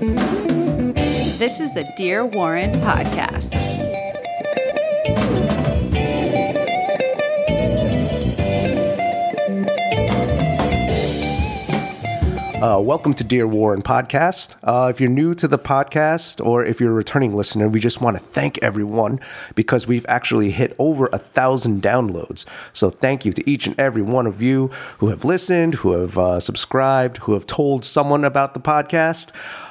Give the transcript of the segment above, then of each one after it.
This is the Dear Warren podcast. Uh, welcome to Dear Warren Podcast. Uh, if you're new to the podcast or if you're a returning listener, we just want to thank everyone because we've actually hit over a thousand downloads. So thank you to each and every one of you who have listened, who have uh, subscribed, who have told someone about the podcast.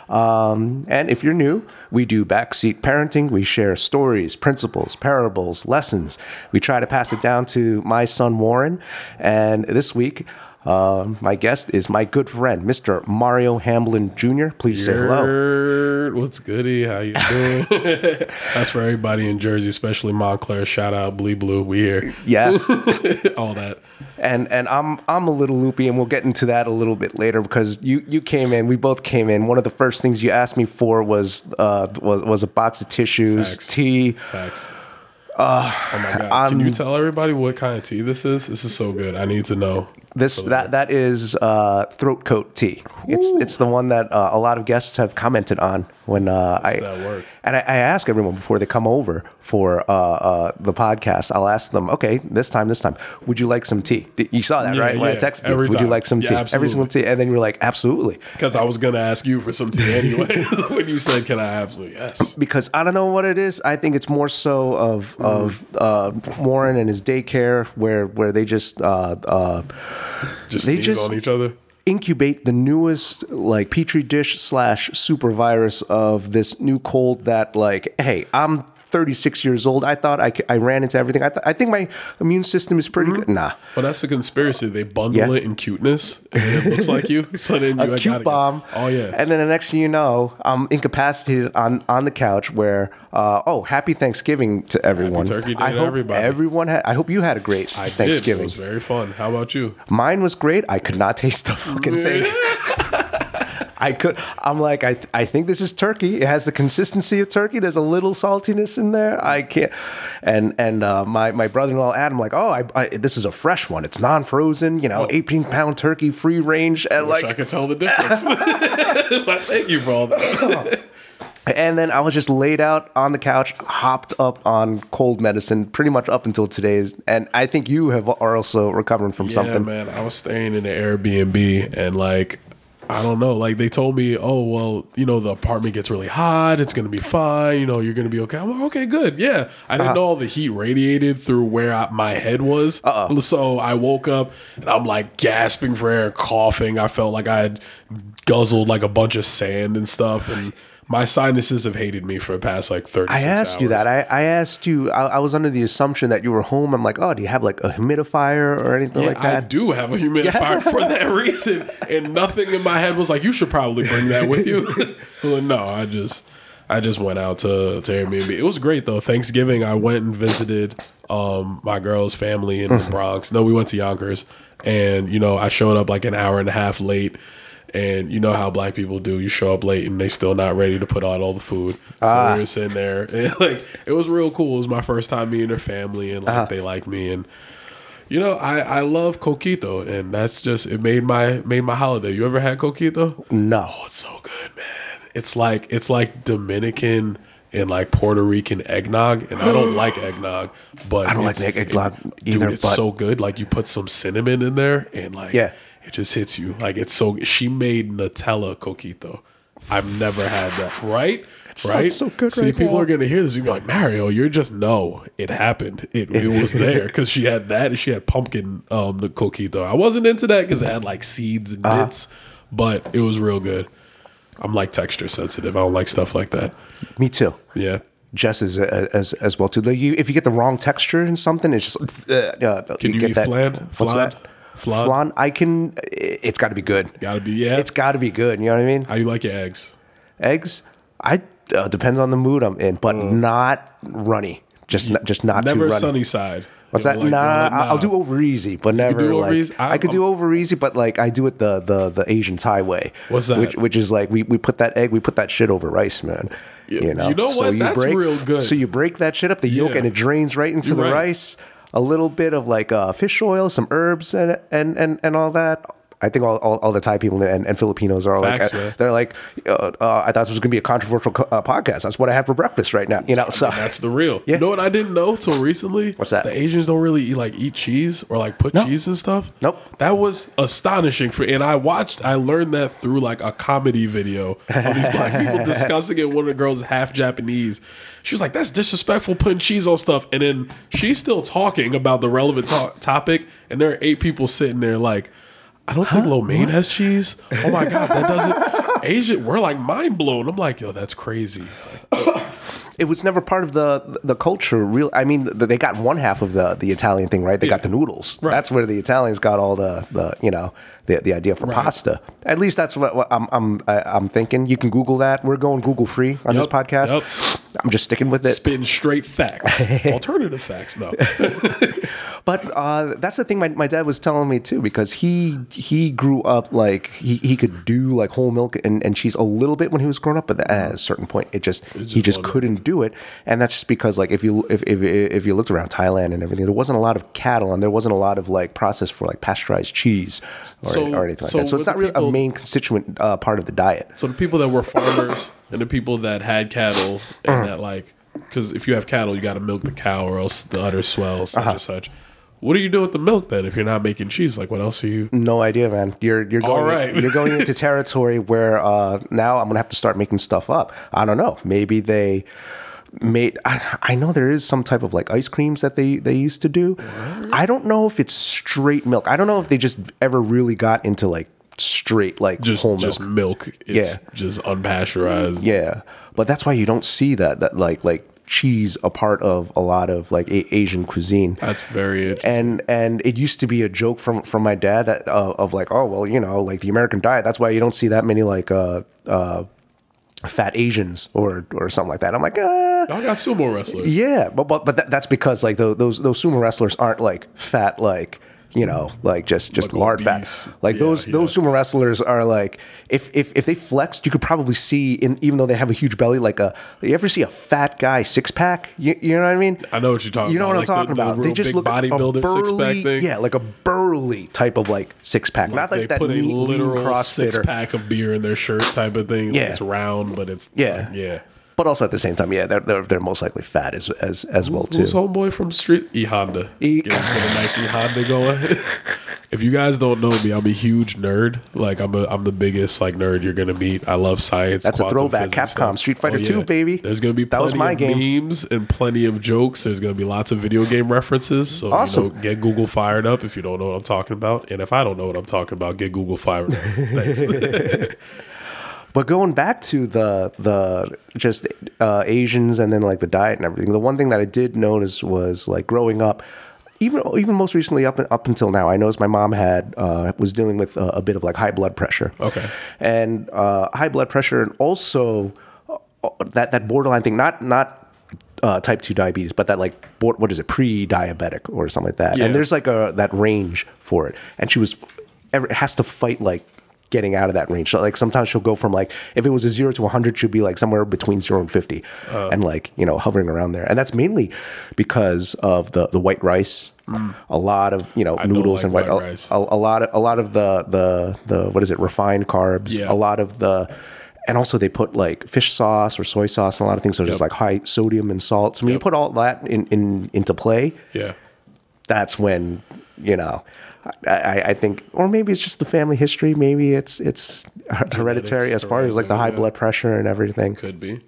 Um, and if you're new, we do backseat parenting. We share stories, principles, parables, lessons. We try to pass it down to my son Warren. And this week, uh, my guest is my good friend, Mr. Mario Hamblin Jr. Please say hello. What's goody? How you doing? That's for everybody in Jersey, especially Montclair. Shout out Blee Blue. We here. Yes, All that. and and I'm I'm a little loopy, and we'll get into that a little bit later because you you came in, we both came in. One of the first things you asked me for was uh was was a box of tissues, Facts. tea. Facts. oh my god! Can you tell everybody what kind of tea this is? This is so good. I need to know. This that that is uh, throat coat tea. It's it's the one that uh, a lot of guests have commented on when uh, I that work? and I, I ask everyone before they come over for uh, uh, the podcast. I'll ask them, okay, this time, this time, would you like some tea? You saw that Yeah, right when I yeah, texted you. every Would you like some Yeah, tea? Every single tea, and then you were like, absolutely, Because I was gonna ask you for some tea anyway. when you said, "Can I absolutely yes?" because I don't know what it is. I think it's more so of Mm-hmm. of uh, Warren and his daycare where where they just. Just They just- on each other. incubate the newest like petri dish slash super virus of this new cold that like hey i'm 36 years old i thought I, I ran into everything I, th- I think my immune system is pretty good nah But that's the conspiracy. They bundle Yeah. it in cuteness, and it looks like you. So then you a cute get- bomb Oh yeah. and then the next thing you know i'm incapacitated on on the couch where uh, oh happy thanksgiving to everyone Turkey Day i to hope everybody. everyone had i hope you had a great I Did. It was very fun. How about you? Mine was great. I could not taste the fucking thing. I could. I'm like, I, I think this is turkey. It has the consistency of turkey. There's a little saltiness in there. I can't. And and uh, my my brother-in-law Adam, like, oh, I, I this is a fresh one. It's non-frozen. You know, 18 pound turkey, free range, and Wish I like, could tell the difference. but thank you for all that. and then I was just laid out on the couch, hopped up on cold medicine, pretty much up until today's. And I think you have are also recovering from Yeah, something. man. I was staying in an Airbnb and like I don't know. Like they told me, oh well, you know the apartment gets really hot. It's gonna be fine. You know you're gonna be okay. I'm like, okay, good. Yeah, I didn't uh-huh. know all the heat radiated through where I, my head was. Uh-uh. So I woke up and I'm like gasping for air, coughing. I felt like I had guzzled like a bunch of sand and stuff. And my sinuses have hated me for the past like 30. I asked you that. I, I asked you. I, I was under the assumption that you were home. I'm like, oh, do you have like a humidifier or anything like that? I do have a humidifier for that reason, and nothing in my head was like, "You should probably bring that with you." Well, no, I just, I just went out to to Airbnb. It was great though. Thanksgiving, I went and visited um my girl's family in the Bronx. No, we went to Yonkers, and you know, I showed up like an hour and a half late. And you know how black people do. You show up late and they still not ready to put out all the food. So we were sitting there and like it was real cool. It was my first time meeting their family and like uh-huh. they like me and you know, I, I love coquito, and that's just it made my made my holiday. You ever had coquito? no. Oh, it's so good, man. It's like it's like Dominican and like Puerto Rican eggnog, and I don't like eggnog, but I don't like eggnog it- either, Dude, it's but- so good. Like you put some cinnamon in there, and like Yeah. It just hits you. Like it's so. She made Nutella coquito. I've never had that. Right. sounds right. so good See, right people now. are gonna hear this. You're like Mario. You're just no. It happened. It, it was there because she had that. and She had pumpkin um the coquito. I wasn't into that because it had like seeds and Uh-huh. bits, but it was real good. I'm like texture sensitive. I don't like stuff like that. Me too. Yeah. Jess is uh, as as well too. Like you, if you get the wrong texture in something, it's just. Uh, uh, Can you, get eat that. flan? What's Flan? that? Flan? Flan. I can. It's got to be good. Gotta be yeah. It's got to be good. You know what I mean? How you like your eggs? Eggs. I uh, depends on the mood I'm in, but not runny. Just not, just not too runny. sunny side. What's You that? like, nah, you're I'll do over easy, but never do like easy? I, I- could do over easy, but like I do it the the the Asian Thai way. What's that? Which which is like we, we put that egg, we put that shit over rice, man. Yeah, You know, you know what? That's break, real good. So you break that shit up, the yolk, Yeah. and it drains right into You're the right. rice. A little bit of like uh, fish oil, some herbs, and and and and all that. I think all, all, all the Thai people and, and Filipinos are Facts, like, man. they're like, uh, uh, I thought this was gonna be a controversial co- uh, podcast. That's what I had for breakfast right now. You know, so That's the real. Yeah. You know what I didn't know till recently? What's that? The Asians don't really eat, like eat cheese or like put No. cheese and stuff. Nope. That was astonishing for and I watched I learned that through like a comedy video of these black people discussing it. One of the girls is half Japanese. She was like, That's disrespectful putting cheese on stuff. And then she's still talking about the relevant to- topic, and there are eight people sitting there like I don't think lo mein has cheese. Oh my god, that doesn't Asian we're like mind blown. I'm like, yo, that's crazy. it was never part of the the culture. Real, I mean, th- they got one half of the the Italian thing right. They got the noodles. Right. That's where the Italians got all the the you know the the idea for pasta. At least that's what, what I'm I'm I'm thinking. You can Google that. We're going Google free on this podcast. yep. I'm just sticking with it. spitting straight facts, alternative facts. though. But uh, that's the thing my, my dad was telling me too, because he he grew up like he, he could do like whole milk and, and cheese a little bit when he was growing up, but at a certain point it just he just couldn't do it, and that's just because like if you if, if if you looked around Thailand and everything, there wasn't a lot of cattle and there wasn't a lot of like process for like pasteurized cheese or, So- or anything like so that. So it's not really people- a main constituent uh, part of the diet. so the people that were farmers and the people that had cattle and that like, because if you have cattle, you got to milk the cow or else the udder swells, such and such. What do you do with the milk then if you're not making cheese? Like, what else are you? No idea, man. You're you're going right. you're going into territory where uh, now I'm gonna have to start making stuff up. I don't know. Maybe they made. I, I know there is some type of like ice creams that they they used to do. I don't know if it's straight milk. I don't know if they just ever really got into like straight like Just whole milk. just milk. It's Yeah. just unpasteurized. Yeah, but that's why you don't see that that like like cheese a part of a lot of like a- Asian cuisine. That's very interesting. and and it used to be a joke from from my dad that uh, of like oh well you know like the American diet that's why you don't see that many like uh uh fat Asians or or something like that. I'm like uh Y'all got sumo wrestlers. yeah, but but but that, that's because like tho- those those sumo wrestlers aren't like fat like you know like just just Like lard obese. fat. Like Yeah, those yeah. those sumo wrestlers are like if if if they flexed, you could probably see in even though they have a huge belly like a you ever see a fat guy six pack? You, you know what I mean? I know what you're talking You know about. what I'm talking the, about? The they just look like a six burly, pack thing. yeah, like a burly type of like six pack, not like they that put a neat, lean literal six pack of beer in their shirt type of thing. Yeah. It's round, but it's Yeah. yeah. But also at the same time, yeah, they're they're, they're most likely fat as as as well too. Who's homeboy from Street? E Honda. E- Get, a nice E Honda going. if you guys don't know me, I'm a huge nerd. Like I'm a I'm the biggest like nerd you're gonna meet. I love science. That's a throwback. Capcom, Street Fighter 2, baby. There's gonna be That was my of game. memes and plenty of jokes. There's gonna be lots of video game references. So Awesome. you know, get Google fired up if you don't know what I'm talking about. And if I don't know what I'm talking about, get Google fired up. Thanks. But going back to the the just uh, Asians and then like the diet and everything, the one thing that I did notice was like growing up, even even most recently up up until now, I noticed my mom had uh, was dealing with a, a bit of like high blood pressure. Okay. and uh, high blood pressure, and also uh, that that borderline thing, not not. Uh, type 2 diabetes but that like what is it pre-diabetic or something like that Yeah. and there's like a that range for it and she was ever has to fight like getting out of that range. So like sometimes she'll go from like if it was a zero to 100, she'll be like somewhere between zero and 50, Uh. and like you know hovering around there. And that's mainly because of the the white rice. A lot of you know don't noodles like and white, white rice. a, a lot of a lot of the the the what is it refined carbs. Yeah. A lot of the and also they put like fish sauce or soy sauce and a lot of things. So Yep. like high sodium and salt. So when you put all that in, in into play, yeah. that's when you know I, I, think or maybe it's just the family history maybe it's it's hereditary as far as like the high yeah. blood pressure and everything Could be.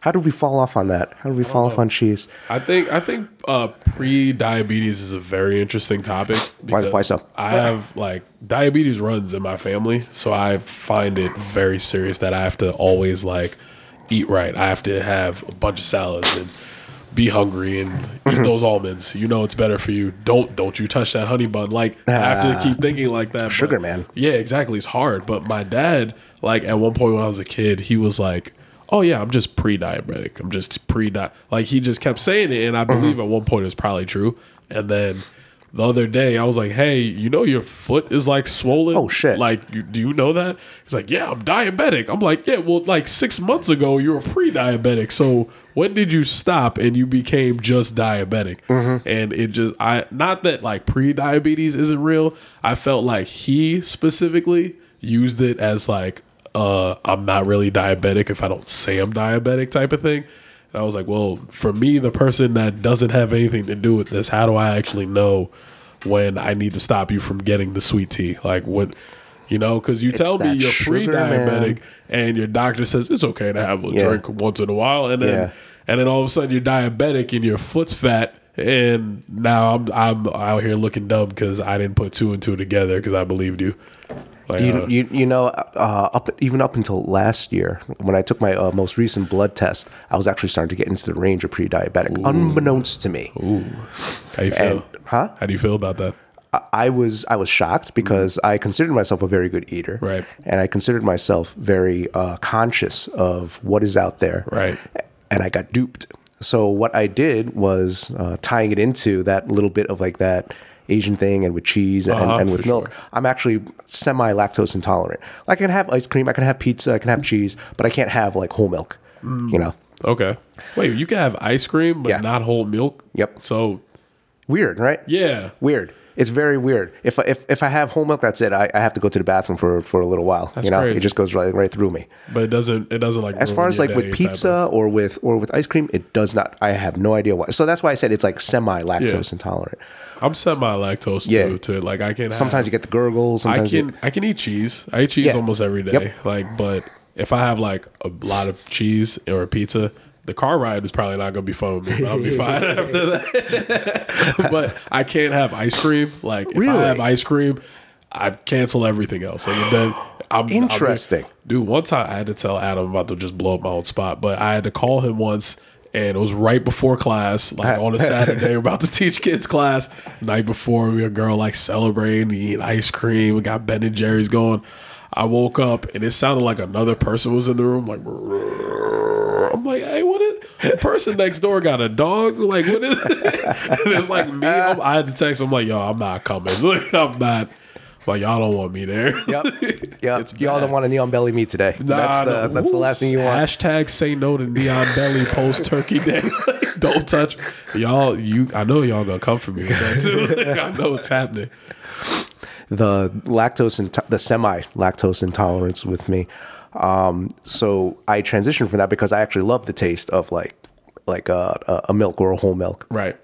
how did we fall off on that how did we fall off on cheese I think I think uh, pre-diabetes is a very interesting topic. Why- why so? I have like diabetes runs in my family, so I find it very serious that I have to always like eat right. I have to have a bunch of salads and be hungry and Mm-hmm. eat those almonds. You know it's better for you. Don't don't you touch that honey bun. Like I have Ah. to keep thinking like that. Sugar, but- man. Yeah, exactly. It's hard. But my dad, like at one point when I was a kid, he was like, "Oh yeah, I'm just pre-diabetic. I'm just pre-di." Like he just kept saying it, and I Mm-hmm. believe at one point it was probably true. And then the other day. I was like, "Hey, you know your foot is like swollen? Oh, shit. Like, you, do you know that?" He's like, "Yeah, I'm diabetic." I'm like, "Yeah, well, like six months ago you were pre-diabetic. So when did you stop and you became just diabetic?" Mm-hmm. And it just, I not that like pre-diabetes isn't real. I felt like he specifically used it as like, uh, I'm not really diabetic if I don't say I'm diabetic type of thing. And I was like, well, for me, the person that doesn't have anything to do with this, how do I actually know when I need to stop you from getting the sweet tea? Like, what, you know, because you tell me you're pre diabetic man. and your doctor says it's okay to have a Yeah. drink once in a while. And then, Yeah. and then all of a sudden you're diabetic and your foot's fat. And now I'm I'm out here looking dumb because I didn't put two and two together because I believed you. Like, You, uh, you, you know, uh, up even up until last year, when I took my uh, most recent blood test, I was actually starting to get into the range of pre-diabetic, unbeknownst to me. Ooh. how you feel? And, huh? How do you feel about that? I- I was I was shocked because I considered myself a very good eater, Right. And I considered myself very uh, conscious of what is out there, Right. And I got duped. So what I did was uh, tying it into that little bit of like that Asian thing, and with cheese and, Uh-huh, and with milk. sure. I'm actually semi lactose intolerant. Like I can have ice cream, I can have pizza, I can have cheese, but I can't have like whole milk. You know, Okay. Wait, you can have ice cream but Yeah. not whole milk? Yep. So weird, right? yeah. Weird. It's very weird. If I- if if I have whole milk, that's it. I, I have to go to the bathroom for for a little while. you know, crazy. it just goes right right through me. But it doesn't it doesn't like As far as like with pizza of- or with or with ice cream, it does not. I have no idea why. So that's why I said it's like semi lactose Yeah. intolerant. I'm semi lactose Yeah. too to it. Like I can Sometimes you get the gurgles. I can I can eat cheese. I eat cheese Yeah. almost every day. Yep. Like but if I have like a lot of cheese or a pizza, the car ride is probably not gonna be fun with me. I'll be fine after that. but I can't have ice cream. Like if Really? I have ice cream, I cancel everything else. And then I'm I'll be- Interesting. Dude, one time I had to tell Adam about to just blow up my own spot, but I had to call him once and it was right before class, like on a Saturday, we're about to teach kids class. Night before, we were a girl like celebrating, we eat ice cream, we got Ben and Jerry's going. I woke up and it sounded like another person was in the room, like I'm like, hey, what is the person next door got a dog? Like, what is and it's like me. I'm, I had to text. I'm like, yo, I'm not coming. Like, I'm not. Like, y'all don't want me there. Yep. Yep. Y'all don't want a neon belly meat today. that's the no. that's the last thing you want. Hashtag say no to neon belly post turkey day. Don't touch y'all. You, I know y'all gonna come for me with that too. I know it's happening. the lactose and the semi lactose intolerance with me. Um, so I transitioned from that because I actually love the taste of like like a, a- a milk or a whole milk. Right.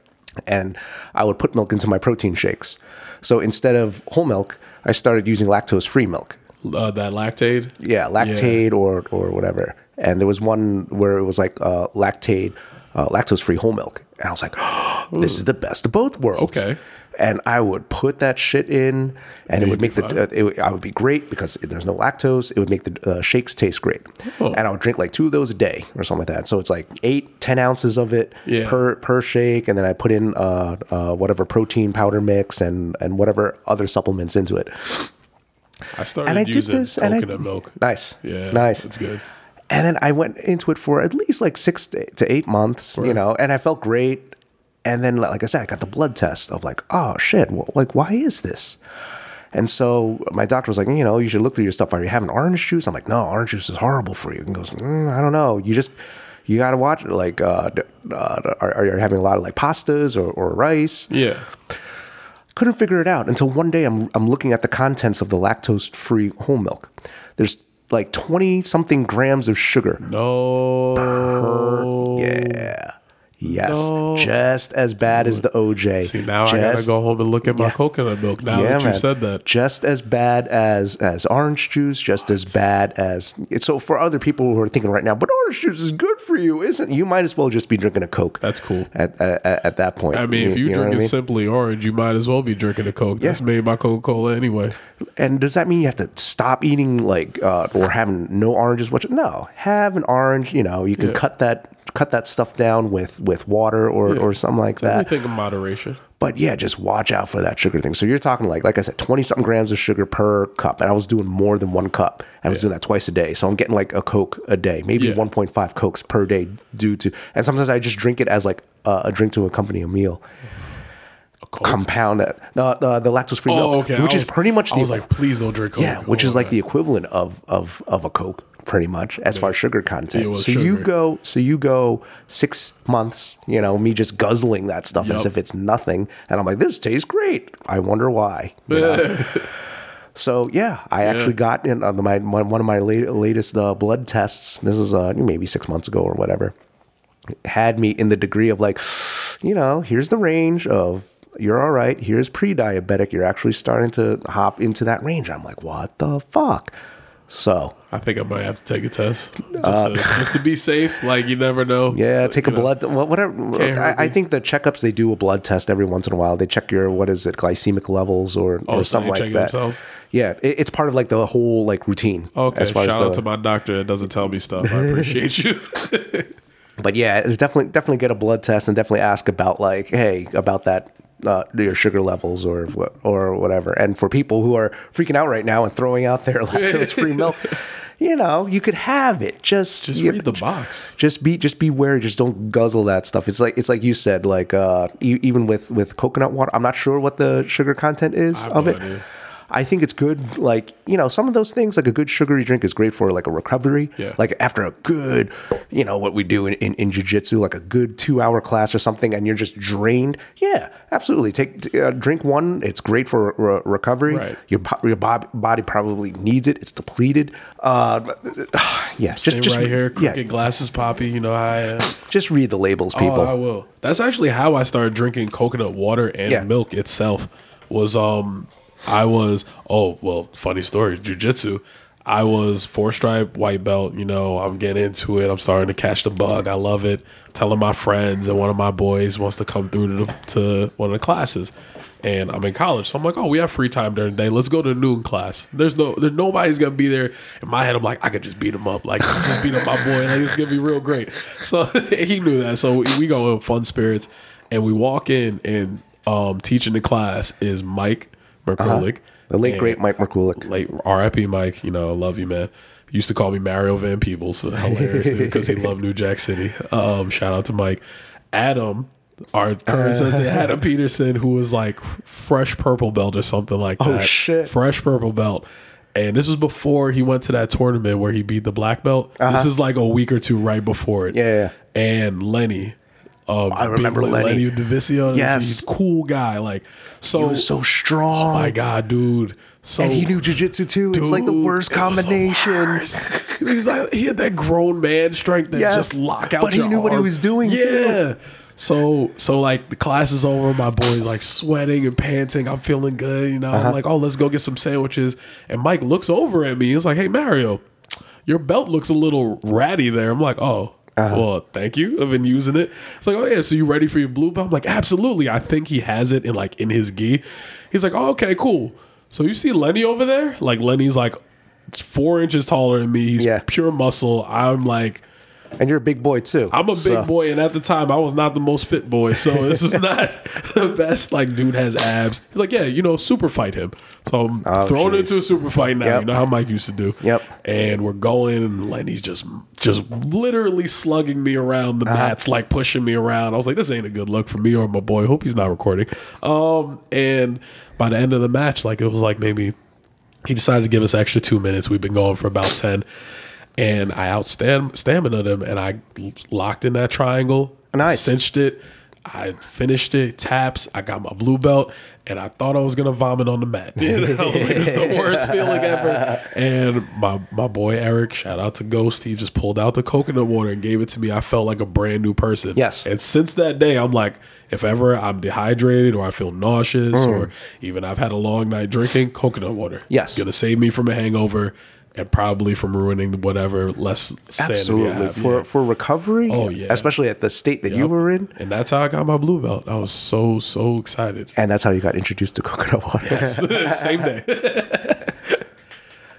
and I would put milk into my protein shakes. So instead of whole milk, I started using lactose free milk. Uh, that Lactaid. Yeah, Lactaid or or whatever. And there was one where it was like uh, Lactaid, uh, lactose free whole milk, and I was like, oh, "This is the best of both worlds." Okay. And I would put that shit in, and it would make the. Uh, it, I would be great because there's no lactose. It would make the uh, shakes taste great, Oh. and I would drink like two of those a day or something like that. So it's like eight, ten ounces of it Yeah. per per shake, and then I put in uh, uh, whatever protein powder mix and and whatever other supplements into it. I started And I did using this, and I- coconut milk. Nice, Yeah, nice. It's good. And then I went into it for at least like six to to eight months, you know, and I felt great. And then, like I said, I got the blood test of like, oh shit, like why is this? And so my doctor was like, you know, you should look through your stuff. Are you having orange juice? I'm like, no, orange juice is horrible for you. And he goes, mm, I don't know. You just you got to watch. Like, uh, uh, are, are you having a lot of like pastas or, or rice? Yeah. couldn't figure it out until one day I'm I'm looking at the contents of the lactose free whole milk. There's like 20 something grams of sugar. No. Yeah. Yes. No. Just as bad as the OJ. See, now I gotta go home and look at my Yeah. coconut milk. Now that you man. said that. Just as bad as as orange juice, just as bad as so for other people who are thinking right now, but orange juice is good for you, isn't you might as well just be drinking a Coke. That's cool. At at, at that point. I mean, if you, what drink I it mean? simply orange, you might as well be drinking a Coke. That's made by Coca Cola anyway. And does that mean you have to stop eating like uh, or having no oranges? What? No, have an orange. You know, you can Yeah. cut that cut that stuff down with with water or or something like that. Think of moderation. But yeah, just watch out for that sugar thing. So you're talking like like I said, twenty something grams of sugar per cup, and I was doing more than one cup. I was doing that twice a day, so I'm getting like a Coke a day, maybe Yeah. 1.5 Cokes per day due to. And sometimes I just drink it as like uh, a drink to accompany a meal. Coke? compound it. No, the, the lactose free Oh, milk, okay. which I is pretty much the, I was like, please don't drink Coke. yeah, which Oh, is like okay. the equivalent of of of a Coke, pretty much as far as sugar content. So you go, so you go six months, you know, me just guzzling that stuff as if it's nothing, and I'm like, this tastes great. I wonder why. you know? So yeah, I actually got in uh, my, my one of my late, latest uh, blood tests. This is uh, maybe six months ago or whatever. Had me in the degree of like, you know, here's the range of you're all right. Here's pre-diabetic. You're actually starting to hop into that range. I'm like, what the fuck? So I think I might have to take a test just, to, just to be safe. Like you never know. Uh, yeah, take a know. blood. Well, whatever. I, I think the checkups they do a blood test every once in a while. They check your what is it, glycemic levels or, Oh, or so something like that. themselves? Yeah, it, it's part of like the whole like routine. Okay, as far shout as the, out to my doctor that doesn't tell me stuff. I appreciate you. But yeah, it's definitely definitely get a blood test and definitely ask about like, hey, about that uh, your sugar levels or or whatever. And for people who are freaking out right now and throwing out their lactose free milk, you know, you could have it. Just Just read the box. just be just be wary. Just don't guzzle that stuff. It's like it's like you said. Like uh, e- even with with coconut water, I'm not sure what the sugar content is have of it. idea. I think it's good. Like you know, some of those things, like a good sugary drink, is great for like a recovery. Yeah. Like after a good, you know, what we do in in, in jujitsu, like a good two hour class or something, and you're just drained. Yeah, absolutely. Take uh, drink one. It's great for re- recovery. Right. Your po- your bo- body probably needs it. It's depleted. Uh, yeah. Just just right here, yeah. crooked glasses, Poppy. You know how I am. Just read the labels, people. Oh, I will. That's actually how I started drinking coconut water and Yeah. milk itself. Was um, I was oh well, funny story, jujitsu. I was four stripe white belt. You know, I'm getting into it. I'm starting to catch the bug. I love it. Telling my friends, and one of my boys wants to come through to, the, to one of the classes. And I'm in college, so I'm like, oh, we have free time during the day. Let's go to the noon class. There's no, there's nobody's gonna be there. In my head, I'm like, I could just beat him up, like just beat up my boy. Like it's gonna be real great. So he knew that. So we, we go in fun spirits, and we walk in, and um, teaching the class is Mike Merkulik, The late and- great Mike Merkulik. late RIP Mike, you know, love you, man. Used to call me Mario Van Peebles, so hilarious dude, because he loved New Jack City. Um, shout out to Mike. Adam, our current sensei, Adam Peterson, who was like fresh purple belt or something like that. Oh, shit. Fresh purple belt. And this was before he went to that tournament where he beat the black belt. This is like a week or two right before it. Uh-huh. Yeah, yeah. And Lenny. Um, I remember big Lenny. Lenny Devicio. Yes. He's a cool guy. Like, so. He was so strong. oh my God, dude. So and he knew jujitsu too. it's like the worst was the combination. worst. he was like he had that grown man strength that Yes, just lock out. but he knew what he was doing, Yeah. too. So so like the class is over, my boy's like sweating and panting. I'm feeling good, you know. Uh-huh. I'm like, oh, let's go get some sandwiches. And Mike looks over at me. He's like, hey Mario, your belt looks a little ratty there. I'm like, oh. Uh-huh. Well, thank you. I've been using it. It's like, oh yeah, so you ready for your blue belt? I'm like, absolutely. I think he has it in like in his gi. He's like, oh, okay, cool. So you see Lenny over there? Like Lenny's like four inches taller than me. He's Yeah. pure muscle. I'm like, And you're a big boy too. I'm a big boy, and at the time I was not the most fit boy. So this is not the best. Like, dude has abs. He's like, yeah, you know, super fight him. So I'm Oh, throwing jeez. into a super fight now. Yep. You know how Mike used to do. Yep. And we're going, and Lenny's just just literally slugging me around the Uh-huh. mats, like pushing me around. I was like, this ain't a good look for me or my boy. Hope he's not recording. Um, and by the end of the match, like it was like maybe he decided to give us extra two minutes. We've been going for about ten, and I outstam stamina them, and I locked in that triangle. Nice. cinched it. I finished it. Taps. I got my blue belt, and I thought I was gonna vomit on the mat. You know, like, "It's the worst feeling ever." And my my boy Eric, shout out to Ghost, he just pulled out the coconut water and gave it to me. I felt like a brand new person. Yes. And since that day, I'm like, if ever I'm dehydrated or I feel nauseous or even I've had a long night drinking, coconut water. Mm. Yes. Gonna save me from a hangover and probably from ruining whatever less Absolutely. For Yeah. for recovery. Oh, yeah. Especially at the state that you were in. And that's how I got my blue belt. I was so, so excited. And that's how you got introduced to coconut water. Same day.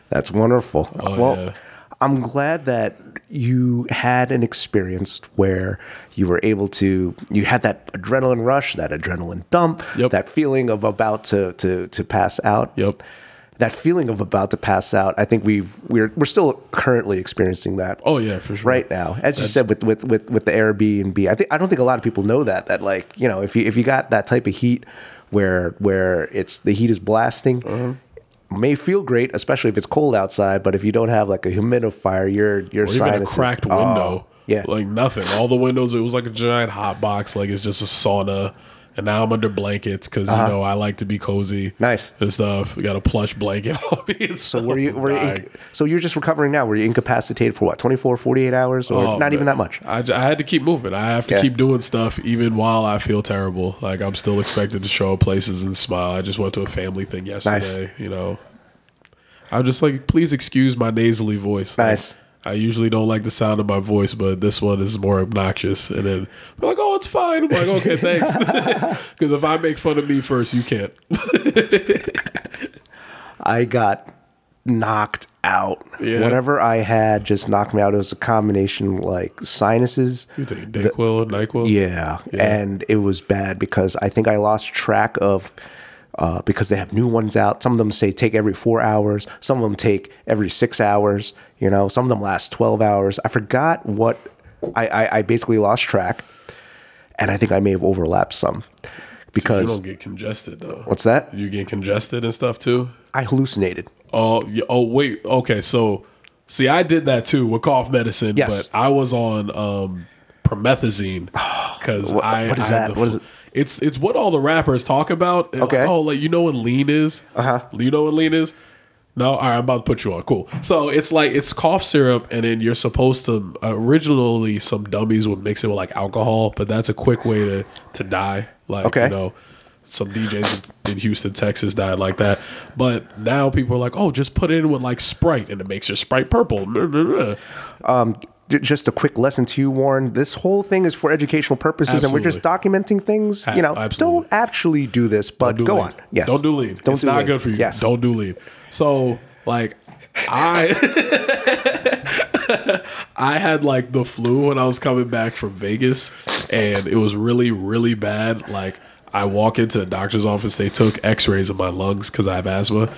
That's wonderful. Oh, well, yeah. I'm glad that you had an experience where you were able to you had that adrenaline rush, that adrenaline dump, Yep. that feeling of about to to to pass out. Yep. That feeling of about to pass out. I think we've we're we're still currently experiencing that. Oh yeah, for sure. Right now, as you said with, with with with the Airbnb, I think I don't think a lot of people know that that like you know if you if you got that type of heat where where it's the heat is blasting, Uh-huh. may feel great, especially if it's cold outside. But if you don't have like a humidifier, your your Or sinuses, cracked oh, window. yeah, Like nothing. All the windows, it was like a giant hot box, like it's just a sauna. And now I'm under blankets because you know I like to be cozy. Uh-huh. Nice. and stuff. We got a plush blanket on me. So were you? Were you, so you're just recovering now? Were you incapacitated for what 24, 48 hours, or Oh, not even that much? I had to keep moving. I have to Yeah. keep doing stuff even while I feel terrible. Like I'm still expected to show up places and smile. I just went to a family thing yesterday. You know, I'm just like, please excuse my nasally voice. Like, Nice. I usually don't like the sound of my voice, but this one is more obnoxious. And then they're like, "Oh, it's fine." I'm like, "Okay, thanks." Because if I make fun of me first, you can't. I got knocked out. Yeah. Whatever I had just knocked me out. It was a combination like sinuses. You take Dayquil, Nyquil. Yeah. And it was bad because I think I lost track of uh, because they have new ones out. Some of them say take every four hours. Some of them take every six hours. You know, some of them last 12 hours. I forgot what I, I, I basically lost track. And I think I may have overlapped some Because you don't get congested though. what's that? You get congested and stuff too. I hallucinated. Oh, yeah, oh wait. Okay, so see, I did that too with cough medicine, Yes. but I was on um, promethazine because What- I. what is I that? the What is it? It's it's what all the rappers talk about. Okay. Like, oh, like you know what lean is? Uh huh. You know what lean is? No, all right. I'm about to put you on. Cool. So it's like it's cough syrup, and then you're supposed to. Originally, some dummies would mix it with like alcohol, but that's a quick way to to die. Like Okay. you know, some DJs in Houston, Texas died like that. But now people are like, oh, just put it in with like Sprite and it makes your Sprite purple. J- um, just a quick lesson to you, Warren. This whole thing is for educational purposes, and we're just documenting things. You know, absolutely. don't actually do this, but do go lean. on. Yes, Don't do lean. Don't it's do not lean. good for you. Yes, Don't do lean. So like I I had like the flu when I was coming back from Vegas and it was really, really bad. Like I walk into the doctor's office, they took x-rays of my lungs because I have asthma.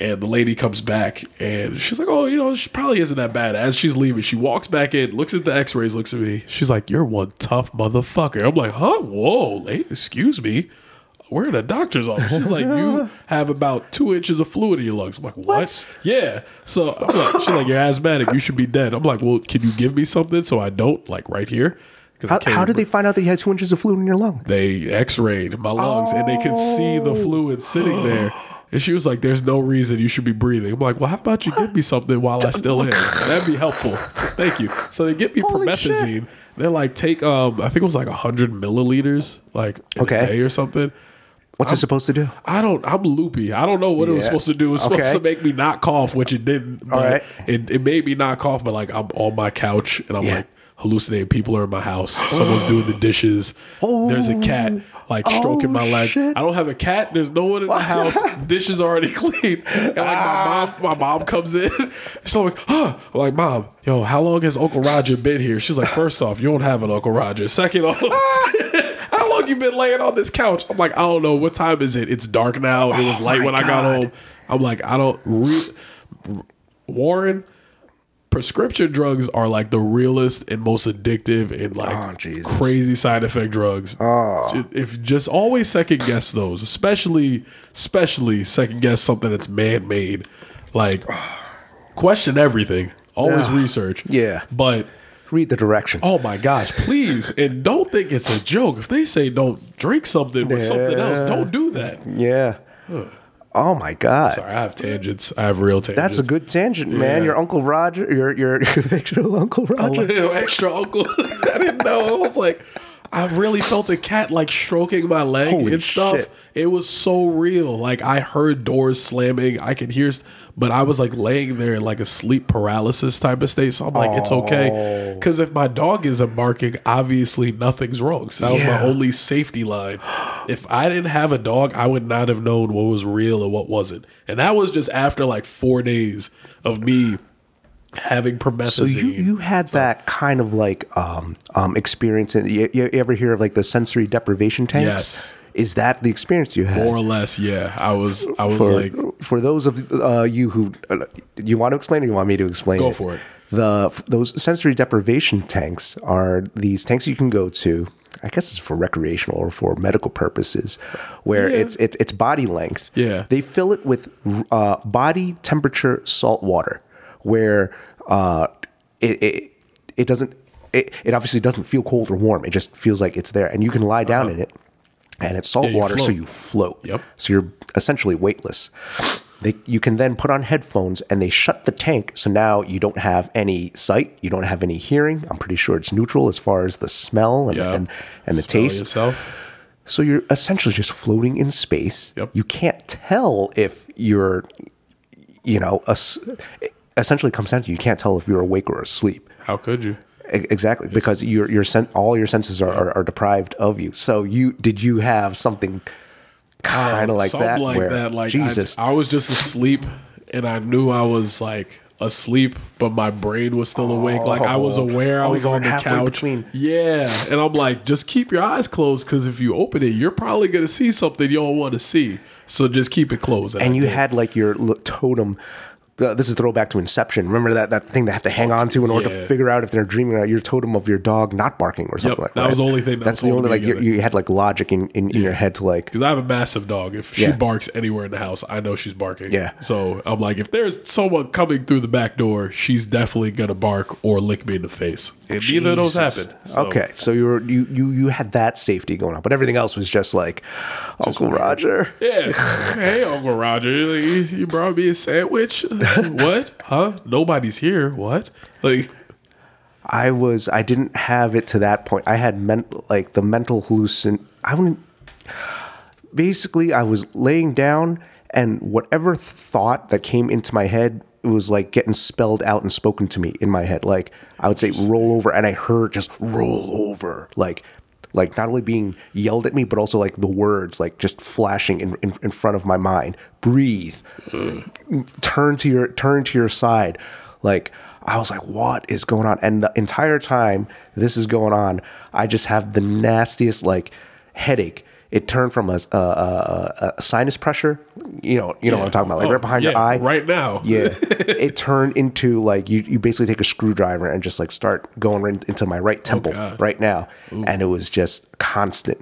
And the lady comes back and she's like, Oh, you know, she probably isn't that bad. As she's leaving, she walks back in, looks at the x rays, looks at me. She's like, You're one tough motherfucker. I'm like, Huh? Whoa, lady, excuse me. We're in a doctor's office. She's like, You have about two inches of fluid in your lungs. I'm like, What? What? Yeah. So I'm like, she's like, You're asthmatic. You should be dead. I'm like, Well, can you give me something so I don't, like right here. How, how did they find out that you had two inches of fluid in your lung? they x-rayed my lungs and they could see the fluid sitting there and she was like there's no reason you should be breathing i'm like well how about you give me something while i still am that'd be helpful thank you so they get me Holy promethazine they're like take um i think it was like 100 milliliters like in Okay. a day or something What's it supposed to do? I don't. I'm loopy. I don't know what it was supposed to do. It was supposed Okay. to make me not cough, which it didn't. But right. It, it made me not cough, but like I'm on my couch and I'm Yeah. like hallucinating. People are in my house. Someone's doing the dishes. There's a cat oh. like stroking my oh, leg. Oh, shit. I don't have a cat. There's no one in the house. dishes already clean. And like my ah. mom, my mom comes in. She's like, huh. I'm like, mom, yo, how long has Uncle Roger been here? She's like, first off, you don't have an Uncle Roger. Second off. How long you been laying on this couch? I'm like, I don't know. What time is it? It's dark now. It was oh light Oh my when I got home. I'm like, I don't. Re- Warren, prescription drugs are like the realest and most addictive and like Oh, crazy side effect drugs. Oh. If just always second guess those, especially especially second guess something that's man made. Like question everything. Always research. Yeah. But Read the directions. Oh my gosh, please. And don't think it's a joke. If they say don't drink something with something else, don't do that. Yeah. Oh my God. Sorry, I have tangents. I have real tangents. That's a good tangent, man. Yeah. Your Uncle Roger, your your fictional Uncle a Roger. little extra uncle. I didn't know. I was like, I really felt a cat like stroking my leg Holy and stuff. shit. It was so real. Like I heard doors slamming. I could hear, but I was like laying there in like a sleep paralysis type of state. So I'm like, it's okay. Because if my dog isn't barking, obviously nothing's wrong. So that was Yeah. my only safety line. If I didn't have a dog, I would not have known what was real and what wasn't. And that was just after like four days of me having promethazine. So you you had that kind of like um um experience. In, you, you ever hear of like the sensory deprivation tanks? Yes. Is that the experience you had? More or less, yeah. I was I was for, like for those of uh, you who uh, you want to explain or you want me to explain Go it? for it. the those sensory deprivation tanks are these tanks you can go to i guess it's for recreational or for medical purposes where Yeah. it's it's it's body length Yeah. they fill it with uh, body temperature salt water where uh, it, it it doesn't it, it obviously doesn't feel cold or warm it just feels like it's there and you can lie down in it and it's salt. Yeah, water so you float Yep. so you're essentially weightless they, you can then put on headphones and they shut the tank so now you don't have any sight you don't have any hearing i'm pretty sure it's neutral as far as the smell and, yeah. and, and the Smell taste yourself. so you're essentially just floating in space Yep. you can't tell if you're you know es- essentially comes down to you can't tell if you're awake or asleep How could you? Exactly, because your your sen- all your senses are, are, are deprived of you. So you did you have something kind of um, like that? like where, that. Like Jesus, I, I was just asleep, and I knew I was like asleep, but my brain was still awake. Like I was Oh. aware I Oh, was on the couch. between. Yeah, and I'm like, just keep your eyes closed because if you open it, you're probably gonna see something you don't want to see. So just keep it closed. and you did. had like your totem. Uh, this is throwback to Inception. Remember that that thing they have to hang on to in order yeah. to figure out if they're dreaming or your totem of your dog not barking or something Yep, like that. that was the only thing that That's the only like you, you had like logic in, in, in your head to like Because I have a massive dog. If she Yeah. barks anywhere in the house, I know she's barking. Yeah. So I'm like, if there's someone coming through the back door, she's definitely gonna bark or lick me in the face. And neither of those happened. So, Okay, so you were you you you had that safety going on, but everything else was just like Uncle Roger. Yeah. hey, Uncle Roger, you, you brought me a sandwich. what? Huh? Nobody's here. What? Like, I was I didn't have it to that point. I had meant like the mental hallucin. I wouldn't. Basically, I was laying down, and whatever thought that came into my head it was like getting spelled out and spoken to me in my head. Like I would say, "Roll over," and I heard just "roll over," like. Like not only being yelled at me, but also like the words like just flashing in, in, in front of my mind. Breathe, turn to your turn to your side. Like i was like what is going on? And the entire time this is going on i just have the nastiest like headache it turned from a, a, a, a sinus pressure you know you know what i'm talking about like Oh, right behind your eye? right now. yeah. It turned into like you, you basically take a screwdriver and just like start going right into my right oh, temple Oh, right now. And it was just constant.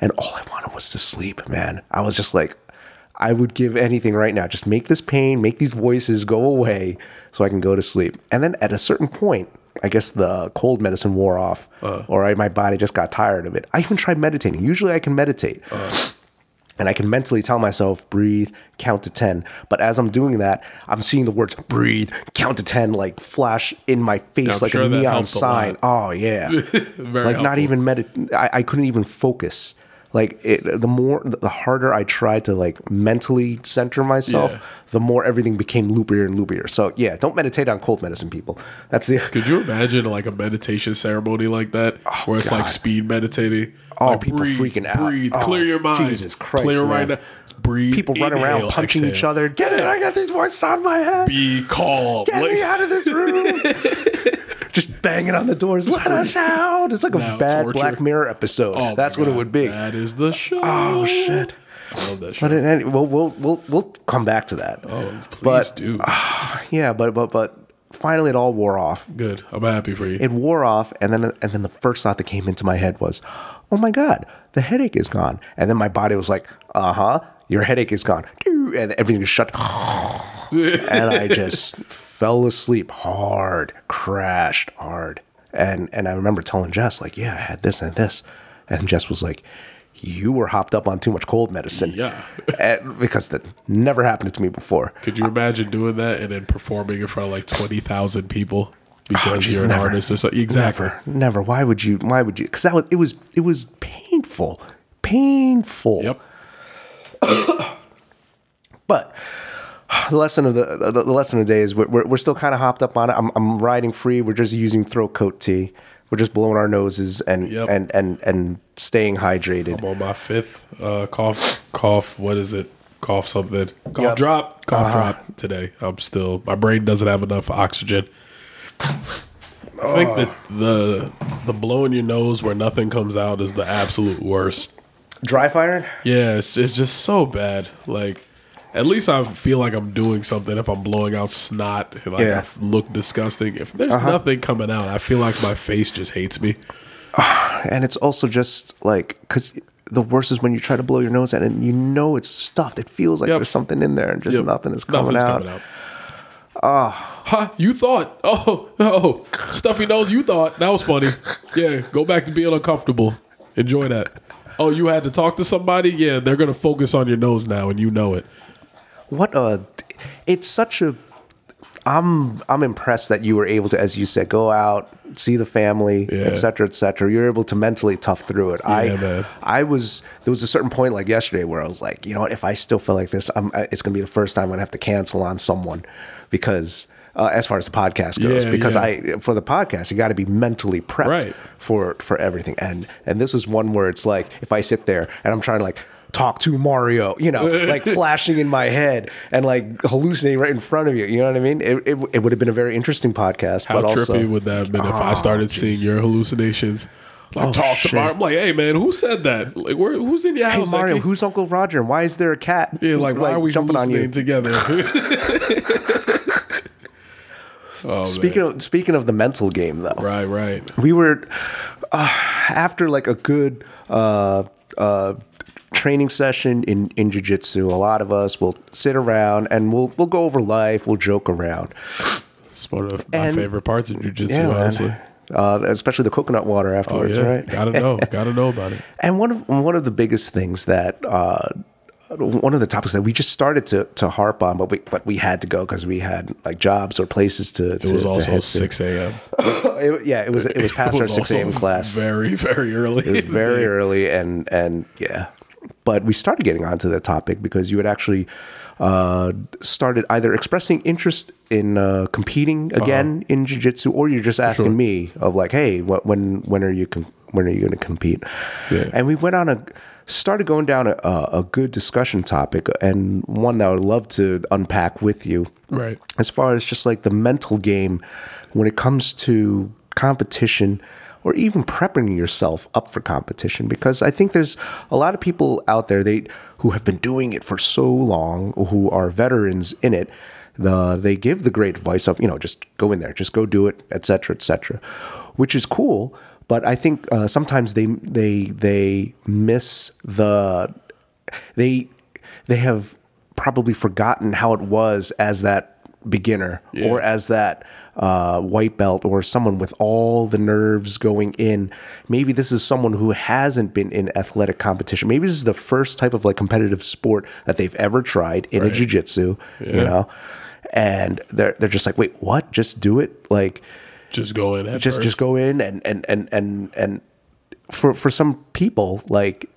And all i wanted was to sleep man. I was just like i would give anything right now. Just make this pain make these voices go away so i can go to sleep. And then at a certain point I guess the cold medicine wore off, Uh. or I, my body just got tired of it. I even tried meditating. Usually, I can meditate, Uh. and I can mentally tell myself breathe, count to 10. But as I'm doing that, I'm seeing the words breathe, count to 10 like flash in my face I'm like sure a neon helps a sign. Oh, yeah. Like not even medit I, I couldn't even focus. Like it, the more, the harder I tried to like mentally center myself, Yeah. the more everything became loopier and loopier. So yeah, don't meditate on cold medicine, people. That's the Could you imagine like a meditation ceremony like that, oh, where it's God. like speed meditating? Oh, like, people freaking out. Breathe, Oh, clear your mind. Jesus Christ, clear man. right now. Breathe. people running around inhale, punching each other. Get it? I got these voices on my head. Be calm. Get Like- me out of this room. Just banging on the doors. Let us out. It's like a bad torture. Black Mirror episode. Oh my That's what it God, would be. That is the show. Oh shit. I love that show. But in any, we'll, we'll we'll we'll come back to that. oh, please but- do. Yeah, but but but finally it all wore off. Good. I'm happy for you. It wore off, and then and then the first thought that came into my head was, "Oh my god, the headache is gone." And then my body was like, "Uh huh, your headache is gone," and everything just shut. and I just fell asleep hard, crashed hard. And and I remember telling Jess like, "Yeah, I had this and this," and Jess was like, "You were hopped up on too much cold medicine." Yeah. And- because that never happened to me before. Could you imagine doing that and then performing in front of like 20,000 people oh, because geez, you're an never. artist or something? Exactly. Never, never. Why would you? Why would you? Because that was it was it was painful, painful. Yep. But the lesson of the the, the lesson of the day is we're, we're, we're still kind of hopped up on it. I'm, I'm riding free. We're just using throat coat tea. We're just blowing our noses and Yep. and and and staying hydrated. I'm on my fifth uh, cough, cough, what is it? Cough something. Cough Yep. drop. Cough Uh-huh. drop today. I'm still, my brain doesn't have enough oxygen. I think that the the blowing your nose where nothing comes out is the absolute worst. Dry firing? Yeah, it's it's just so bad. Like, at least I feel like I'm doing something if I'm blowing out snot. Like Yeah. Uh-huh. I look disgusting. If there's nothing coming out, I feel like my face just hates me. And it's also just like because the worst is when you try to blow your nose out and you know it's stuffed. It feels like Yep. there's something in there and just Yep. nothing is coming Nothing's out. coming out. Ah, Huh, You thought? Oh, oh, stuffy nose. You thought that was funny? Yeah, go back to being uncomfortable. Enjoy that. Oh, you had to talk to somebody? Yeah, they're gonna focus on your nose now, and you know it. What a! It's such a. I'm I'm impressed that you were able to, as you said, go out, see the family, Yeah. et cetera, et cetera. You're able to mentally tough through it. I man. I was there was a certain point like yesterday where I was like, you know what? If I still feel like this, I'm, it's gonna be the first time I'm gonna have to cancel on someone because. Uh, as far as the podcast goes, Yeah, because yeah. I for the podcast you got to be mentally prepped Right. for for everything, and and this is one where it's like if I sit there and I'm trying to like talk to Mario, you know, like flashing in my head and like hallucinating right in front of you. You know what I mean? It, it, it would have been a very interesting podcast. How but trippy also, would that have been if I Oh, started seeing your hallucinations? Like Oh, talk shit. to Mario. I'm like, hey man, who said that? Like, where, who's in your Hey house? Mario, Like, who's Uncle Roger? And why is there a cat? yeah, like, why are we jumping on you? together? oh, Speaking of speaking of the mental game, though, right, right. we were uh, after like a good uh, uh, training session in in jiu-jitsu a lot of us will sit around and we'll we'll go over life we'll joke around It's one of my And- favorite parts of jujitsu, yeah honestly. Uh, especially the coconut water Oh afterwards yeah, right gotta know, gotta know about it. and one of one of the biggest things that uh, one of the topics that we just started to to harp on, but we but we had to go because we had like jobs or places to. It was also six a.m. yeah, it was it was past It our was six a.m. class. Very, very early. It was very early, and and yeah, but we started getting onto the topic because you had actually uh, started either expressing interest in uh, competing again in jiu-jitsu or you're just asking Sure. me of like hey what, when when are you com- when are you going to compete Yeah. and we went on a started going down a, a a good discussion topic and one that I would love to unpack with you Right. as far as just like the mental game when it comes to competition or even prepping yourself up for competition because I think there's a lot of people out there they who have been doing it for so long who are veterans in it the they give the great advice of you know just go in there just go do it etc etc which is cool but I think uh, sometimes they they they miss the they they have probably forgotten how it was as that beginner or as that uh, white belt or someone with all the nerves going in. Maybe this is someone who hasn't been in athletic competition. Maybe this is the first type of like competitive sport that they've ever tried in a Right. jiu-jitsu, you know. And they're they're just like, wait, what? Just do it? Like Just go in. Just first. just go in and and and and and for for some people like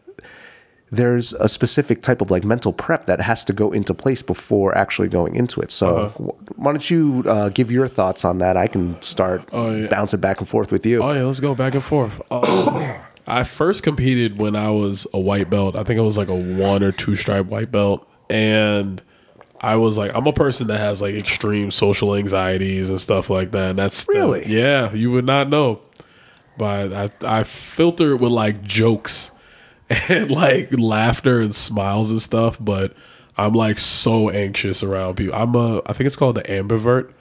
there's a specific type of like mental prep that has to go into place before actually going into it. So Uh-huh. why don't you uh, give your thoughts on that? I can start Oh, yeah. bouncing back and forth with you. Oh yeah, let's go back and forth. Um, I first competed when I was a white belt. I think it was like a one or two stripe white belt, and I was like, I'm a person that has like extreme social anxieties and stuff like that. And that's the- Really? yeah, you would not know, but I I filter it with like jokes and like laughter and smiles and stuff. But I'm like so anxious around people. I'm a I think it's called the ambivert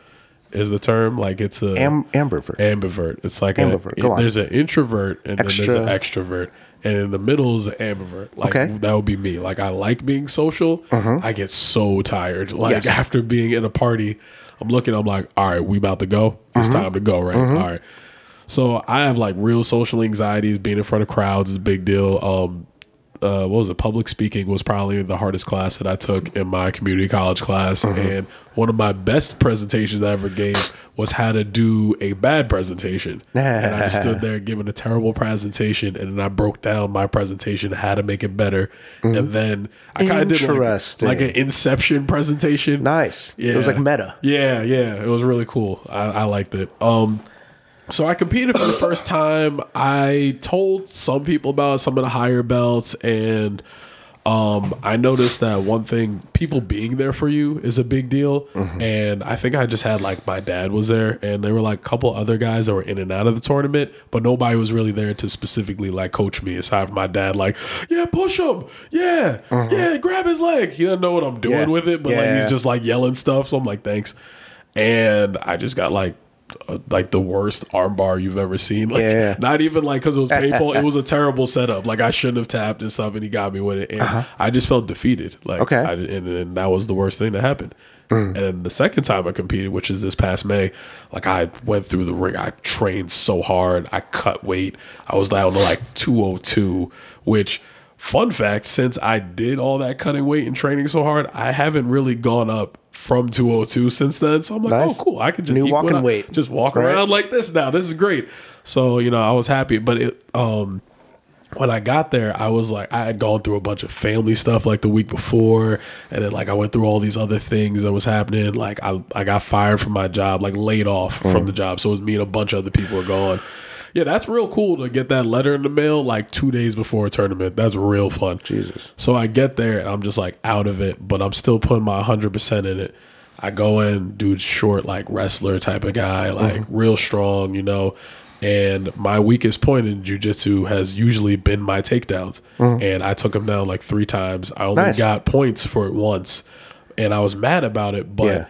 is the term. Like it's a Am- ambivert. ambivert. It's like Ambivert. A, Go on. there's an introvert and Extra- then there's an extrovert, and in the middle is an ambivert. Like Okay. That would be me. Like I like being social. Uh-huh. I get so tired. Like Yes. after being in a party, I'm looking. I'm like, all right, we about to go. It's Mm-hmm. time to go. Right. All right. So I have like real social anxieties. Being in front of crowds is a big deal. Um, uh, what was it? Public speaking was probably the hardest class that I took in my community college class, Mm-hmm. and one of my best presentations I ever gave was how to do a bad presentation. and I stood there giving a terrible presentation, and then I broke down my presentation, how to make it better, and then I kind of did like, Mm-hmm. Like an Inception presentation. Nice. Yeah. It was like meta. Yeah, yeah, it was really cool. I, I liked it. Um, so I competed for the first time. I told some people about it, some of the higher belts, and Um, I noticed that one thing, people being there for you is a big deal. And I think I just had like my dad was there, and there were like a couple other guys that were in and out of the tournament, but nobody was really there to specifically like coach me aside from my dad, like, yeah, push him, yeah, yeah, grab his leg. He doesn't know what I'm doing Yeah. with it, but like he's just like yelling stuff. So I'm like, thanks. And I just got like, like the worst armbar you've ever seen. Like, Yeah. not even like because it was painful. it was a terrible setup. Like I shouldn't have tapped and stuff, and he got me with it, and I just felt defeated. Like, Uh-huh. Okay. I, and, and that was the worst thing that happened. Mm. And then the second time I competed, which is this past May, like I went through the ring. I trained so hard. I cut weight. I was down to like 202, which fun fact, since I did all that cutting weight and training so hard, I haven't really gone up from 202 since then. So I'm like, Nice. oh cool. I can just New what walking I- weight. Just walk Right. around like this now. This is great. So, you know, I was happy, but it um when I got there, I was like, I had gone through a bunch of family stuff like the week before, and then like I went through all these other things that was happening. Like I, I got fired from my job, like laid off from the job. So it was me and a bunch of other people were gone. Yeah, that's real cool to get that letter in the mail like two days before a tournament. That's real fun. Jesus. So I get there and I'm just like out of it, but I'm still putting my 100% in it. I go in, dude, short, like wrestler type of guy, mm-hmm. like real strong, you know. And my weakest point in jujitsu has usually been my takedowns. Mm-hmm. And I took him down like three times. I only Nice. got points for it once. And I was mad about it, but Yeah.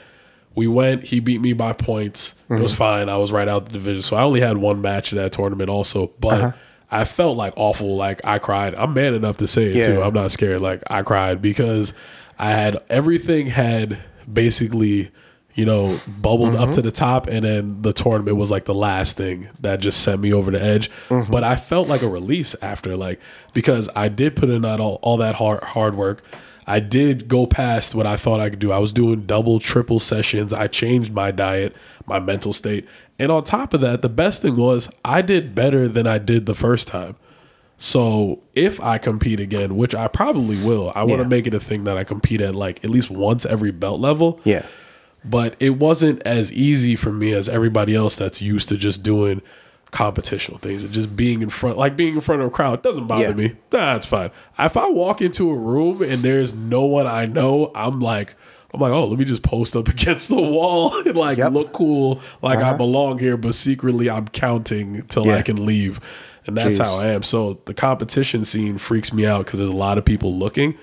we went, he beat me by points. It Mm-hmm. was fine. I was right out the division. So I only had one match in that tournament also, but Uh-huh. I felt like awful. Like I cried. I'm man enough to say it Yeah. too. I'm not scared. Like I cried because I had everything had basically, you know, bubbled up Mm-hmm. to the top, and then the tournament was like the last thing that just sent me over the edge. Mm-hmm. But I felt like a release after, like because I did put in all, all that hard hard work. I did go past what I thought I could do. I was doing double, triple sessions. I changed my diet, my mental state. And on top of that, the best thing was I did better than I did the first time. So if I compete again, which I probably will, I want Yeah. to make it a thing that I compete at like at least once every belt level. Yeah. But it wasn't as easy for me as everybody else that's used to just doing competitional things and just being in front, like being in front of a crowd doesn't bother Yeah. me. Nah, fine. If I walk into a room and there's no one I know, I'm like, I'm like, oh, let me just post up against the wall and like Yep. look cool, like I belong here, but secretly I'm counting till Yeah. I can leave. And that's Jeez. how I am. So the competition scene freaks me out because there's a lot of people looking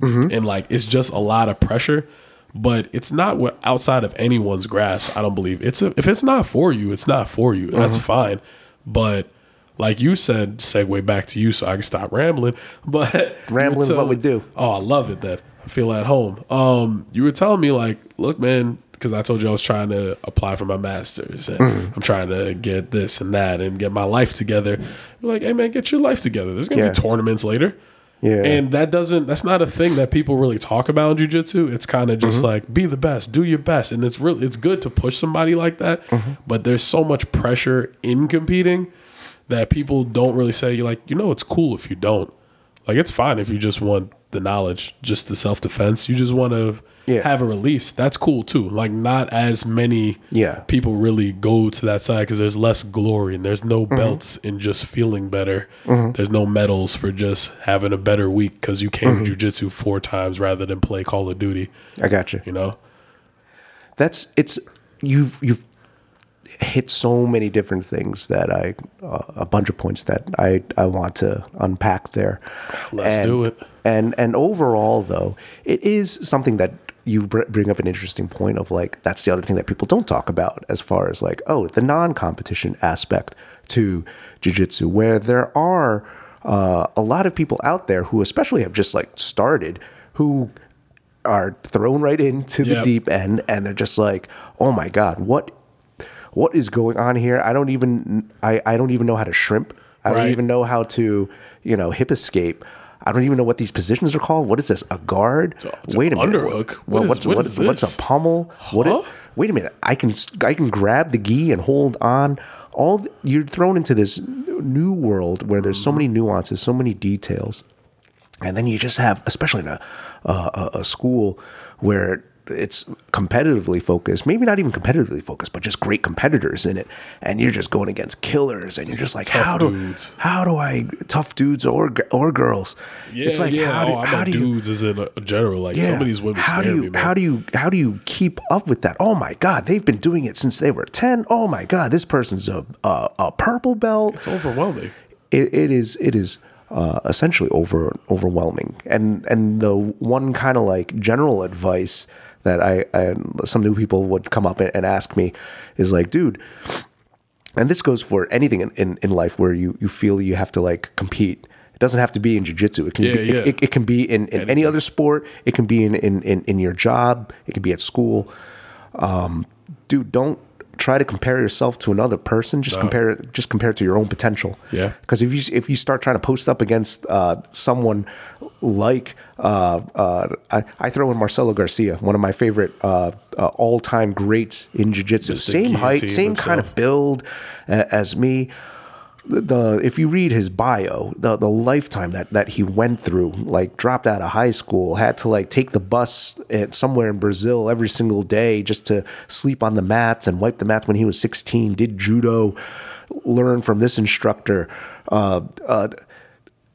Mm-hmm. and like it's just a lot of pressure but it's not what outside of anyone's grasp i don't believe it's a, if it's not for you it's not for you that's Mm-hmm. fine but like you said segue back to you so i can stop rambling but rambling is what we do. oh i love it then i feel at home um you were telling me like look man because i told you i was trying to apply for my master's and Mm-hmm. i'm trying to get this and that and get my life together you're like hey man get your life together there's gonna Yeah. be tournaments later Yeah. and that doesn't that's not a thing that people really talk about in jujitsu. It's kind of just Mm-hmm. like be the best, do your best. And it's really it's good to push somebody like that. Mm-hmm. But there's so much pressure in competing that people don't really say you're like, you know it's cool if you don't. Like it's fine if you just want the knowledge, just the self defense. You just want to Yeah. have a release. That's cool too. Like not as many Yeah. people really go to that side because there's less glory and there's no mm-hmm. belts in just feeling better. Mm-hmm. There's no medals for just having a better week because you came to mm-hmm. jujitsu four times rather than play Call of Duty. I got you. You know, That's it's you've you've hit so many different things that I uh, a bunch of points that I I want to unpack there. Let's And- do it. And and overall though, it is something that you br- bring up an interesting point of like that's the other thing that people don't talk about as far as like oh the non-competition aspect to jiu-jitsu where there are uh, a lot of people out there who especially have just like started who are thrown right into the Yep. deep end and they're just like oh my god what what is going on here? I don't even i, I don't even know how to shrimp. I don't even know how to you know hip escape i don't even know what these positions are called. What is this? A guard? It's wait a minute. underhook. What, What is- what's what is what's a pummel what Huh? it, wait a minute. I can i can grab the gi and hold on. All th- you're thrown into this new world where there's so mm-hmm. many nuances so many details. And then you just have, especially in a, a- a school where it's competitively focused, maybe not even competitively focused, but just great competitors in it, and you're just going against killers, and you're just like, Tough how do how do I tough dudes or or girls? Yeah, it's like yeah. how do oh, how do you dudes as in a general. Like some of these women how do you me, how do you how do you keep up with that? Oh my god, they've been doing it since they were ten. Oh my god, this person's a a, a purple belt. it's overwhelming. It, it is it is uh, essentially over overwhelming. And and the one kind of like general advice that I, I some new people would come up and, ask me is like, dude. And this goes for anything in, in, in life where you, you feel you have to like compete. It doesn't have to be in jujitsu. It can Yeah, be, yeah. It, it, it can be in, in any other sport. It can be in, in, in, in your job. It can be at school. Um, dude, don't try to compare yourself to another person. Just compare it. Just compare it to your own potential. Yeah. Because if you if you start trying to post up against uh, someone like uh, uh, I, I throw in Marcelo Garcia, one of my favorite uh, uh, all time greats in jiu-jitsu. Same height, same kind of build uh, as me. The, the if you read his bio, the the lifetime that that he went through, like dropped out of high school, had to like take the bus at somewhere in Brazil every single day just to sleep on the mats and wipe the mats when he was 16, did judo, learn from this instructor. Uh, uh,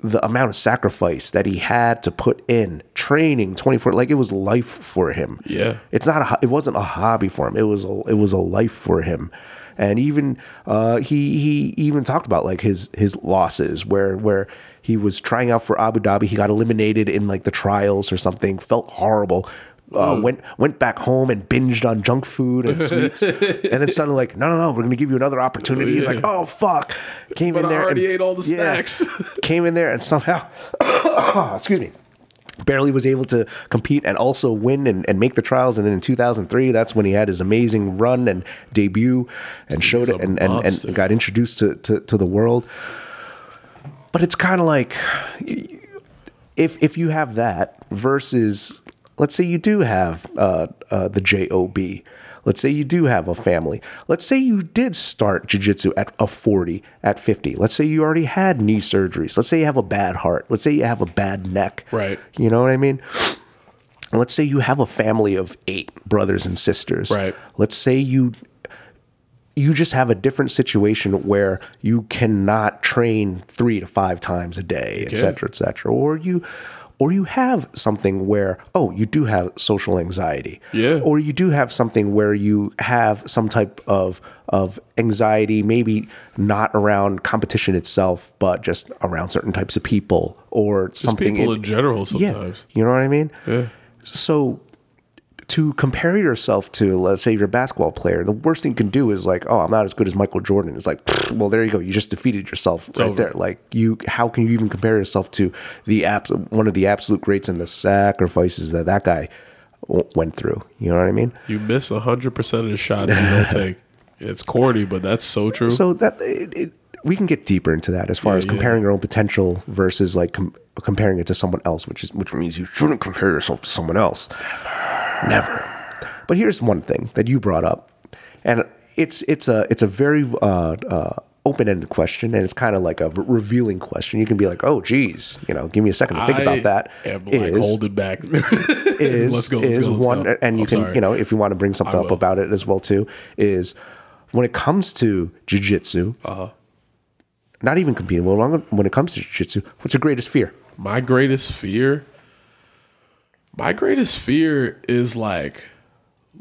the amount of sacrifice that he had to put in training 24 like it was life for him Yeah. it's not a it wasn't a hobby for him it was a, it was a life for him and even uh, he he even talked about like his his losses where where he was trying out for Abu Dhabi he got eliminated in like the trials or something felt horrible uh, went went back home and binged on junk food and sweets, and then suddenly like, no, no, no, we're gonna give you another opportunity. He's like, oh fuck, came But in I there already and, ate all the Yeah. snacks. came in there and somehow, excuse me, barely was able to compete and also win and, and make the trials. And then in 2003, that's when he had his amazing run and debut and showed it and, and, and got introduced to, to, to the world. But it's kind of like if if you have that versus, let's say you do have uh, uh, the job. Let's say you do have a family. Let's say you did start jujitsu at a 40, at 50. Let's say you already had knee surgeries. Let's say you have a bad heart. Let's say you have a bad neck. Right. You know what I mean? Let's say you have a family of eight brothers and sisters. Right. Let's say you you just have a different situation where you cannot train three to five times a day, et cetera, et cetera. Or you or you have something where, oh, you do have social anxiety. Yeah. Or you do have something where you have some type of of anxiety, maybe not around competition itself, but just around certain types of people or Just something people in- in general yeah, sometimes. you know what I mean? Yeah. So to compare yourself to, let's say, you're a basketball player, the worst thing you can do is like, oh, I'm not as good as Michael Jordan. It's like, well, there you go. You just defeated yourself right over. there. Like you, how can you even compare yourself to the abs- one of the absolute greats and the sacrifices that that guy w- went through? You know what I mean? You miss hundred percent of the shots you don't take. It's corny, but that's so true. So that it, it, we can get deeper into that as far Yeah, as yeah. comparing your own potential versus like com- comparing it to someone else, which is which means you shouldn't compare yourself to someone else. Never. But here's one thing that you brought up, and it's it's a it's a very uh, uh, open ended question, and it's kind of like a re- revealing question. You can be like, "Oh, geez, you know, give me a second to think I about that." Am like Is- holding back. is let's go. Let's is go, one, go. and you I'm can sorry. you know if you want to bring something up about it as well too is when it comes to jujitsu, Uh-huh. not even competing. Well, when it comes to jujitsu, what's your greatest fear? My greatest fear. My greatest fear is like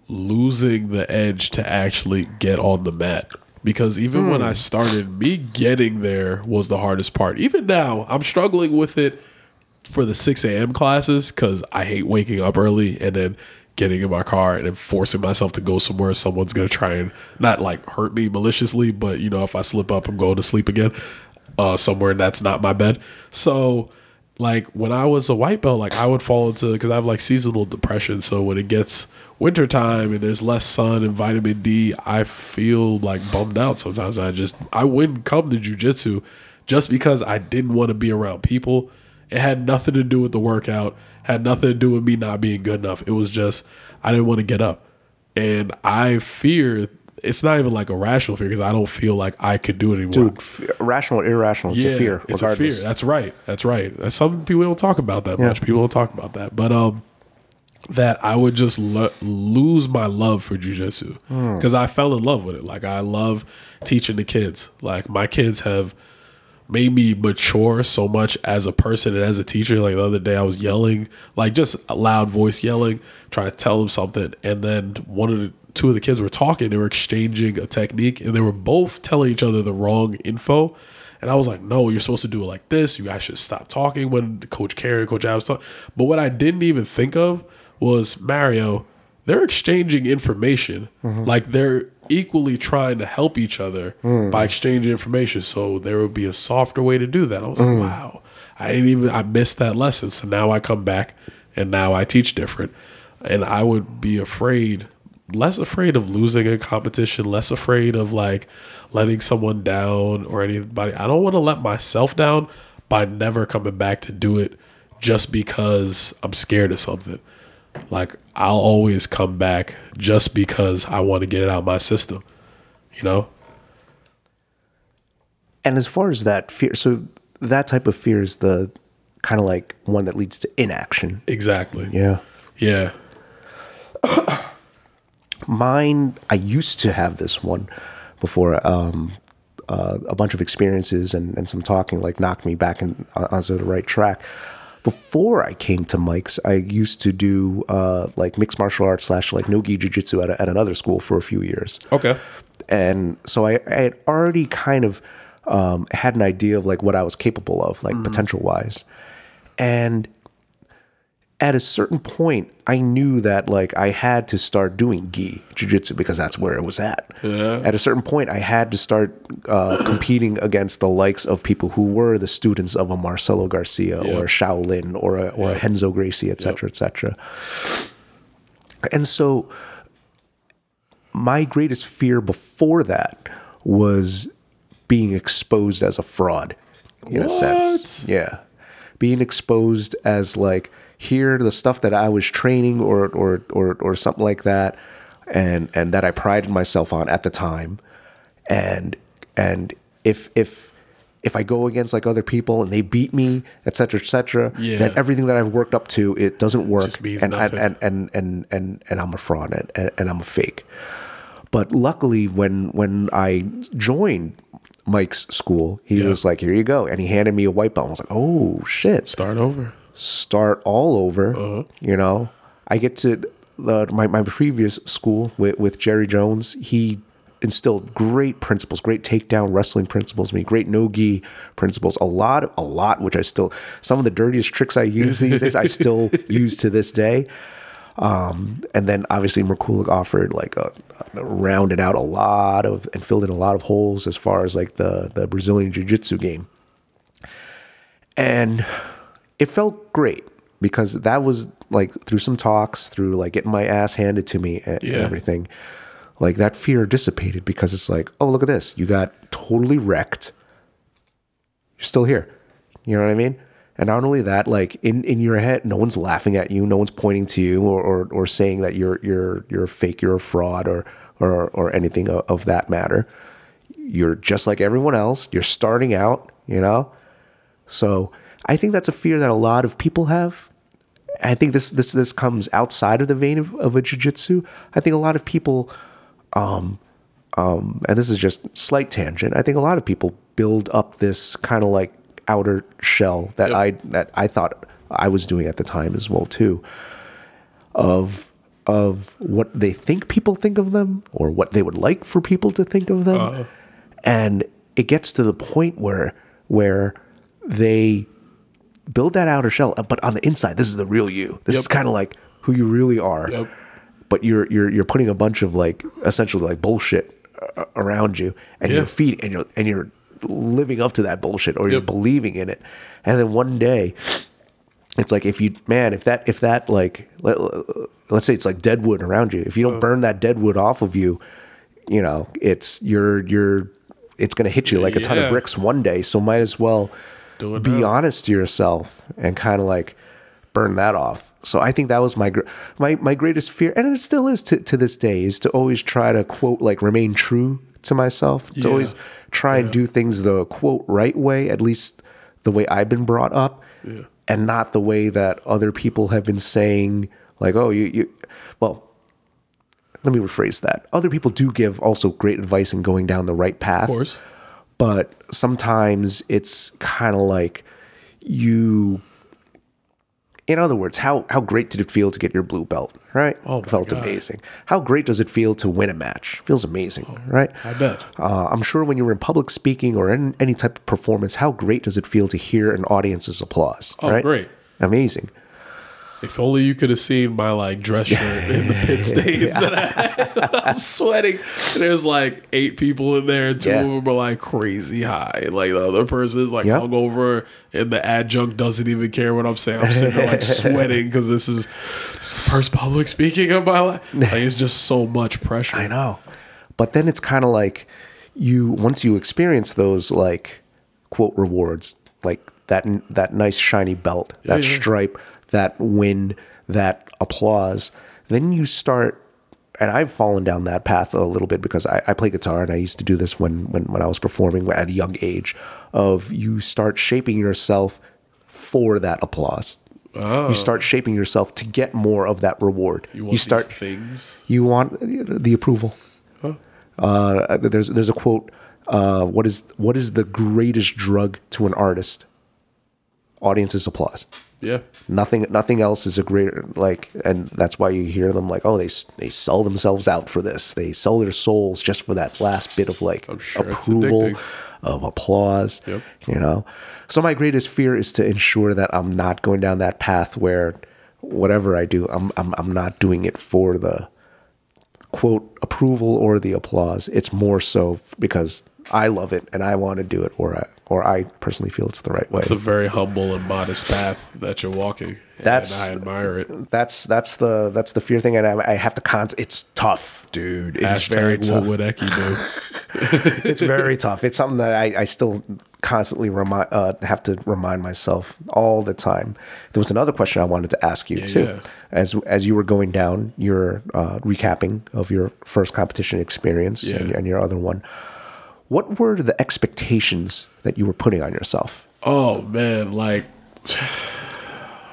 losing the edge to actually get on the mat. Because even when I started, me getting there was the hardest part. Even now, I'm struggling with it for the 6 a.m. classes because I hate waking up early and then getting in my car and then forcing myself to go somewhere someone's going to try and not like hurt me maliciously, but you know, if I slip up, I'm going to sleep again uh, somewhere that's not my bed. So, like when I was a white belt, like I would fall into because I have like seasonal depression. So when it gets wintertime and there's less sun and vitamin D, I feel like bummed out sometimes. I just I wouldn't come to jujitsu just because I didn't want to be around people. It had nothing to do with the workout, had nothing to do with me not being good enough. It was just I didn't want to get up. And I fear it's not even like a rational fear because I don't feel like I could do it anymore. Dude, f- rational, or irrational, it's a fear, It's regardless. a fear. That's right. That's right. That's Some people don't talk about that much. People don't talk about that. But um, that I would just lo- lose my love for jujitsu because I fell in love with it. Like I love teaching the kids. Like my kids have made me mature so much as a person and as a teacher. Like the other day, I was yelling, like just a loud voice yelling, trying to tell them something, and then one of the two of the kids were talking. They were exchanging a technique, and they were both telling each other the wrong info. And I was like, no, you're supposed to do it like this. You guys should stop talking when Coach Carey, Coach Adams talk. But what I didn't even think of was Mario, they're exchanging information. Mm-hmm. Like they're equally trying to help each other mm. by exchanging information. So there would be a softer way to do that. I was like, mm. wow. I didn't even I missed that lesson. So now I come back and now I teach different. And I would be afraid, less afraid of losing a competition, less afraid of like letting someone down or anybody. I don't want to let myself down by never coming back to do it just because I'm scared of something. Like I'll always come back just because I want to get it out of my system. You know? And as far as that fear, so that type of fear is the kind of like one that leads to inaction. Exactly. Yeah. Yeah. Mine, I used to have this one before um, uh, a bunch of experiences and, and some talking like knocked me back in, onto the right track. Before I came to Mike's, I used to do uh, like mixed martial arts slash like no-gi jiu-jitsu at, a, at another school for a few years. Okay. and so I, I had already kind of um, had an idea of like what I was capable of, like potential wise, and at a certain point, I knew that like I had to start doing gi jiu-jitsu because that's where it was at. At a certain point, I had to start uh, competing against the likes of people who were the students of a Marcelo Garcia or a Shaolin or a, or a Renzo Gracie, etc., cetera, et cetera. And so my greatest fear before that was being exposed as a fraud in a sense. Yeah. Being exposed as like here the stuff that I was training or or or or something like that and and that I prided myself on at the time. And and if if if I go against like other people and they beat me, et cetera, et cetera, Yeah. then everything that I've worked up to, it doesn't work. And, and, and, and, and, and, and I'm a fraud and, and, and I'm a fake. But luckily, when when I joined Mike's school, he Yeah. was like, "Here you go," and he handed me a white belt. I was like, "Oh shit!" Start over. Start all over. Uh-huh. You know, I get to the, my my previous school with with Jerry Jones. He instilled great principles, great takedown wrestling principles. I mean, great no gi principles. A lot, a lot, which I still some of the dirtiest tricks I use these days, I still use to this day. Um, and then obviously Merkulik offered like a, rounded out a lot of and filled in a lot of holes as far as like the the Brazilian Jiu Jitsu game. And it felt great because that was like through some talks, through like getting my ass handed to me and, and everything. Like that fear dissipated because it's like, oh look at this, you got totally wrecked. You're still here. You know what I mean? And not only that, like in, in your head, no one's laughing at you, no one's pointing to you or, or, or saying that you're you're you're a fake, you're a fraud or or or anything of, of that matter. You're just like everyone else. You're starting out, you know? So I think that's a fear that a lot of people have. I think this this this comes outside of the vein of, of a jujitsu. I think a lot of people um, um, and this is just slight tangent. I think a lot of people build up this kind of like outer shell that Yep. I that I thought I was doing at the time as well too. Of of what they think people think of them or what they would like for people to think of them. And it gets to the point where where they build that outer shell, but on the inside, this is the real you. This is kind of like who you really are Yep. but you're you're you're putting a bunch of like essentially like bullshit uh, around you and Yeah. you're feeding and you're and you're living up to that bullshit or you're believing in it and then one day it's like if you man if that if that like let, let's say it's like dead wood around you if you Uh. don't burn that dead wood off of you you know it's you're you're it's going to hit you like a ton of bricks one day so might as well Do it be now. honest to yourself and kind of like burn that off. So I think that was my my my greatest fear, and it still is to, to this day, is to always try to quote like remain true to myself, to Yeah. always try and do things the quote right way, at least the way I've been brought up, and not the way that other people have been saying Like, oh, you, you, well, let me rephrase that. Other people do give also great advice in going down the right path. Of course. But sometimes it's kind of like you. In other words, how, how great did it feel to get your blue belt, right? Oh felt God. amazing. How great does it feel to win a match? Feels amazing, right? I bet. Uh, I'm sure when you're in public speaking or in any type of performance, how great does it feel to hear an audience's applause? Oh, right? great. Amazing. If only you could have seen my like dress shirt in the pit stains that I had. I was sweating. There's like eight people in there. and Two Yeah. of them are like crazy high. Like the other person is like Yeah. hungover, and the adjunct doesn't even care what I'm saying. I'm sitting there like sweating because this is this is the first public speaking of my life. Like it's just so much pressure. I know. But then it's kind of like you once you experience those like quote rewards, like that that nice shiny belt, that stripe, that win, that applause, then you start and I've fallen down that path a little bit because I, I play guitar and I used to do this when, when when I was performing at a young age of you start shaping yourself for that applause. Oh, You start shaping yourself to get more of that reward. you You, want start things. you want the approval. Huh? Uh, there's there's a quote. Uh, what is what is the greatest drug to an artist? Audience's applause. Yeah. Nothing nothing else is a greater like, and that's why you hear them like, oh, they they sell themselves out for this. They sell their souls just for that last bit of like sure approval, of applause. Yep. You know, so my greatest fear is to ensure that I'm not going down that path where whatever I do, I'm I'm I'm not doing it for the quote approval or the applause. It's more so because I love it and I want to do it, or I, or I personally feel it's the right way. It's a very humble and modest path that you're walking. and That's- I admire it. that's that's the that's the fear thing, and I, I have to con. It's tough, dude. It is very Hashtag what tough. would Eki do? It's very tough. It's something that I, I still constantly remind uh, have to remind myself all the time. There was another question I wanted to ask you too, yeah. as as you were going down your uh, recapping of your first competition experience and, Yeah. and your other one. What were the expectations that you were putting on yourself? Oh man, like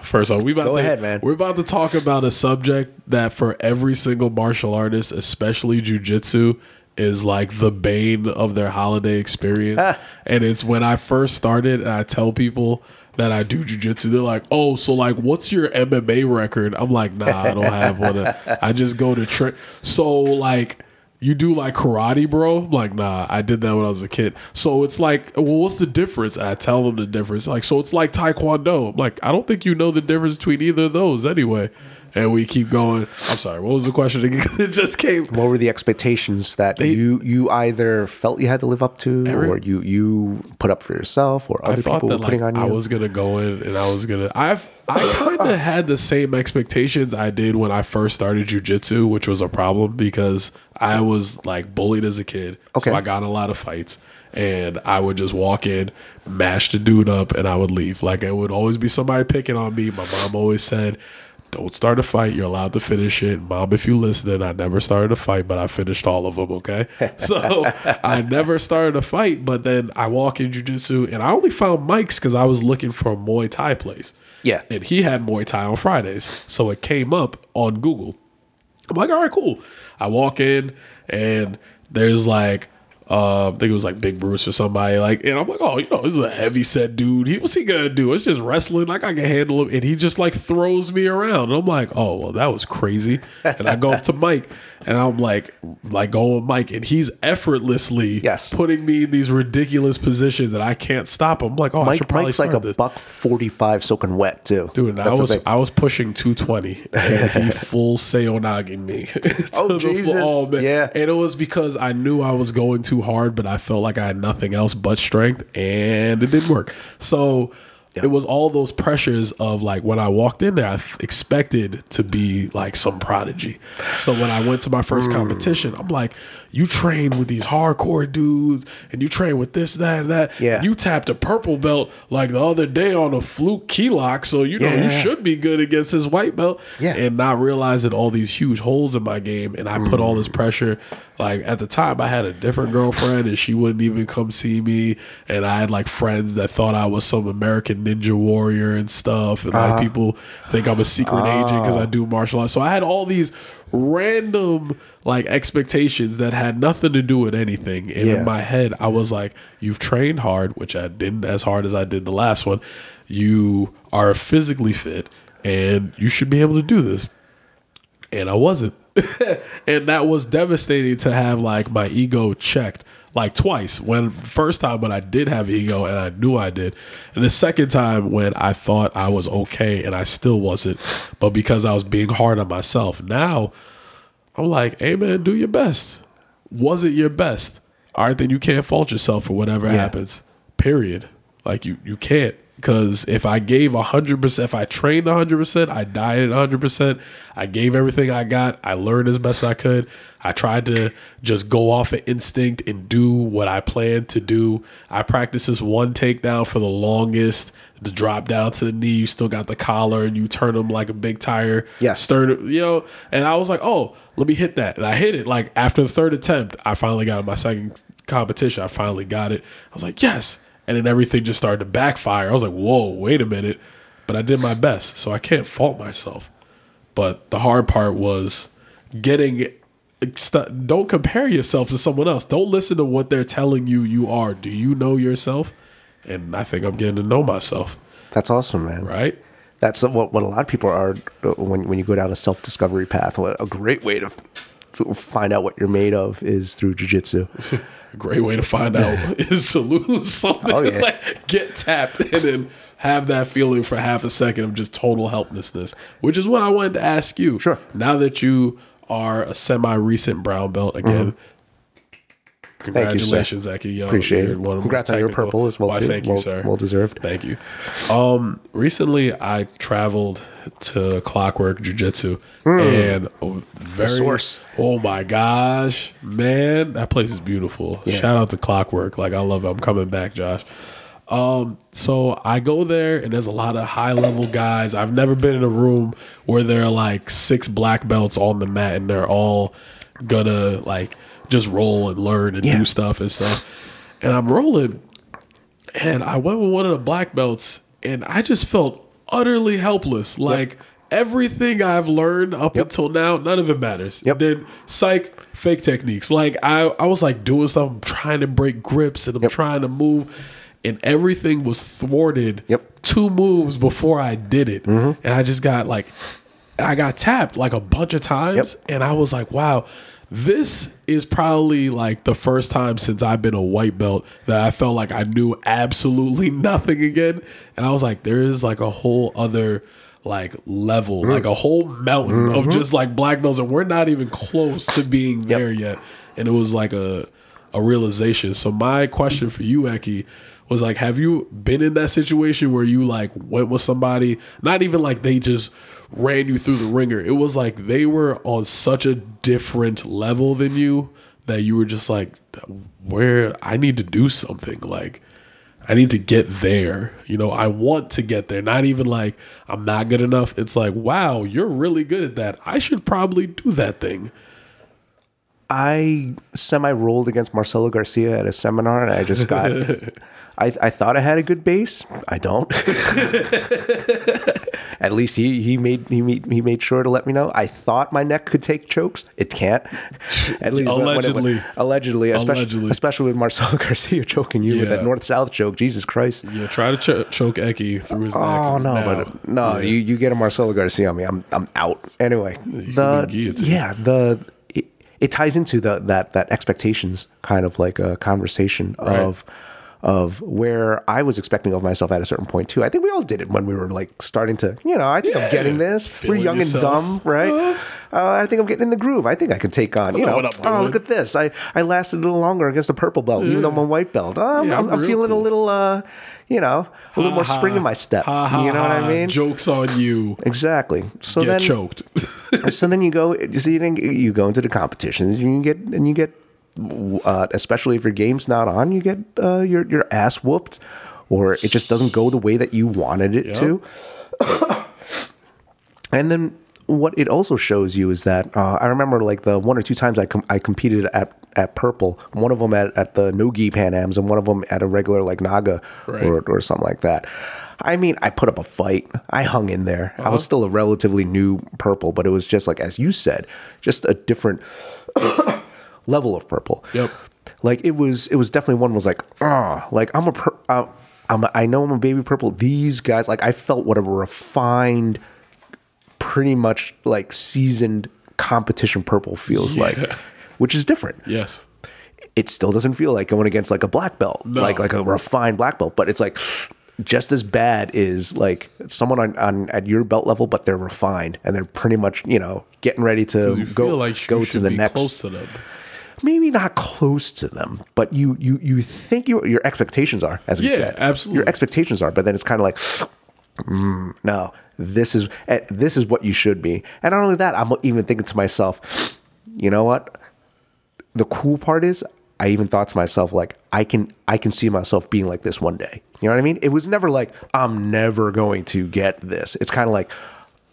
first off, we about Go to, ahead, man. We're about to talk about a subject that for every single martial artist, especially jujitsu, is like the bane of their holiday experience. Ah. and it's when I first started and I tell people that I do jujitsu, they're like, "Oh, so like, what's your MMA record?" I'm like, "Nah, I don't have one. I just go to train." So like, you do like karate, bro? I'm like, nah, I did that when I was a kid. So it's like, well, what's the difference? I tell them the difference. Like, so it's like taekwondo. I'm like, I don't think you know the difference between either of those anyway. And we keep going. I'm sorry, what was the question again? it just came. What were the expectations that you you either felt you had to live up to, Every- or you you put up for yourself, or other people that were putting like on you? I was gonna go in and I was gonna. I've I kind of had the same expectations I did when I first started jujitsu, which was a problem because I was like bullied as a kid. Okay. so I got a lot of fights. And I would just walk in, mash the dude up, and I would leave. Like it would always be somebody picking on me. My mom always said, "Don't start a fight. You're allowed to finish it." Mom, if you listening, I never started a fight, but I finished all of them. Okay, so I never started a fight. But then I walk in jujitsu, and I only found Mike's because I was looking for a Muay Thai place. Yeah. and he had Muay Thai on Fridays, so it came up on Google. I'm like, all right, cool. I walk in and there's like, uh, I think it was like Big Bruce or somebody like, and I'm like, oh, you know, this is a heavy set dude. He what's he gonna do? It's just wrestling. Like I can handle him, and he just like throws me around. And I'm like, oh, well, that was crazy. And I go up to Mike, and I'm like, like going with Mike, and he's effortlessly Yes. putting me in these ridiculous positions that I can't stop him. I'm like, oh, I should Mike probably Mike's like a this. buck forty five soaking wet too. Dude, and I was. I was pushing 220 and he full sayonaging me. Oh, the floor. Jesus. man. Yeah. And it was because I knew I was going too hard, but I felt like I had nothing else but strength and it didn't work. So it was all those pressures of like when I walked in there, I expected to be like some prodigy. So when I went to my first Mm. competition, I'm like, you train with these hardcore dudes and you train with this, that, and that. Yeah. And you tapped a purple belt like the other day on a fluke key lock. So, you know, you Yeah. should be good against his white belt. Yeah. And not realizing all these huge holes in my game. And I put all this Mm. pressure. Like at the time, I had a different girlfriend, and she wouldn't even come see me. And I had like friends that thought I was some American Ninja warrior and stuff, and like uh-huh. people think I'm a secret agent because I oh. do martial arts. So I had all these random like expectations that had nothing to do with anything. And Yeah. in my head, I was like, "You've trained hard, which I didn't as hard as I did the last one. You are physically fit, and you should be able to do this." and I wasn't. and that was devastating to have like my ego checked like twice. When first time when I did have ego and I knew I did, and the second time when I thought I was okay and I still wasn't, but because I was being hard on myself. Now I'm like, hey man, do your best. Was it your best? All right, then you can't fault yourself for whatever happens. Period. Like you, you can't because if I gave hundred percent, if I trained hundred percent, I dieted hundred percent. I gave everything I got. I learned as best I could. I tried to just go off of instinct and do what I planned to do. I practiced this one takedown for the longest. The drop down to the knee, you still got the collar, and you turn them like a big tire. Yes. stern, you know. And I was like, oh, let me hit that, and I hit it. Like after the third attempt, I finally got it. my second competition. I finally got it. I was like, yes. And then everything just started to backfire. I was like, whoa, wait a minute. But I did my best, so I can't fault myself. But the hard part was getting. Don't compare yourself to someone else. Don't listen to what they're telling you you are. Do you know yourself? And I think I'm getting to know myself, That's awesome, man. right? That's what what a lot of people are when when you go down a self discovery path. What a great way to find out what you're made of is through jujitsu. A great way to find out is to lose something. Oh, yeah. like get tapped and then have that feeling for half a second of just total helplessness, which is what I wanted to ask you. Sure. Now that you are a semi recent brown belt again. Mm-hmm. Thank you, sir. Congratulations, Eki. Yo, Appreciate it. one of the Congrats on your purple as well, Why, too. Thank you, Well- sir. well deserved. Thank you. Um, recently, I traveled to Clockwork Jiu Jitsu and oh, very source. Oh my gosh, man, that place is beautiful. Shout out to Clockwork. Like I love it. I'm coming back, Josh. Um, so I go there and there's a lot of high level guys. I've never been in a room where there are like six black belts on the mat and they're all gonna like just roll and learn and Yeah. do stuff and stuff. And I'm rolling and I went with one of the black belts and I just felt utterly helpless. Like everything I've learned up until now, none of it matters. Yep. Then psych fake techniques. Like I, I was like doing stuff, I'm trying to break grips and I'm trying to move. And everything was thwarted Yep. Mm-hmm. two moves before I did it. And I just got like I got tapped like a bunch of times. Yep. And I was like, wow, this is probably like the first time since I've been a white belt that I felt like I knew absolutely nothing again. And I was like, there is like a whole other like level, mm. like a whole mountain of mm-hmm. just like black belts, and we're not even close to being there yet. And it was like a a realization. So my question for you, Eki, was like, have you been in that situation where you like went with somebody, not even like they just ran you through the ringer. It was like they were on such a different level than you that you were just like, where I need to do something. Like I need to get there. You know, I want to get there. Not even like I'm not good enough. It's like, wow, you're really good at that. I should probably do that thing. I semi rolled against Marcelo Garcia at a seminar, and I just got. I, I thought I had a good base. I don't. At least he, he made he made he made sure to let me know. I thought my neck could take chokes. It can't. At least when- when it- Allegedly. allegedly, especially Allegedly. especially with Marcelo Garcia choking you with that north south choke. Jesus Christ. Yeah, try to ch- choke Eki through his neck. Oh no, now. but no, you, you get a Marcelo Garcia on me, I'm I'm out. Anyway, the yeah the it, it ties into the that that expectations kind of like a conversation of of where I was expecting of myself at a certain point too. I think we all did it when we were like starting to, you know, I think I'm getting this. We're young yourself. and dumb, right? Uh, I think I'm getting in the groove. I think I can take on, you know I'm oh, look at this. I I lasted a little longer against a purple belt, even though I'm a white belt. Oh, I'm, Yeah, I'm, I'm feeling a little, uh, you know, a little more spring ha. in my step. Ha, ha, you know what I mean? Jokes on you. Exactly. So Get then, choked. so then you go. So you, you go into the competitions. You get and you get, uh, especially if your game's not on, you get uh, your your ass whooped, or it just doesn't go the way that you wanted it to. and then what it also shows you is that uh, I remember like the one or two times I com- I competed at at purple. One of them at, at the Nogi Pan Ams, and one of them at a regular like Naga Right. or or something like that. I mean, I put up a fight. I hung in there. I was still a relatively new purple, but it was just like as you said, just a different level of purple. Yep. Like it was, it was definitely one was like, ah, like I'm a, pur- uh, I'm, a, I know I'm a baby purple. These guys, like I felt what a refined, pretty much like seasoned competition purple feels like, which is different. Yes. It still doesn't feel like going against like a black belt, No. like like a refined black belt, but it's like just as bad is like someone on, on at your belt level, but they're refined and they're pretty much you know getting ready to go like go to the next to. Maybe not close to them, but you you you think your your expectations are, as we Yeah, said, absolutely. Your expectations are, but then it's kind of like, mm, no, this is eh, this is what you should be. And not only that, I'm even thinking to myself, you know what? The cool part is, I even thought to myself like, I can I can see myself being like this one day. You know what I mean? It was never like I'm never going to get this. It's kind of like,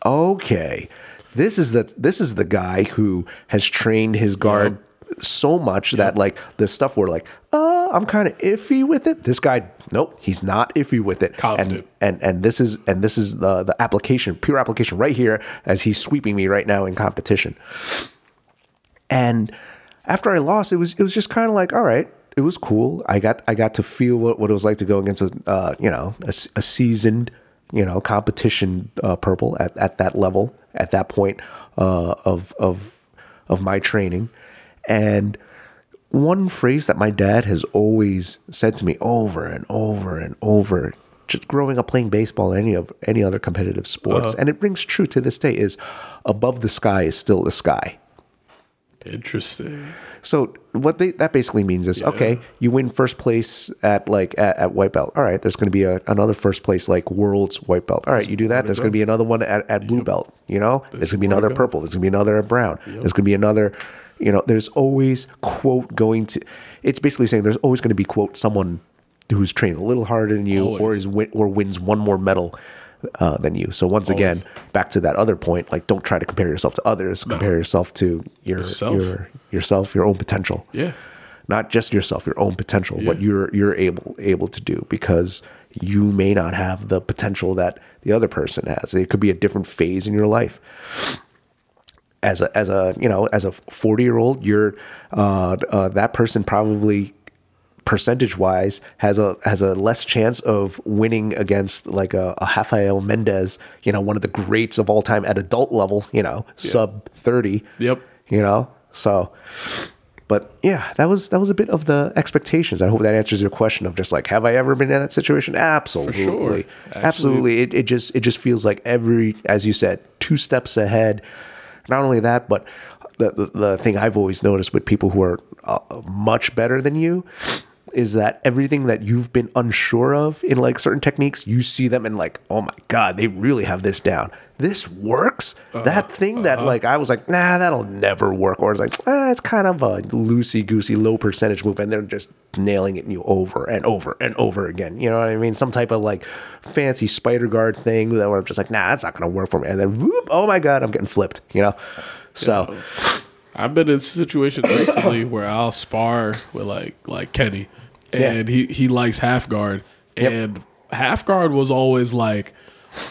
okay, this is the this is the guy who has trained his guard so much that like the stuff where like, uh, I'm kind of iffy with it. This guy, nope, he's not iffy with it. Confident. And and and this is and this is the the application, pure application right here as he's sweeping me right now in competition. And after I lost, it was it was just kind of like, all right, it was cool. I got I got to feel what, what it was like to go against a uh, you know a seasoned you know competition uh, purple at, at that level at that point uh, of of of my training, and one phrase that my dad has always said to me over and over and over just growing up playing baseball or any of any other competitive sports uh-huh. and it rings true to this day is above the sky is still the sky Interesting. so what they, that basically means is okay, you win first place at like at, at white belt. All right, there's going to be a, another first place like world's white belt. All right, you do that. There's going to be another one at, at blue belt. You know, there's going to be another purple. There's going to be another brown. There's going to be another. You know, there's always quote going to. It's basically saying there's always going to be quote someone who's trained a little harder than you or is win, or wins one more medal. Uh, than you. So once again, back to that other point, like don't try to compare yourself to others. Compare yourself to your Yourself. your yourself, your own potential Yeah. not just yourself, your own potential, what you're you're able able to do because you may not have the potential that the other person has. It could be a different phase in your life. As a as a you know as a forty year old, you're uh, uh, that person probably percentage wise has a has a less chance of winning against like a, a Rafael Mendes, you know, one of the greats of all time at adult level, you know, sub thirty. Yep. You know, so but yeah, that was that was a bit of the expectations. I hope that answers your question of just like, have I ever been in that situation? Absolutely, Actually- absolutely. It, it just it just feels like every, as you said, two steps ahead. Not only that, but the the, the thing I've always noticed with people who are uh, much better than you is that everything that you've been unsure of in like certain techniques, you see them and like, oh my god, they really have this down. This works. that thing that like I was like, nah, that'll never work, or it's like, ah, it's kind of a loosey goosey, low percentage move, and they're just nailing it in you over and over and over again. You know what I mean? Some type of like fancy spider guard thing that where I'm just like, nah, that's not gonna work for me. And then whoop, oh my god, I'm getting flipped. You know, so. I've been in situations recently where I'll spar with like like Kenny, and he he likes half guard, Yep. and half guard was always like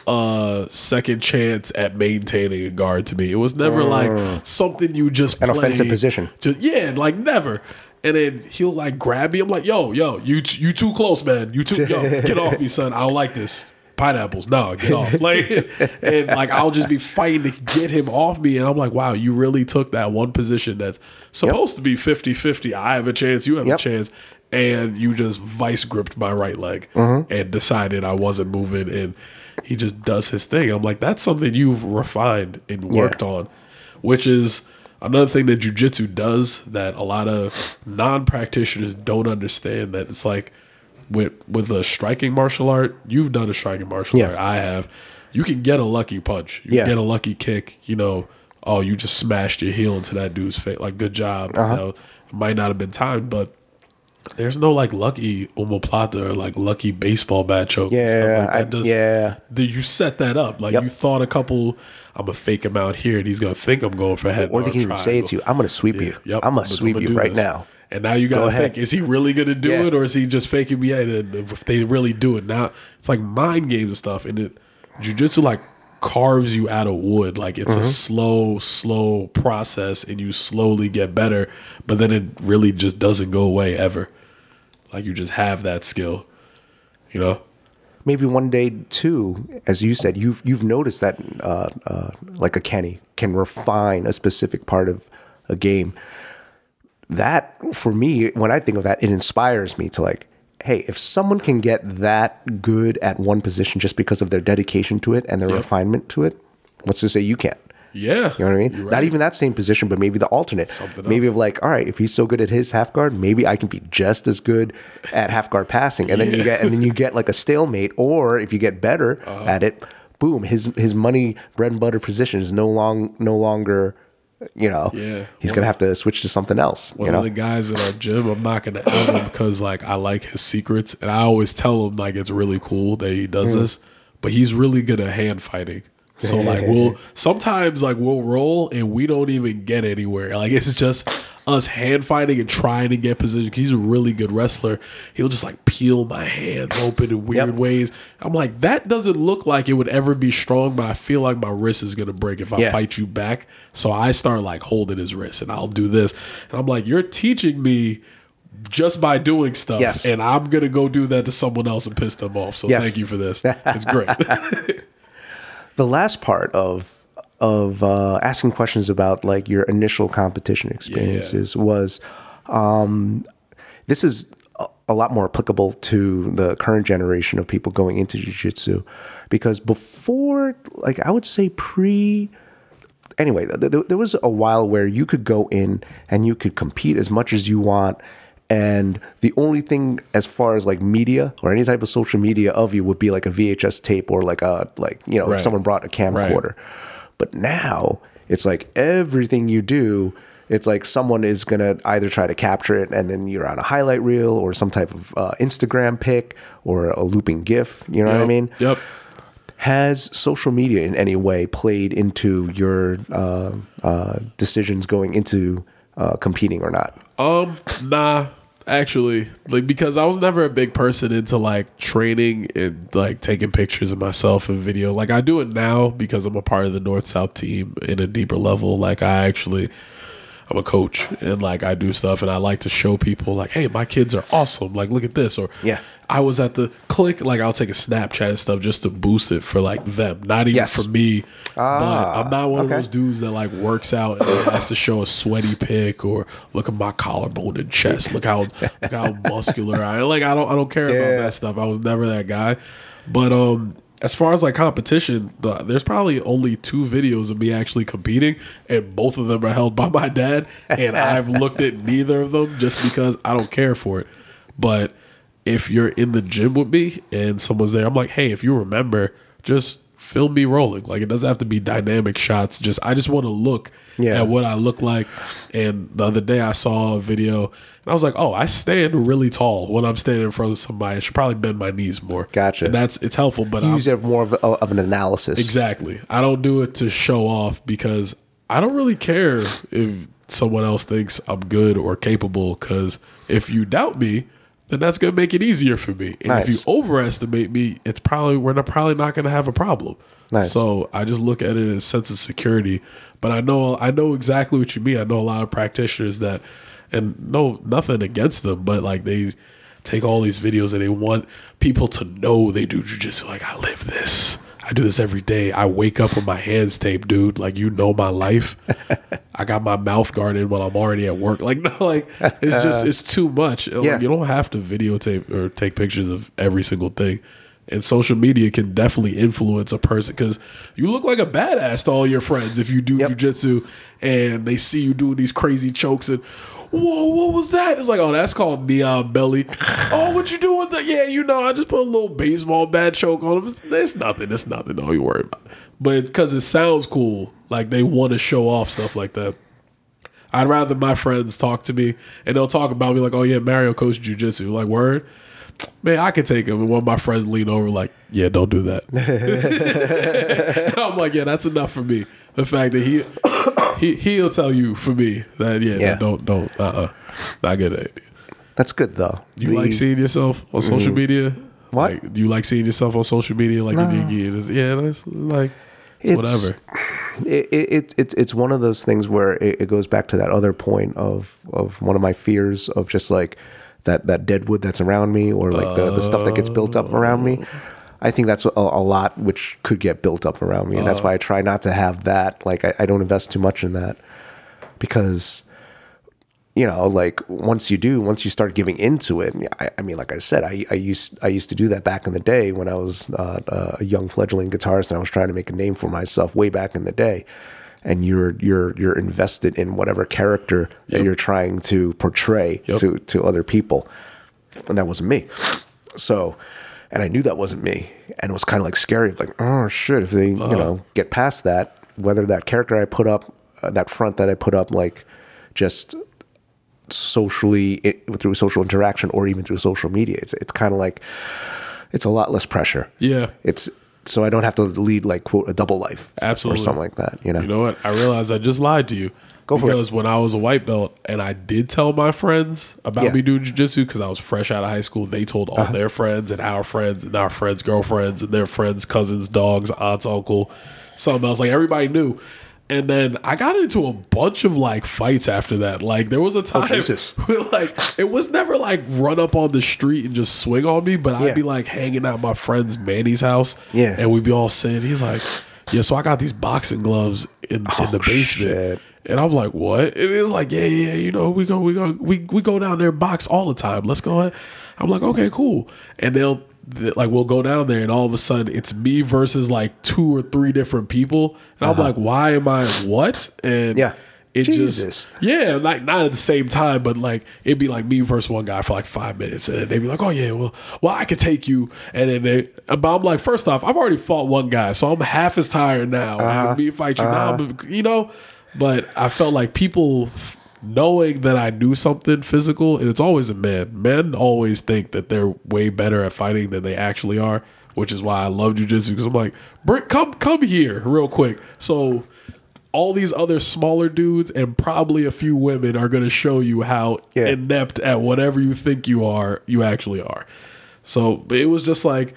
a second chance at maintaining a guard to me. It was never like something you just Mm. An play, offensive position. Just, yeah, like never. And then he'll like grab me. I'm like, yo, yo, you t- you too close, man. You too yo, get off me, son. I don't like this. Pineapples, no, get off. Like, and like I'll just be fighting to get him off me. And I'm like, wow, you really took that one position that's supposed to be 50 50. I have a chance, you have Yep. a chance. And you just vice gripped my right leg mm-hmm. and decided I wasn't moving. And he just does his thing. I'm like, that's something you've refined and worked on, which is another thing that jujitsu does that a lot of non practitioners don't understand. That it's like with with a striking martial art, you've done a striking martial Yeah. art. I have. You can get a lucky punch. You Yeah. get a lucky kick. You know, oh, you just smashed your heel into that dude's face. Like, good job. Uh-huh. You know, it might not have been timed, but there's no like lucky omoplata or like lucky baseball bat choke. Yeah, stuff like I- that. Does- yeah. Did you set that up? Like Yep. you thought a couple. I'm gonna fake him out here, and he's gonna think I'm going for head. Or they can even say it to you. I'm going to sweep you. Yep, I'm to sweep you right this. now. And now you gotta ahead. think: Is he really gonna do Yeah. it, or is he just faking me? And if they really do it, now it's like mind games and stuff. And it jujitsu like carves you out of wood. Like Mm-hmm. it's a slow, slow process, and you slowly get better. But then it really just doesn't go away ever. Like you just have that skill, you know. maybe one day too, as you said, you've you've noticed that uh, uh, like a Kenny can refine a specific part of a game. That for me, when I think of that, it inspires me to like, hey, if someone can get that good at one position just because of their dedication to it and their Yep. refinement to it, what's to say you can't? Yeah, You know what I mean? You're Not even that same position, but maybe the alternate. Something maybe else. of like, all right, if he's so good at his half guard, maybe I can be just as good at half guard passing. And then you get and then you get like a stalemate, or if you get better Uh-huh. at it, boom, his his money bread and butter position is no long no longer you know Yeah. he's gonna have to switch to something else. One you know? of the guys in our gym, I'm not gonna out him because like I like his secrets, and I always tell him like it's really cool that he does Mm. this. But he's really good at hand fighting. So like we'll sometimes like we'll roll and we don't even get anywhere. Like it's just us hand fighting and trying to get position. He's a really good wrestler. He'll just like peel my hands open in weird Yep. ways. I'm like that doesn't look like it would ever be strong, but I feel like my wrist is gonna break if I Yeah. fight you back. So I start like holding his wrist and I'll do this. And I'm like, you're teaching me just by doing stuff. Yes. And I'm gonna go do that to someone else and piss them off. So Yes. thank you for this. It's great. the last part of of uh, asking questions about like your initial competition experiences was um, this is a, a lot more applicable to the current generation of people going into jiu-jitsu because before like i would say pre anyway th- th- there was a while where you could go in and you could compete as much as you want and the only thing as far as like media or any type of social media of you would be like a VHS tape or like a like you know if someone brought a camcorder but now it's like everything you do it's like someone is gonna either try to capture it and then you're on a highlight reel or some type of uh, Instagram pic or a looping GIF you know what I mean Yep. has social media in any way played into your uh, uh, decisions going into uh, competing or not? Um, nah, actually, like because I was never a big person into like training and like taking pictures of myself and video. Like I do it now because I'm a part of the North South team in a deeper level. Like I actually. I'm a coach and like I do stuff and I like to show people like, hey, my kids are awesome. Like, look at this. Or Yeah. I was at the click, like I'll take a Snapchat and stuff just to boost it for like them, not even Yes. for me. but Ah, I'm not one okay. of those dudes that like works out and has to show a sweaty pic or look at my collarbone and chest. Look how look how muscular I. Like I don't I don't care Yeah. about that stuff. I was never that guy. But um as far as like competition, the, there's probably only two videos of me actually competing, and both of them are held by my dad. And I've looked at neither of them just because I don't care for it. But if you're in the gym with me and someone's there, I'm like, hey, if you remember, just film me rolling. Like it doesn't have to be dynamic shots. Just I just want to look Yeah. at what I look like. And the other day I saw a video and I was like, oh, I stand really tall when I'm standing in front of somebody. I should probably bend my knees more. Gotcha. And that's it's helpful, but You I'm, use it more of, a, of an analysis. Exactly. I don't do it to show off because I don't really care if someone else thinks I'm good or capable. Because if you doubt me, then that's gonna make it easier for me. And if you overestimate me, it's probably we're not, probably not gonna have a problem. Nice. So I just look at it as a sense of security. But I know I know exactly what you mean. I know a lot of practitioners that, and no nothing against them, but like they take all these videos and they want people to know they do jujitsu. Like I live this. I do this every day. I wake up with my hands taped, dude. Like you know my life. I got my mouth guarded when I'm already at work. Like no, like it's just uh-huh. it's too much. Like, Yeah. you don't have to videotape or take pictures of every single thing. And social media can definitely influence a person because you look like a badass to all your friends if you do Yep. jujitsu and they see you doing these crazy chokes and whoa, what was that? It's like, oh, that's called knee on belly. oh, what you doing? That? Yeah, you know, I just put a little baseball bat choke on him. It's, it's nothing. It's nothing. Don't you worry about. It. But because it sounds cool, like they want to show off stuff like that. I'd rather my friends talk to me and they'll talk about me like, oh yeah, Mario coached jujitsu. Like word, man, I could take him. And one of my friends lean over like, yeah, don't do that. I'm like, yeah, that's enough for me. The fact that he he he'll tell you for me that yeah, Yeah. don't don't uh uh not good it. That's good though. You The- like seeing yourself on social media? Mm. What? Like, do you like seeing yourself on social media? Like, No. you, you, yeah, that's like it's whatever. it, it, it it's it's one of those things where it, it goes back to that other point of of one of my fears of just like that that dead wood that's around me or like the, the stuff that gets built up around me. I think that's a, a lot which could get built up around me, and that's why I try not to have that. Like I, I don't invest too much in that because you know, like once you do, once you start giving into it, I, I mean, like I said, I, I used I used to do that back in the day when I was uh, a young fledgling guitarist and I was trying to make a name for myself way back in the day. And you're you're you're invested in whatever character that you're trying to portray Yep. to to other people, and that wasn't me. So, and I knew that wasn't me, and it was kind of like scary. Like, oh shit, if they you know get past that, whether that character I put up, uh, that front that I put up, like just socially it, through social interaction or even through social media. It's it's kind of like it's a lot less pressure. Yeah, It's so I don't have to lead like quote a double life Absolutely. or something like that. You know. You know what? I realized I just lied to you. Go for it. because when I was a white belt and I did tell my friends about Yeah. Uh-huh. me doing jujitsu because I was fresh out of high school, they told all their friends and our friends and our friends' girlfriends and their friends, cousins, dogs, aunts, uncle, something else. Like everybody knew. And then I got into a bunch of like fights after that. Like there was a time Oh, where like it was never like run up on the street and just swing on me, but Yeah. I'd be like hanging out at my friend's Manny's house. Yeah. And we'd be all sitting. He's like, Yeah, so I got these boxing gloves in, in the basement. Oh, shit. And I'm like, what? And it was like, yeah, yeah, yeah, you know, we go, we go, we, we go down there box all the time. Let's go ahead. I'm like, okay, cool. And they'll th- like, we'll go down there, and all of a sudden, it's me versus like two or three different people. And I'm like, why am I what? And Uh-huh. Yeah. it Jesus. just yeah, like not at the same time, but like it'd be like me versus one guy for like five minutes, and then they'd be like, "Oh yeah, well, well, I could take you," and then they, but I'm like, first off, I've already fought one guy, so I'm half as tired now. Uh-huh. Me fight you now, I'm- you know. But I felt like people knowing that I knew something physical, and it's always a man. Men always think that they're way better at fighting than they actually are, which is why I love jujitsu because I'm like, "Bring- come come here real quick. So all these other smaller dudes and probably a few women are going to show you how Yeah. inept at whatever you think you are, you actually are. So it was just like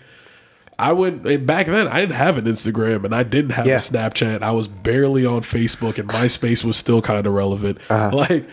I went back then. I didn't have an Instagram and I didn't have Yeah. a Snapchat. I was barely on Facebook and MySpace was still kind of relevant. Uh-huh. Like,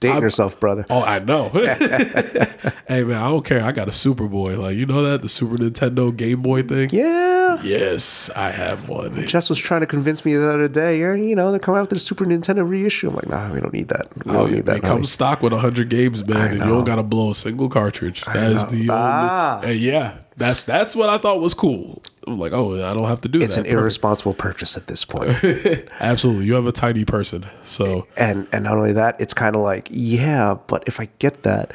Dating yourself, brother. oh, I know. hey man, I don't care. I got a Superboy. Like you know that the Super Nintendo Game Boy thing. Yeah. Yes, I have one. Jess was trying to convince me the other day. Yeah, you know, they're coming out with the Super Nintendo reissue. I'm like, nah, we don't need that. We Oh, don't need that. It honey." stock with hundred games, man, and you don't got to blow a single cartridge. That is the. Ah. yeah, that's that's what I thought was cool. I'm like, oh, I don't have to do It's that. It's an Perfect. irresponsible purchase at this point. Absolutely, you have a tiny person, so and and not only that, it's kind of like, yeah, but if I get that,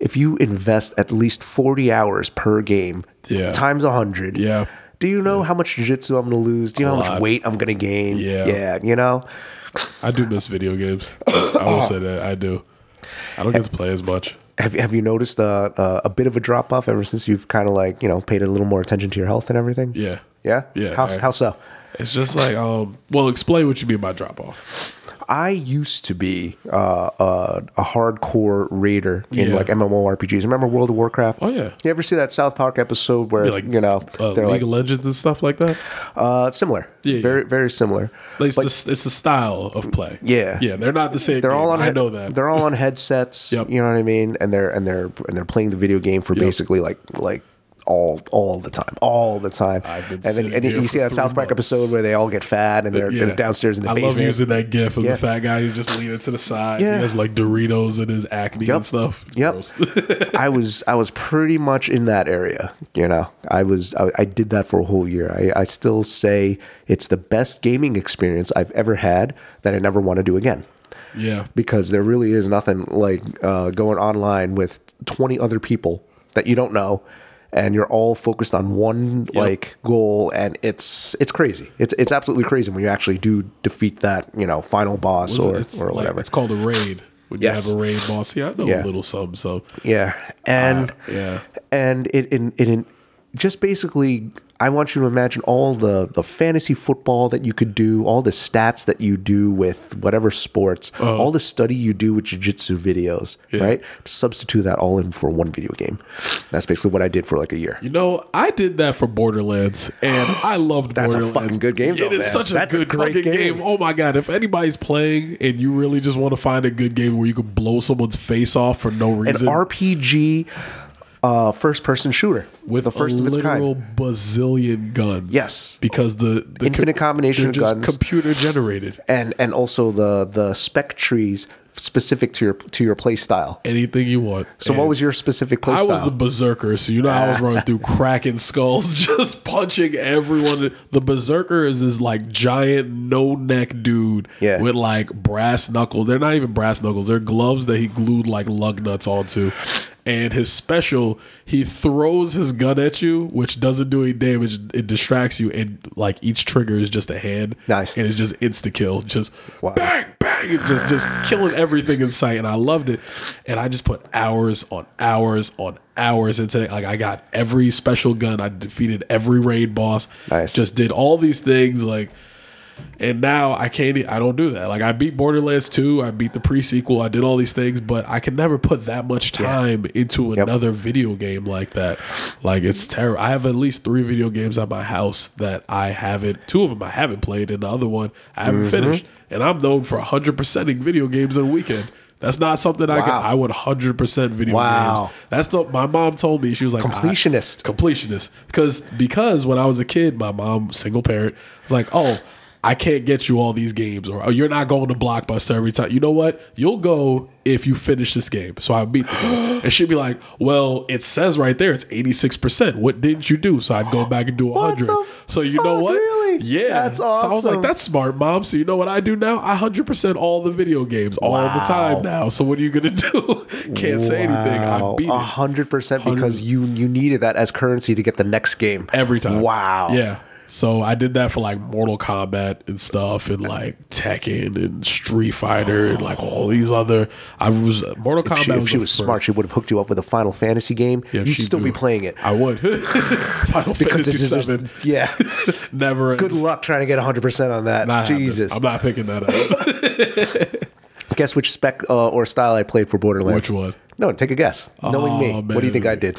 if you invest at least 40 hours per game, Yeah. times 100, yeah, do you know how much jiu-jitsu I'm going to lose? Do you know how much weight I'm going to gain? Yeah. Yeah, you know? I do miss video games. I will say that I do. I don't get to play as much. Have, have you noticed uh, uh, a bit of a drop off ever since you've kind of like, you know, paid a little more attention to your health and everything? Yeah, Yeah? Yeah, How, I- how so? it's just like um. Well, explain what you mean by drop off. I used to be uh, uh, a hardcore raider in Yeah. like MMORPGs. Remember World of Warcraft? Oh, yeah. You ever see that South Park episode where Like you know uh, they're League like of Legends and stuff like that. uh, similar, Yeah, very yeah. very similar. It's, the, it's the style of play. Yeah. yeah, they're not the same. They're all on. I know that. they're all on headsets. Yep. You know what I mean? And they're and they're and they're playing the video game for basically like like all all the time, all the time. I've been and then and you see that South Park months. episode where they all get fat and they're, they're downstairs in the I basement. love using that gif of Yeah. the fat guy who's just leaning to the side. Yeah. He has like Doritos and his acne Yep. and stuff. It's Yep. I was I was pretty much in that area. You know, I was I, I did that for a whole year. I, I still say it's the best gaming experience I've ever had that I never want to do again yeah. because there really is nothing like uh, going online with twenty other people that you don't know and you're all focused on one like goal, and it's it's crazy. It's it's absolutely crazy when you actually do defeat that you know final boss or it's or like- whatever. It's called a raid. When Yes. you have a raid boss, yeah, I know Yeah. a little sub So Yeah, and uh, yeah. and it in it, in just basically I want you to imagine all the the fantasy football that you could do, all the stats that you do with whatever sports, uh-huh. all the study you do with jiu-jitsu videos. Yeah. right? Substitute that all in for one video game. That's basically what I did for like a year. You know, I did that for Borderlands, and I loved That's a fucking good game, though, It is man. such a That's a good great fucking game. game. Oh my god! If anybody's playing and you really just want to find a good game where you can blow someone's face off for no reason, An RPG uh, first person shooter with the first a of its literal kind. bazillion guns. Yes. because the, the Infinite combination of guns. computer generated. And and also the the spec trees specific to your to your play style. Anything you want. So what was your specific play I style? was the berserker, so you know I was running through cracking skulls, just punching everyone. The berserker is this like giant no neck dude Yeah. with like brass knuckles. They're not even brass knuckles; they're gloves that he glued like lug nuts onto. And his special, he throws his gun at you, which doesn't do any damage. It distracts you, and like each trigger is just a hand. Nice. and it's just insta kill. Just Wow. bang, bang. It's just just killing everything in sight, and I loved it. And I just put hours on hours on hours into it. Like I got every special gun. I defeated every raid boss. Nice. Just did all these things like. And now I can't. I don't do that. Like I beat Borderlands 2. I beat the pre sequel. I did all these things, but I can never put that much time into Yep. another video game like that. Like it's terrible. I have at least three video games at my house that I haven't. Two of them I haven't played, and the other one I haven't Mm-hmm. finished. And I'm known for 100 percenting video games in a weekend. That's not something I can. Wow. I would 100 percent video Wow. games. That's the my mom told me. She was like Completionist. completionist because because when I was a kid, my mom, single parent, was like, "Oh, I can't get you all these games, or oh, you're not going to Blockbuster every time." You know what? You'll go if you finish this game. So I beat the game, and she'd be like, "Well, it says right there it's 86 percent. What didn't you do?" So I'd go back and do 100. the So you know what? Really? Yeah, That's So I was like, "That's smart, mom." So you know what I do now? I 100 percent all the video games all the time now. So what are you gonna do? Can't say anything. I Wow. beat A it. hundred percent because you you needed that as currency to get the next game every time. Wow. Yeah. So I did that for like Mortal Kombat and stuff, and like Tekken and Street Fighter and like all these other. I was Mortal If Kombat. she, if was she was smart, she would have hooked you up with a Final Fantasy game. Yeah, You'd still be playing it. I would. Final Because Fantasy this is Seven. yeah. Never. Good ends. luck trying to get 100% on that. Not. Jesus. I'm not picking that up. Guess which spec uh, or style I played for Borderlands? Which one? No, take a guess. Knowing me, Oh, what do you think. I did?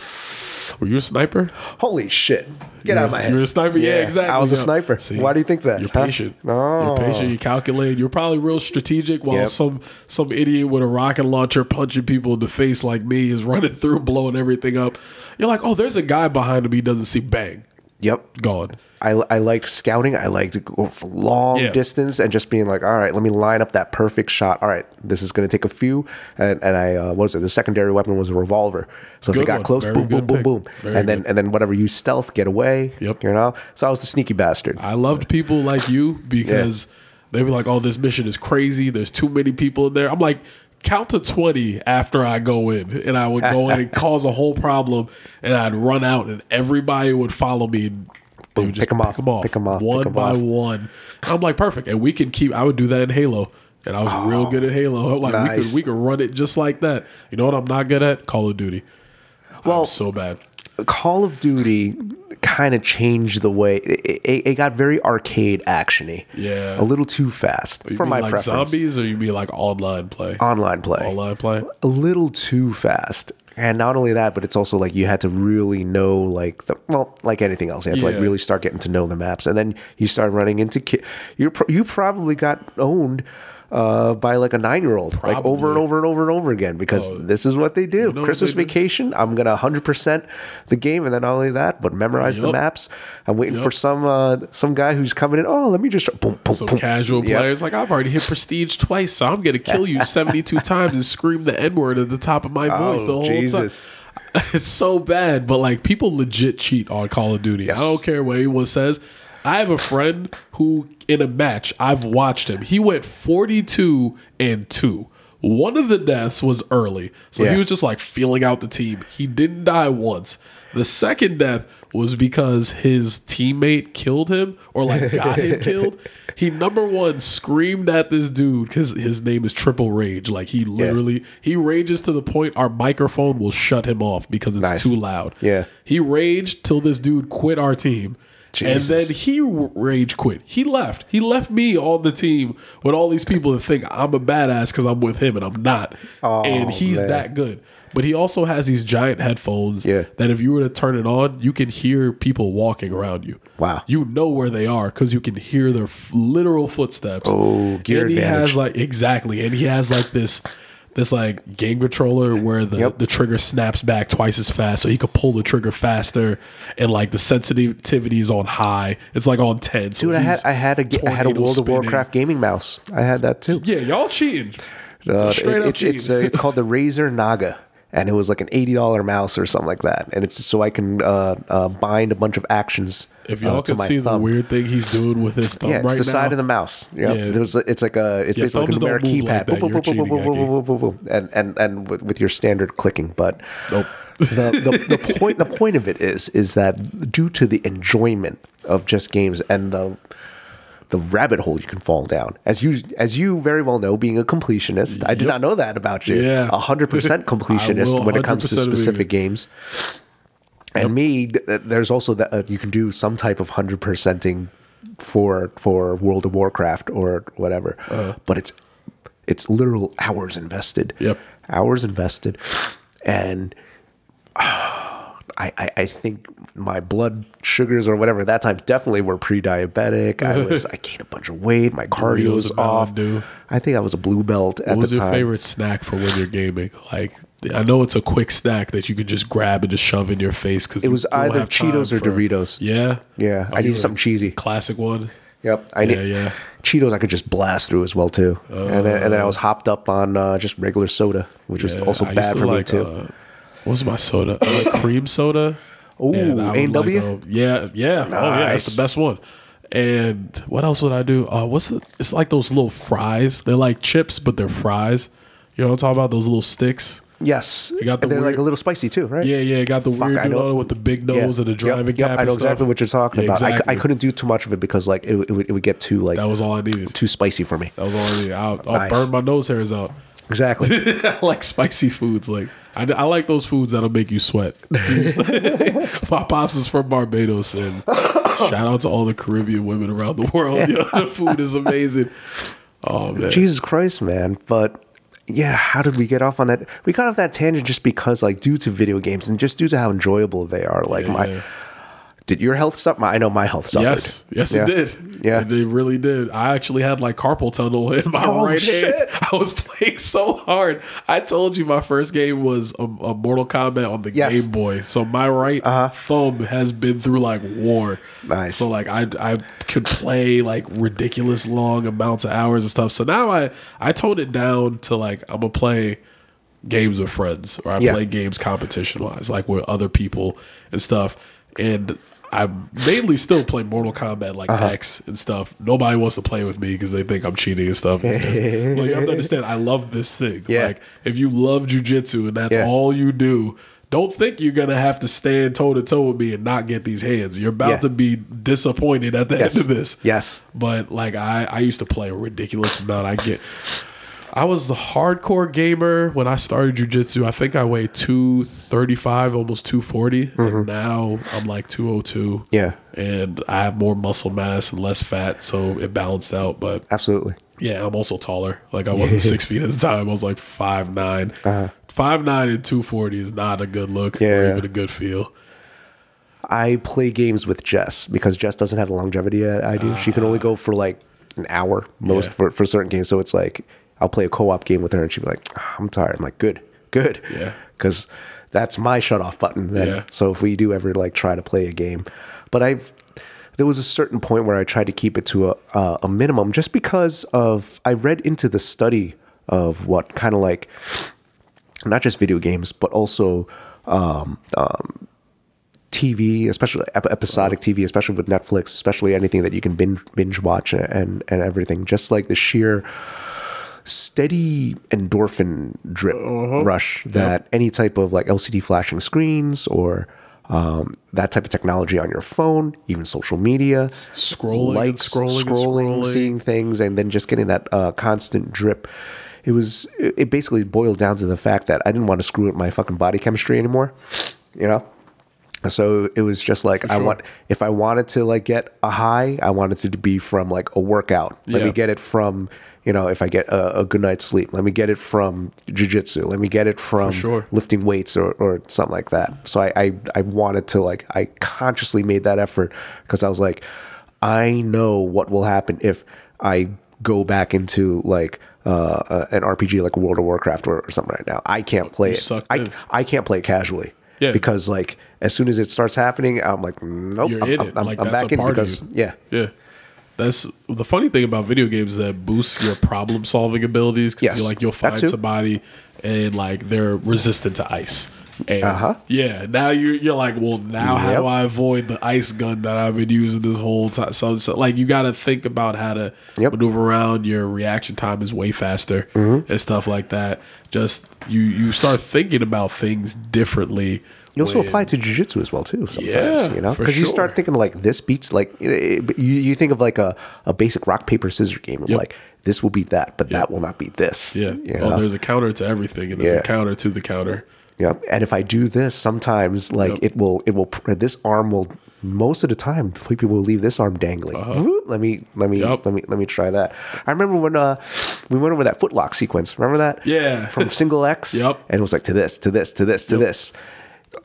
Were you a sniper? Holy shit. Get You out of my head. You were a sniper? Yeah, exactly. I was a Yeah. sniper. See, Why do you think that? You're huh? patient. Oh. You're patient. You calculate. You're probably real strategic. While Yep. some some idiot with a rocket launcher punching people in the face like me is running through, blowing everything up. You're like, oh, there's a guy behind him. He doesn't see. Bang, Yep. gone. I, I liked scouting. I liked for long Yeah. distance and just being like, all right, let me line up that perfect shot. All right, this is going to take a few. And, and I, uh, what was it? The secondary weapon was a revolver. So if Good they got one. close, Very boom, boom, good boom, boom. And then good. and then whatever, use stealth, get away. Yep. You know? So I was the sneaky bastard. I loved people like you because they were like, oh, this mission is crazy. There's too many people in there. I'm like, count to 20 after I go in. And I would go in and cause a whole problem. And I'd run out and everybody would follow me. And they would just pick 'em off, Pick 'em off. pick 'em off, One pick 'em by off. one. I'm like, perfect. And we can keep, I would do that in Halo. And I was real good at oh, Halo. I'm like, we nice. could we could run it just like that. You know what I'm not good at? Call of Duty. Well- I'm so bad. Call of Duty kind of changed the way it, it, it got very arcade actiony. Yeah. A little too fast You for my like preference. zombies or you mean like online play? Online play. online play? a little too fast. And not only that, but it's also like you had to really know, like the well, like anything else, you had to Yeah. like really start getting to know the maps, and then you start running into ki- you. Pro- you probably got owned uh, by like a nine year old, like over and over and over and over again, because Oh, this is what they do. know Christmas they do? vacation, I'm gonna hundred percent the game, and then not only that, but memorize the maps. I'm waiting for some uh, some guy who's coming in. Oh, let me just boom, boom, Some boom. casual Yep. players like I've already hit prestige twice, so I'm gonna kill you 72 times and scream the N word at the top of my voice Oh, the whole Jesus. time. It's so bad, but like people legit cheat on Call of Duty. Yes. I don't care what anyone says. I have a friend who, in a match, I've watched him. He went 42 and 2. One of the deaths was early. So Yeah. he was just like feeling out the team. He didn't die once. The second death was because his teammate killed him or like got him killed. He number one screamed at this dude because his name is Triple Rage. Like he literally he rages to the point our microphone will shut him off because it's Nice. too loud. Yeah. He raged till this dude quit our team. Jesus. And then he rage quit. He left. He left me on the team with all these people that think I'm a badass because I'm with him and I'm not. Oh, and he's man. that good. But he also has these giant headphones Yeah. that if you were to turn it on, you can hear people walking around you. Wow. You know where they are because you can hear their f- literal footsteps. Oh, gear and he advantage. has like exactly, and he has like this. This like game controller where the, Yep. the trigger snaps back twice as fast, so he could pull the trigger faster, and like the sensitivity is on high. It's like on ten. So Dude, I had I had a i had a World of. Warcraft gaming mouse. I had that too. Yeah, y'all cheating. Uh, Straight it- up it's it's, uh, cheating. it's called the Razer Naga, and it was like an eighty dollar mouse or something like that. And it's so I can uh, uh, bind a bunch of actions. If y'all uh, to can see the weird thing he's doing with his thumb Yeah, it's right the now, side of the mouse. Yep. Yeah. There's, it's like a it's Yeah, basically like a numeric keypad, and and and with, with your standard clicking. But Nope. the, the the point the point of it is is that due to the enjoyment of just games and the the rabbit hole you can fall down as you as you very well know being a completionist i did not know that about you Yeah. a hundred percent completionist when it comes to 100% agree. specific games and me th- th- there's also that uh, you can do some type of hundred percenting for for world of warcraft or whatever Uh-huh. but it's it's literal hours invested Yep. hours invested and I, I, I think my blood sugars or whatever at that time definitely were pre-diabetic. I was I gained a bunch of weight. My cardio was off. Dew. I think I was a blue belt at the end. What was your favorite snack for when you're gaming? Like, I know it's a quick snack that you could just grab and just shove in your face because It was either Cheetos or Doritos. Yeah, Yeah, I you needed something cheesy. Classic one. Yep, I Yeah, need yeah. Cheetos. I could just blast through as well too, and then and then I was hopped up on uh, just regular soda, which was also I bad for me too. Uh, was my soda? Like cream soda. Ooh, A&W? like, uh, yeah, yeah. Oh yeah, Nice. the best one. And what else would I do? Uh, what's it? It's like those little fries. They're like chips, but they're fries. You know what I'm talking about? Those little sticks. yes, You got the and they're like a little spicy too, right? Yeah, yeah. Got the weird I dude on it with the big nose and the driving yep, yep, cap. I know exactly what you're talking Yeah, about. I c- I, I couldn't do too much of it because like it, it, would, it would get too like That was all I needed. too spicy for me. That was all I needed. I'll, I'll Nice. burn my nose hairs out. Exactly. I like spicy foods. Like I, I like those foods that'll make you sweat. my pops is from Barbados, and shout out to all the Caribbean women around the world. Yeah, the food is amazing. Oh man, Jesus Christ, man. But yeah, how did we get off on that? We got off that tangent just because, like, due to video games and just due to how enjoyable they are. Like, Yeah, my yeah. Did your health suffer? I know my health suffered. Yes, yes, Yeah. it did. Yeah. it, it really did. I actually had like carpal tunnel in my Oh, right shit. hand. I was playing so hard. I told you my first game was a, a Mortal Kombat on the Yes. Game Boy. So my right Uh-huh. thumb has been through like war. Nice. So like I I could play like ridiculous long amounts of hours and stuff. So now I I toned it down to like I'm gonna play games with friends or I Yeah. play games competition wise, like with other people and stuff. And I mainly still play Mortal Kombat like Uh-huh. X and stuff. Nobody wants to play with me because they think I'm cheating and stuff. Well, you have to understand, I love this thing. Yeah. Like if you love jujitsu and that's Yeah. all you do, don't think you're gonna have to stand toe to toe with me and not get these hands. You're about Yeah. to be disappointed at the Yes. end of this. Yes. But like I, I used to play a ridiculous amount. I get I was the hardcore gamer when I started jujitsu. I think I weighed two thirty five, almost two and now I'm like two oh two. Yeah. And I have more muscle mass and less fat, so it balanced out. But Absolutely. yeah, I'm also taller. Like I wasn't six feet at the time. I was like five nine. Five nine and two forty is not a good look or Uh-huh. Yeah. even a good feel. I play games with Jess because Jess doesn't have the longevity I do. she can only go for like an hour most Yeah. for, for certain games. So it's like I'll play a co-op game with her and she'll be like, "Ah, I'm tired. I'm like, good, good. Yeah. Because that's my shut off button. Then. Yeah. So if we do ever like try to play a game, but I've there was a certain point where I tried to keep it to a uh, a minimum just because of I read into the study of what kind of like not just video games but also um, um, TV, especially episodic TV, especially with Netflix, especially anything that you can binge binge watch and, and everything. Just like the sheer steady endorphin drip rush that any type of like LCD flashing screens or um, that type of technology on your phone, even social media, Scrolling, likes, scrolling, scrolling, scrolling. seeing things, and then just getting that uh, constant drip. It was. It it basically boiled down to the fact that I didn't want to screw up my fucking body chemistry anymore. You know. So it was just like I want if I wanted to like get a high, I wanted it to be from like a workout. Let me get it from you know if I get a, a good night's sleep. Let me get it from jujitsu. Let me get it from sure. lifting weights or, or something like that. So I, I I wanted to like I consciously made that effort because I was like I know what will happen if I go back into like uh, uh, an RPG like World of Warcraft or, or something right now. I can't play it. I in. I can't play it casually. Yeah. Because like as soon as it starts happening, I'm like, nope, You're I'm, I'm. I'm, like I'm back in because yeah, yeah. That's the funny thing about video games that boosts your problem solving abilities because Yes, you like you'll find somebody and like they're resistant to ice. And Uh-huh. yeah, now you're you're like, well, now how do I avoid the ice gun that I've been using this whole time? So, so like you got to think about how to Yep. maneuver around. Your reaction time is way faster Mm-hmm. and stuff like that. Just you you start thinking about things differently. You also when- apply it to jujitsu as well too. Sometimes Yeah, you know because you start thinking like this beats like eh, you, you think of like a, a basic rock paper scissors game of Yep. like this will beat that, but that will not beat this. Yeah. you Oh, know? there's a counter to everything, and there's Yeah. a counter to the counter. Yeah, and if I do this, sometimes like Yep. it will, it will. This arm will. Most of the time, people will leave this arm dangling. Whoop, Let me, let me, Uh-huh. Yep. let me, let me try that. I remember when uh, we went over that footlock sequence. Remember that? Yeah. From single X. Yep. And it was like to this, to this, to this, to this.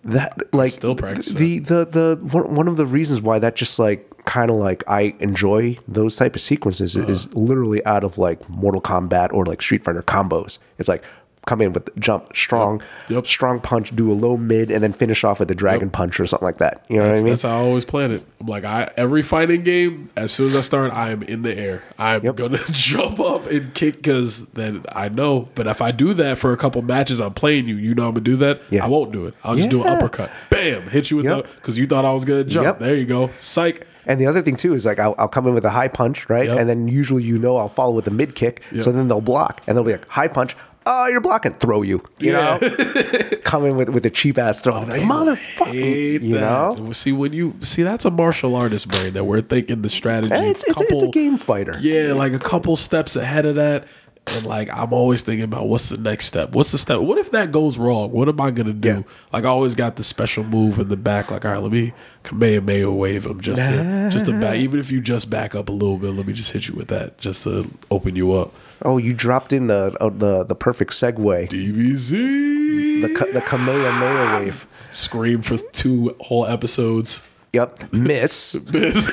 That like Still practice the the the one one of the reasons why that just like kind of like I enjoy those type of sequences Uh-huh. is literally out of like Mortal Kombat or like Street Fighter combos. It's like come in with jump strong, Yep. strong punch, do a low mid, and then finish off with a dragon punch or something like that. You know That's, what I mean? that's how I always plan it. I'm like, I every fighting game, as soon as I start, I am in the air. I'm Yep. gonna jump up and kick because then I know. But if I do that for a couple matches, I'm playing you. You know I'm gonna do that. Yeah. I won't do it. I'll just do an uppercut. Bam, hit you with Yep. the because you thought I was gonna jump. Yep. There you go. Psych. And the other thing too is like I'll, I'll come in with a high punch, right? Yep. And then usually you know I'll follow with a mid kick. So then they'll block and they'll be like high punch. Oh, you're blocking. Throw you. You Yeah. know, come in with with a cheap ass throw. Oh, like motherfucker. You that. know, See when you see that's a martial artist brain that we're thinking the strategy. It's, it's, it's a game fighter. Yeah, like a couple steps ahead of that. And like I'm always thinking about what's the next step? What's the step? What if that goes wrong? What am I gonna do? Yeah. Like I always got the special move in the back. Like all right, let me Kamehameha wave him just to, just to back. Even if you just back up a little bit, let me just hit you with that just to open you up. Oh, you dropped in the uh, the the perfect segue. DBZ. The Ka- the Kamehameha wave. Scream for two whole episodes. Yep, miss. Miss.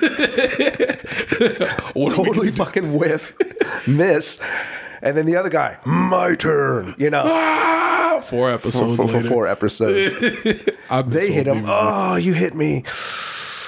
totally fucking whiff, miss, and then the other guy, my turn. You know, Ah, four episodes for, for later. four episodes, they hit him. Oh, you hit me.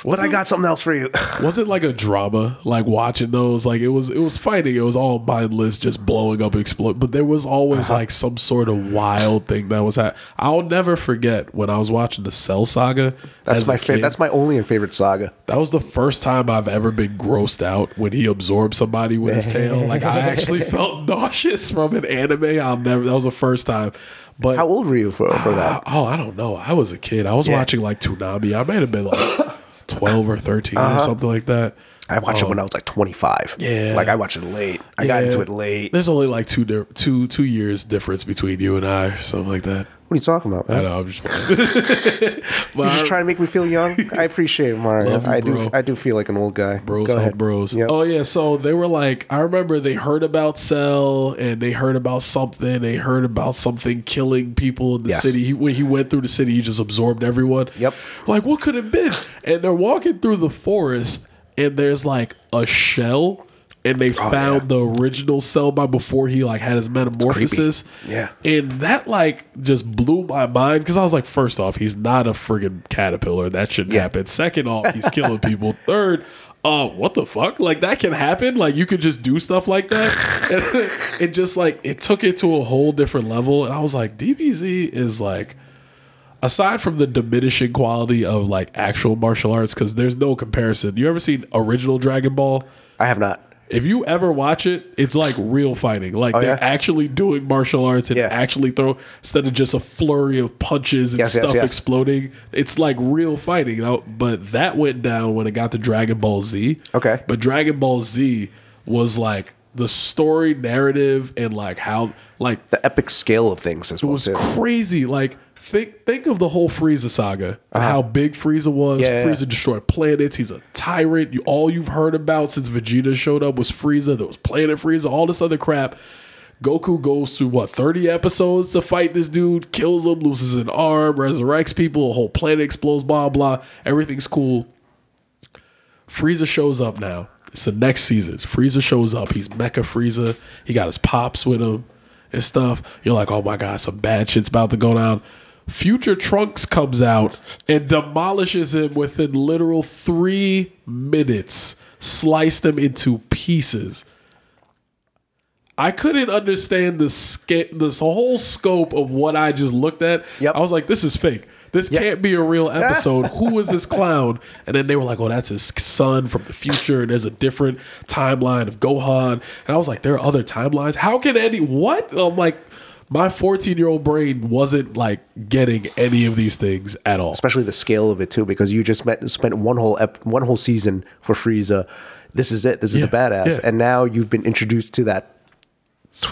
But I got something else for you. Was it like a drama? Like watching those, like it was, it was fighting. It was all mindless, just blowing up, explode. But there was always Uh-huh. like some sort of wild thing that was happening. I'll never forget when I was watching the Cell Saga. That's my favorite. That's my only and favorite saga. That was the first time I've ever been grossed out when he absorbed somebody with his tail. Like I actually felt nauseous from an anime. I'll never. That was the first time. But How old were you for, for that? Oh, I don't know. I was a kid. I was Yeah. watching like Toonami. I might have been like 12 or 13 or uh-huh. something like that. I watched it when um, I was like 25. Oh. Yeah. Like I watched it late. I got into it late. There's only like two two two years difference between you and I, something like that. What are you talking about, I man? know. I'm just. You're just trying to make me feel young. I appreciate it, Mario. You, I do. I do feel like an old guy. Bros Go help bros. Yep. Oh yeah, so they were like, I remember they heard about Cell and they heard about something. They heard about something killing people in the Yes. city. He, when he went through the city, he just absorbed everyone. Yep. Like what could it have been? And they're walking through the forest, and there's like a shell. And they found the original Cell by before he like had his metamorphosis. Yeah. And that like just blew my mind because I was like, first off, he's not a friggin' caterpillar. That shouldn't Yeah. happen. Second off, he's killing people. Third, uh, what the fuck? Like that can happen. Like you could just do stuff like that. And it just like it took it to a whole different level. And I was like, DBZ is like aside from the diminishing quality of like actual martial arts, because there's no comparison. You ever seen original Dragon Ball? I have not. If you ever watch it, it's like real fighting. Like oh, they're yeah? actually doing martial arts and Yeah. actually throw instead of just a flurry of punches and Yes, yes, stuff yes. exploding. It's like real fighting. You know? But that went down when it got to Dragon Ball Z. Okay. But Dragon Ball Z was like the story narrative and like how like The epic scale of things as it well was too. crazy. Like think think of the whole Frieza saga and how big Frieza was. Uh-huh. Yeah, yeah. Frieza destroyed planets. He's a tyrant. You all you've heard about since Vegeta showed up was Frieza. There was Planet Frieza. All this other crap. Goku goes through what thirty episodes to fight this dude, kills him, loses an arm, resurrects people, a whole planet explodes, blah blah. Everything's cool. Frieza shows up now. It's the next season. Frieza shows up. He's Mecha Frieza. He got his pops with him and stuff. You're like, oh my god, some bad shit's about to go down. Future Trunks comes out and demolishes him within literal three minutes. Sliced him into pieces. I couldn't understand the sca- this whole scope of what I just looked at. Yep. I was like, this is fake. This can't be a real episode. Who is this clown? And then they were like, oh, that's his son from the future. And there's a different timeline of Gohan. And I was like, there are other timelines. How can any what? I'm like, my 14 year old brain wasn't like getting any of these things at all. especially the scale of it too, because you just met, spent one whole ep- one whole season for Frieza. This is it. This is Yeah, the badass, yeah. and now you've been introduced to that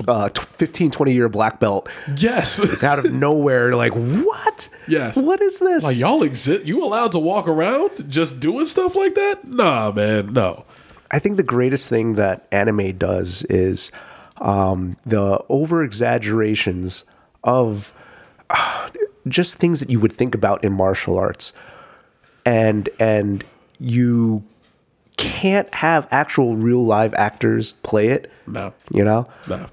uh, tw- 15, 20 year black belt Yes. out of nowhere. Like what? Yes. What is this? like y'all exist. You allowed to walk around just doing stuff like that? Nah, man, no. I think the greatest thing that anime does is um, the over exaggerations of uh, just things that you would think about in martial arts, and and you can't have actual real live actors play it. No. You know, No.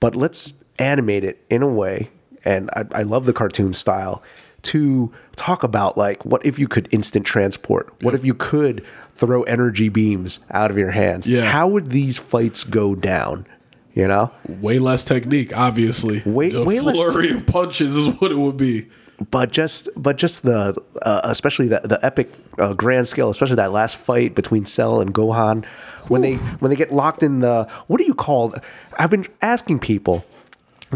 but let's animate it in a way and I, I love the cartoon style to talk about like what if you could instant transport what if you could throw energy beams out of your hands Yeah. how would these fights go down you know Way less technique, obviously. Way- a way less flurry of punches is what it would be. but just but just the uh, especially the the epic uh, grand scale especially that last fight between Cell and Gohan when they when they get locked in the what do you call I've been asking people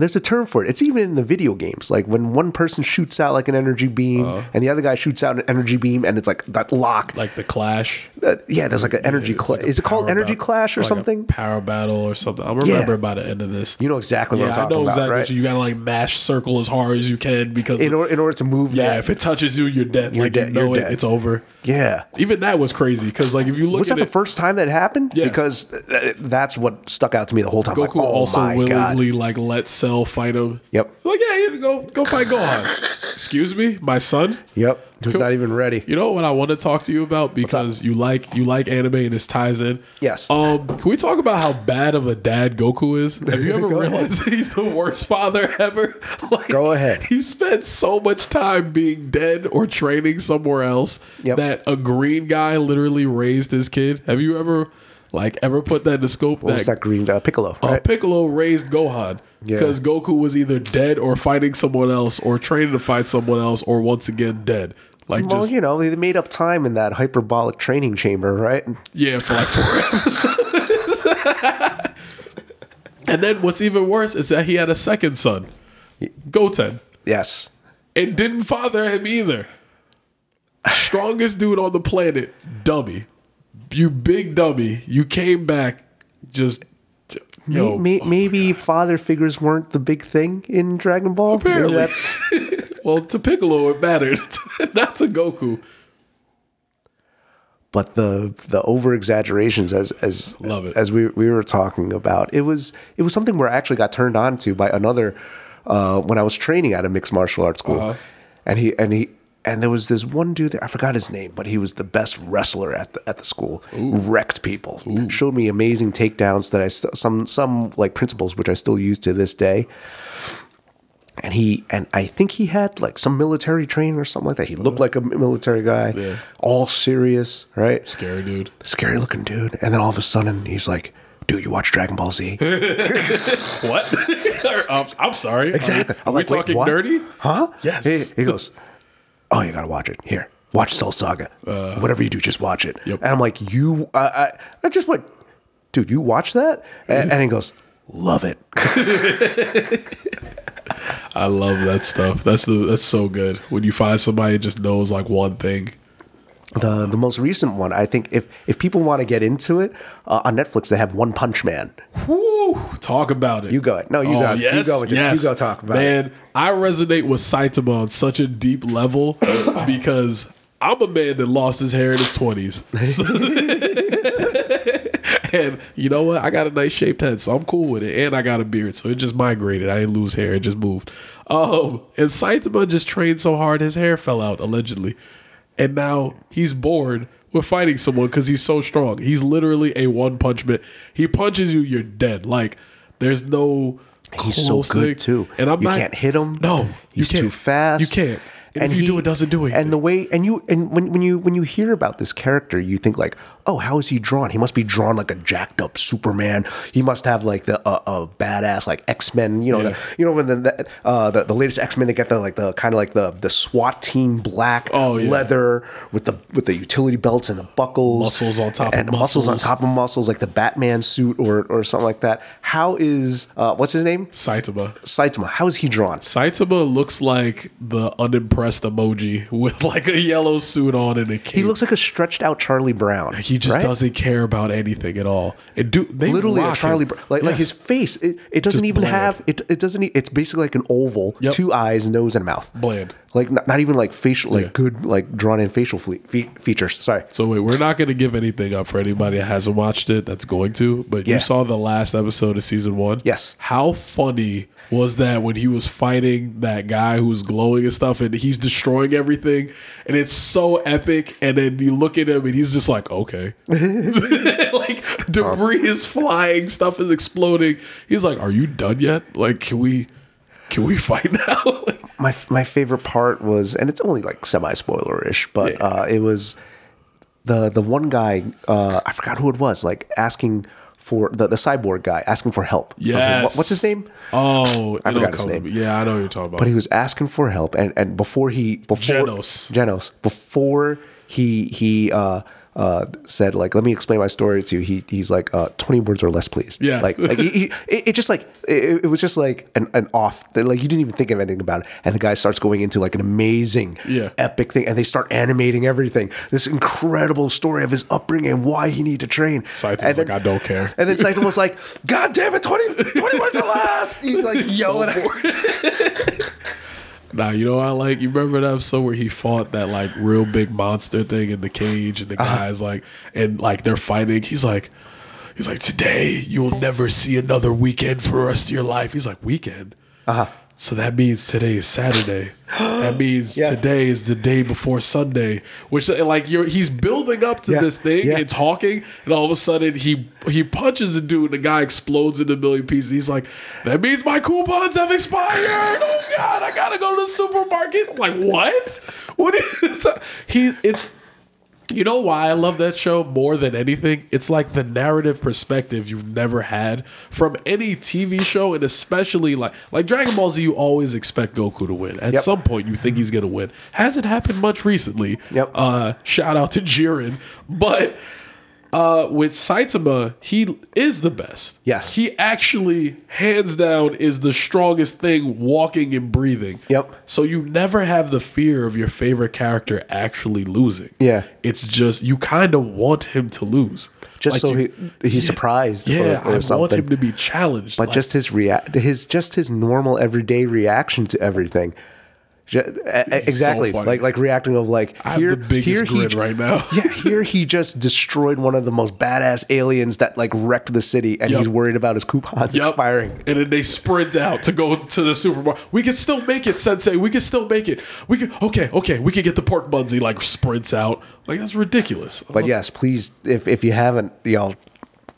there's a term for it it's even in the video games like when one person shoots out like an energy beam Uh-huh. and the other guy shoots out an energy beam and it's like that lock Like the clash. Uh, yeah there's like an energy It's cla- like is it called energy clash or like something power battle or something. I'll remember by the end of this. you know exactly what I'm I talking know about exactly right what you, you gotta like mash circle as hard as you can because in, or, in order to move yeah, that if it touches you, you're dead. You're like dead, you know it, dead. it's over. yeah Even that was crazy because like if you look Was at that the first time that happened? Yes. Because th- that's what stuck out to me the whole time. Goku like, oh also willingly God. like let Cell fight him. Yep. Like yeah, you go go fight Gohan. Excuse me, my son. Yep. Was not even ready. You know what I want to talk to you about because you like you like anime and this ties in. Yes. Um, can we talk about how bad of a dad Goku is? Have you ever ahead. realized that he's the worst father ever? Like, Go ahead. He spent so much time being dead or training somewhere else Yep. that a green guy literally raised his kid. Have you ever like ever put that in the scope? What was that green uh, Piccolo? uh, Piccolo raised Gohan Yeah. because Goku was either dead or fighting someone else or training to fight someone else or once again dead. Like well, just you know, they made up time in that hyperbolic training chamber, right? Yeah, for like four episodes. and then what's even worse is that he had a second son, Goten, Yes. and didn't father him either. Strongest dude on the planet, dummy. You big dummy. You came back just. Yo, May- may- maybe father figures weren't the big thing in Dragon Ball. Apparently. that's- well, to Piccolo it mattered, not to Goku. but the the over exaggerations as as Love it. as we we were talking about it was it was something where I actually got turned on to by another uh, when I was training at a mixed martial arts school, Uh-huh. and he and he and there was this one dude there, I forgot his name, but he was the best wrestler at the at the school. Wrecked people, showed me amazing takedowns that I st- some some like principles which I still use to this day. And he and I think he had like some military training or something like that. He looked like a military guy. Yeah. all serious, right? Scary dude. scary looking dude. And then all of a sudden, he's like, dude, you watch Dragon Ball Z? What? I'm, um, I'm sorry. Exactly. Are, we like, wait, talking nerdy? Huh? Yes. He, he goes, oh, you got to watch it. Here, watch Cell Saga. Uh, Whatever you do, just watch it. Yep. And I'm like, you, I, I, I just went, dude, you watch that? And, and he goes, love it. I love that stuff. That's the that's so good when you find somebody that just knows like one thing. The the most recent one, I think, if if people want to get into it uh, on Netflix, they have One Punch Man. Woo! Talk about it. You go. It. No, you guys- you go into- you go talk about it. man, I resonate with Saitama on such a deep level because I'm a man that lost his hair in his twenties. and you know what? I got a nice shaped head, so I'm cool with it. And I got a beard, so it just migrated. I didn't lose hair; it just moved. Um, and Saitama just trained so hard, his hair fell out allegedly, and now he's bored with fighting someone because he's so strong. He's literally a one punch man. He punches you, you're dead. Like there's no. He's so good thing. too. And I'm you not, can't hit him. No, he's too fast. You can't. And, if you do, it doesn't do it. And the way and you and when when you when you hear about this character, you think like, oh, how is he drawn? He must be drawn like a jacked up Superman. He must have like the uh, a badass like X Men. You know, Yeah. the, you know when the the, uh, the the latest X Men they get the like the kind of like the the SWAT team black Oh, yeah. leather with the with the utility belts and the buckles, Muscles on top of and muscles on top of muscles, like the Batman suit or or something like that. How is uh, what's his name? Saitama. Saitama. How is he drawn? Saitama looks like the unimpressed emoji with like a yellow suit on and a cape. He looks like a stretched out Charlie Brown. He just right? doesn't care about anything at all. And do they literally a Charlie. Brown. Like like his face. It, it doesn't Just even bland. have it. It doesn't. It's basically like an oval, Yep. two eyes, nose, and mouth. bland. Like not, not even like facial, like Yeah. good, like drawn in facial fle- fe- features. Sorry. So wait, we're not going to give anything up for anybody that hasn't watched it. That's going to. But Yeah. you saw the last episode of season one. Yes. How funny was that when he was fighting that guy who was glowing and stuff, and he's destroying everything, and it's so epic. And then you look at him, and he's just like, okay, like debris is flying, stuff is exploding. He's like, are you done yet? Like, can we? Can we fight now? My my favorite part was, and it's only like semi spoilerish, but Yeah. uh, it was the the one guy. Uh, I forgot who it was. Like asking for the the cyborg guy asking for help. from him. yes. What- what's his name? Oh, I forgot his name. Yeah, I know what you're talking about. but he was asking for help and and before he before Genos. Genos before he he uh uh said like let me explain my story to you. He he's like uh 20 words or less please. Yeah. like like he, he, it, it just like it, it was just like an, an off that like you didn't even think of anything about it. And the guy starts going into like an amazing Yeah. epic thing and they start animating everything. This incredible story of his upbringing and why he needed to train. Saito's like, "I don't care." and then Saito was like god damn it 20 20 words or less. He's like yelling at Nah, you know what I like? You remember that episode where he fought that like real big monster thing in the cage and the Uh-huh. guys like and like they're fighting. He's like he's like, Today you'll never see another weekend for the rest of your life. He's like, Weekend? Uh-huh. So that means today is Saturday. that means Yes. today is the day before Sunday. Which uh, like you're he's building up to Yeah, this thing yeah. and talking, and all of a sudden he he punches the dude and the guy explodes into a million pieces. He's like, That means my coupons have expired. Oh god, I gotta go to the supermarket. I'm like, what? What is he it's you know why I love that show more than anything? It's like the narrative perspective you've never had from any TV show, and especially like like Dragon Ball Z. You always expect Goku to win. At Yep. some point, you think he's gonna win. Hasn't happened much recently. Yep. Uh, shout out to Jiren, but uh, with Saitama, he is the best. Yes. he actually hands down is the strongest thing walking and breathing. Yep. So you never have the fear of your favorite character actually losing. Yeah. It's just you kind of want him to lose. just Like so you- he he's surprised Yeah, or, or I want him to be challenged. but like- just his react his just his normal everyday reaction to everything exactly funny. like like reacting of like I here here he right now. yeah here he just destroyed one of the most badass aliens that like wrecked the city and Yep. he's worried about his coupons Yup. expiring And then they sprint out to go to the supermarket. We can still make it, Sensei. We can still make it. We can okay, okay, we can get the pork buns. He like sprints out. Like that's ridiculous. but yes please if if you haven't y'all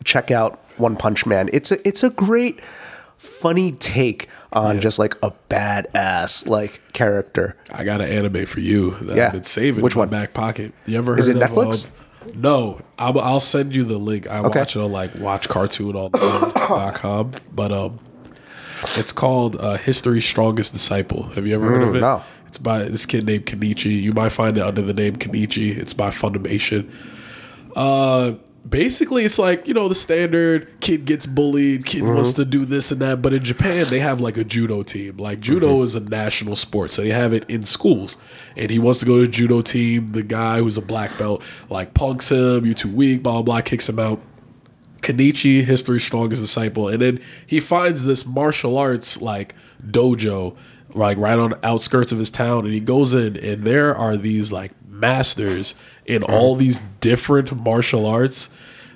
check out one punch man it's a it's a great funny take on just like a badass like character I got an anime for you that Yeah. I've been saving Which in my one? back pocket. You ever heard Is it of Netflix? um, no, I'll, I'll send you the link. I Okay. watch it on like watchcartoononline.com, but um, it's called uh, History's Strongest Disciple. Have you ever heard of it? Mm, no. It's by this kid named Kenichi. You might find it under the name Kenichi. It's by Funimation. Uh, basically it's like you know the standard kid gets bullied kid wants Mm-hmm. to do this and that but in japan they have like a judo team. Like judo Mm-hmm. is a national sport so they have it in schools. And he wants to go to judo team. The guy who's a black belt like punks him you too weak blah blah blah kicks him out. Kenichi, history's strongest disciple, and then he finds this martial arts like dojo, like right on the outskirts of his town, and he goes in, and there are these like masters in all these different martial arts.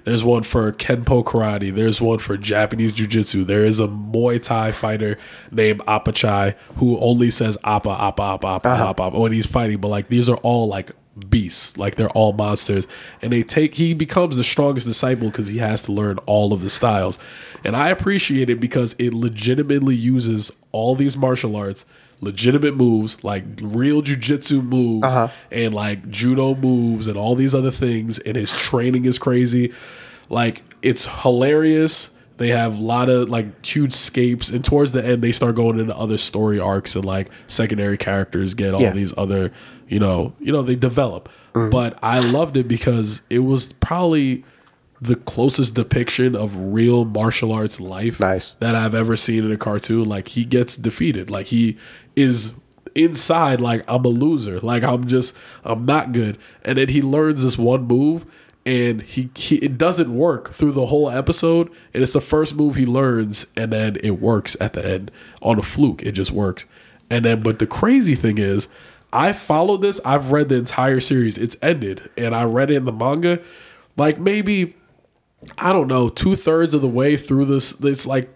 There's one for Kenpo karate. There's one for Japanese jiu-jitsu. There is a Muay Thai fighter named Apachai who only says Appa, Appa, Appa, Appa, uh-huh. Appa, Appa when he's fighting. But like these are all like beasts. Like they're all monsters. And they take he becomes the strongest disciple because he has to learn all of the styles. And I appreciate it because it legitimately uses all these martial arts, legitimate moves, like real jujitsu moves and like judo moves and all these other things. And his training is crazy. Like it's hilarious. They have a lot of like huge scapes, and towards the end, they start going into other story arcs and like secondary characters get all Yeah. these other, you know, you know, they develop. Mm. But I loved it because it was probably the closest depiction of real martial arts life Nice. that I've ever seen in a cartoon. Like he gets defeated. Like he is inside like I'm a loser. Like I'm just I'm not good. And then he learns this one move and he, he it doesn't work through the whole episode. And it's the first move he learns and then it works at the end on a fluke. It just works. And then but the crazy thing is I followed this. I've read the entire series. It's ended and I read it in the manga like maybe I don't know, two thirds of the way through this. It's like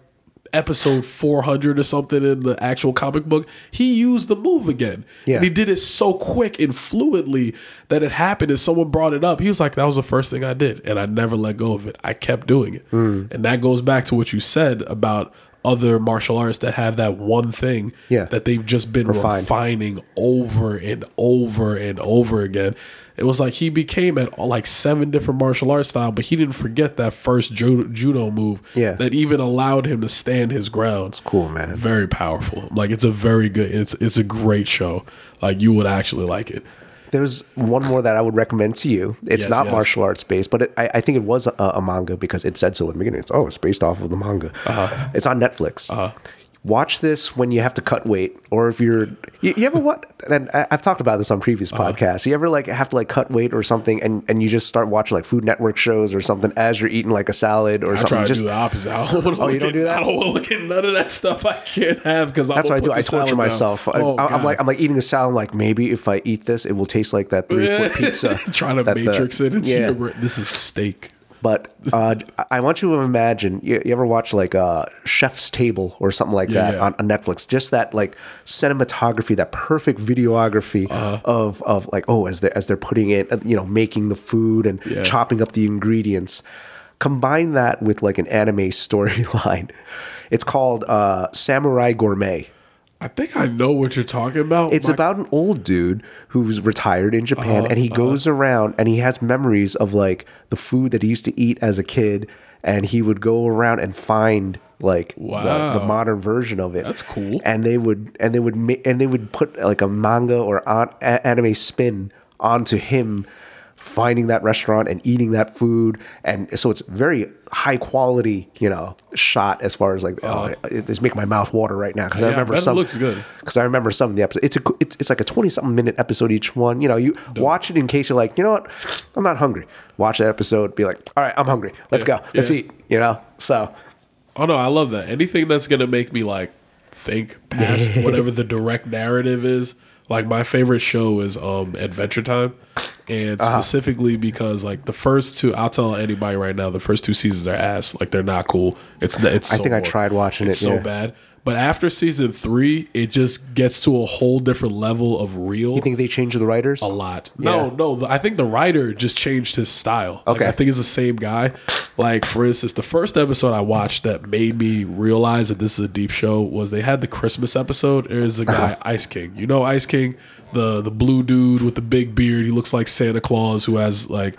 episode 400 or something in the actual comic book. He used the move again. Yeah. And he did it so quick and fluidly that it happened and someone brought it up. He was like, that was the first thing I did. And I never let go of it. I kept doing it. Hmm. And that goes back to what you said about other martial arts that have that one thing Yeah. that they've just been Refined. refining over and over and over again. It was like he became at like seven different martial arts style, but he didn't forget that first ju- judo move Yeah. that even allowed him to stand his ground. cool, man. Very powerful. Like it's a very good. It's it's a great show. Like you would actually like it. There's one more that I would recommend to you. It's Yes, not yes. martial arts based, but it, I, I think it was a, a manga because it said so in the beginning. It's oh, it's based off of the manga. Uh-huh. It's on Netflix. Watch this when you have to cut weight, or if you're you, you ever what? And I- I've talked about this on previous Uh-huh. podcasts. You ever like have to like cut weight or something, and and you just start watching like Food Network shows or something as you're eating like a salad or I something. try to just do the opposite. I don't wanna Oh, you don't at- do that? I don't want to look at none of that stuff. I can't have because That's what I do. I torture myself. I, Oh, I, am like I'm like eating a salad. I'm like maybe if I eat this, it will taste like that three foot pizza. trying to that the- matrix it into yeah. your. This is steak. But uh, I want you to imagine. You, you ever watch like uh, Chef's Table or something like Yeah, that yeah. On, on Netflix? Just that like cinematography, that perfect videography Uh-huh. of of like oh as they as they're putting it, uh, you know, making the food and Yeah. chopping up the ingredients. Combine that with like an anime storyline. It's called uh, Samurai Gourmet. I think I know what you're talking about. It's My- about an old dude who's retired in Japan Uh-huh, and he goes around and he has memories of like the food that he used to eat as a kid and he would go around and find like the, the Wow. modern version of it. That's cool. And they would and they would ma- and they would put like a manga or an, a- anime spin onto him finding that restaurant and eating that food and so it's very high quality you know shot as far as like oh, it- it's making my mouth water right now because i Uh-huh. Yeah, I remember some looks good. because I remember some of the episodes. It's a it's, it's like a twenty something minute episode each one. You know, you watch it in case you're like, you know what, I'm not hungry. Watch that episode, be like, all right, I'm hungry. Let's Yeah, go, let's eat. You know, so Oh no, I love that. Anything that's gonna make me like think past whatever the direct narrative is. Like my favorite show is um Adventure Time, and Uh-huh. specifically because like the first two, I'll tell anybody right now, the first two seasons are ass. Like they're not cool. It's it's. I so think I tried watching it's it, so yeah. bad. But after season three, it just gets to a whole different level of real you think they changed the writers? a lot. No, Yeah. no. the- I think the writer just changed his style. Like, Okay. I think it's the same guy. Like for instance, the first episode I watched that made me realize that this is a deep show was they had the Christmas episode. There's a guy Ice King. You know Ice King, the the blue dude with the big beard. He looks like Santa Claus who has like.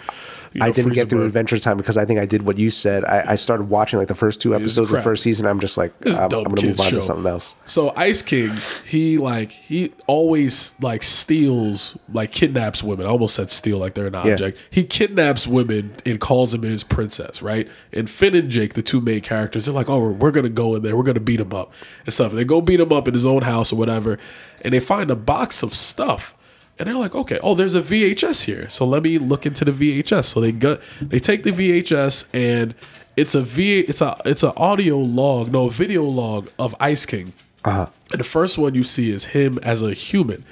You know, I didn't get through Bird. Adventure Time because I think I did what you said. I, I started watching like the first two episodes of the first season. I'm just like, I'm, I'm going to move on to something else. So Ice King, he like he always like steals like kidnaps women. I almost said steal like they're an Yeah. object. He kidnaps women and calls them his princess, right? And Finn and Jake, the two main characters, they're like, "Oh, we're gonna go in there. We're gonna beat him up and stuff." And they go beat him up in his own house or whatever, and they find a box of stuff. And they're like, okay, oh, there's a VHS here, so let me look into the VHS. So they go, they take the VHS, and it's a V, it's a, it's an audio log, no, a video log of Ice King. Uh-huh. And the first one you see is him as a human.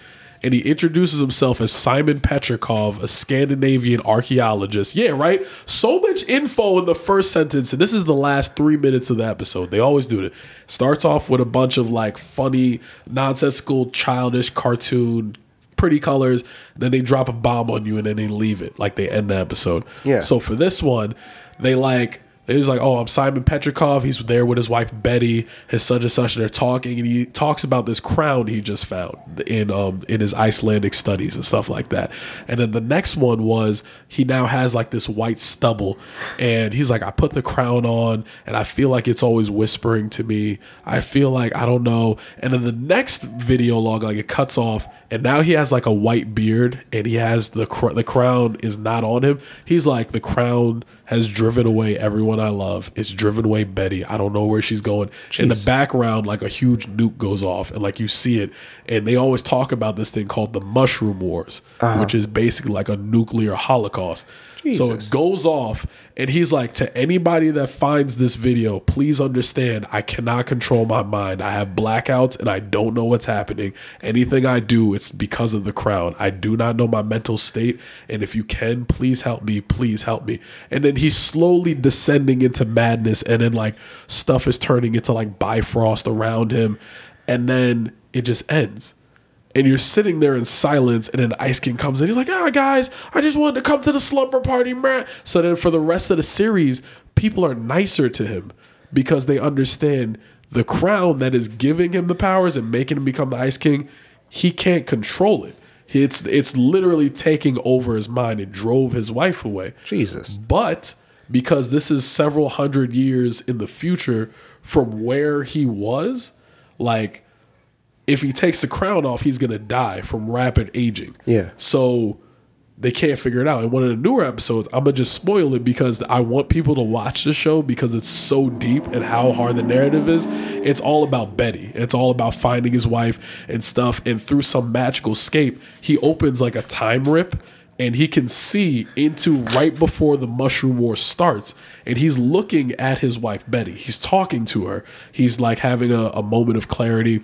And he introduces himself as Simon Petrikov, a Scandinavian archaeologist. Yeah, right? So much info in the first sentence. And this is the last three minutes of the episode. They always do it. Starts off with a bunch of like funny, nonsensical, childish cartoon, pretty colors. Then they drop a bomb on you and then they leave it. Like they end the episode. Yeah. So for this one, they like they was like, oh, I'm Simon Petrikov. He's there with his wife Betty, his such and such, they're talking, and he talks about this crown he just found in um in his Icelandic studies and stuff like that. And then the next one was he now has like this white stubble, and he's like, I put the crown on, and I feel like it's always whispering to me. I feel like I don't know. And then the next video log, like it cuts off, and now he has like a white beard, and he has the cr- the crown is not on him. He's like the crown has driven away everyone I love. It's driven away Betty. I don't know where she's going. In the background, like a huge nuke goes off, and like you see it. And they always talk about this thing called the Mushroom Wars, uh-huh. which is basically like a nuclear holocaust. So it goes off, and he's like, to anybody that finds this video, please understand, I cannot control my mind. I have blackouts and I don't know what's happening. Anything I do, it's because of the crown. I do not know my mental state. And if you can, please help me. Please help me. And then he's slowly descending into madness, and then like stuff is turning into like Bifrost around him. And then it just ends and you're sitting there in silence, and then Ice King comes in. He's like, "Ah, guys, I just wanted to come to the slumber party, man." So then, for the rest of the series, people are nicer to him because they understand the crown that is giving him the powers and making him become the Ice King. He can't control it. It's it's literally taking over his mind. It drove his wife away. Jesus. But because this is several hundred years in the future from where he was, like if he takes the crown off, he's gonna die from rapid aging. Yeah. So they can't figure it out. In one of the newer episodes, I'm gonna just spoil it because I want people to watch the show because it's so deep and how hard the narrative is. It's all about Betty. It's all about finding his wife and stuff. And through some magical escape, he opens like a time rip and he can see into right before the mushroom war starts and he's looking at his wife betty he's talking to her he's like having a, a moment of clarity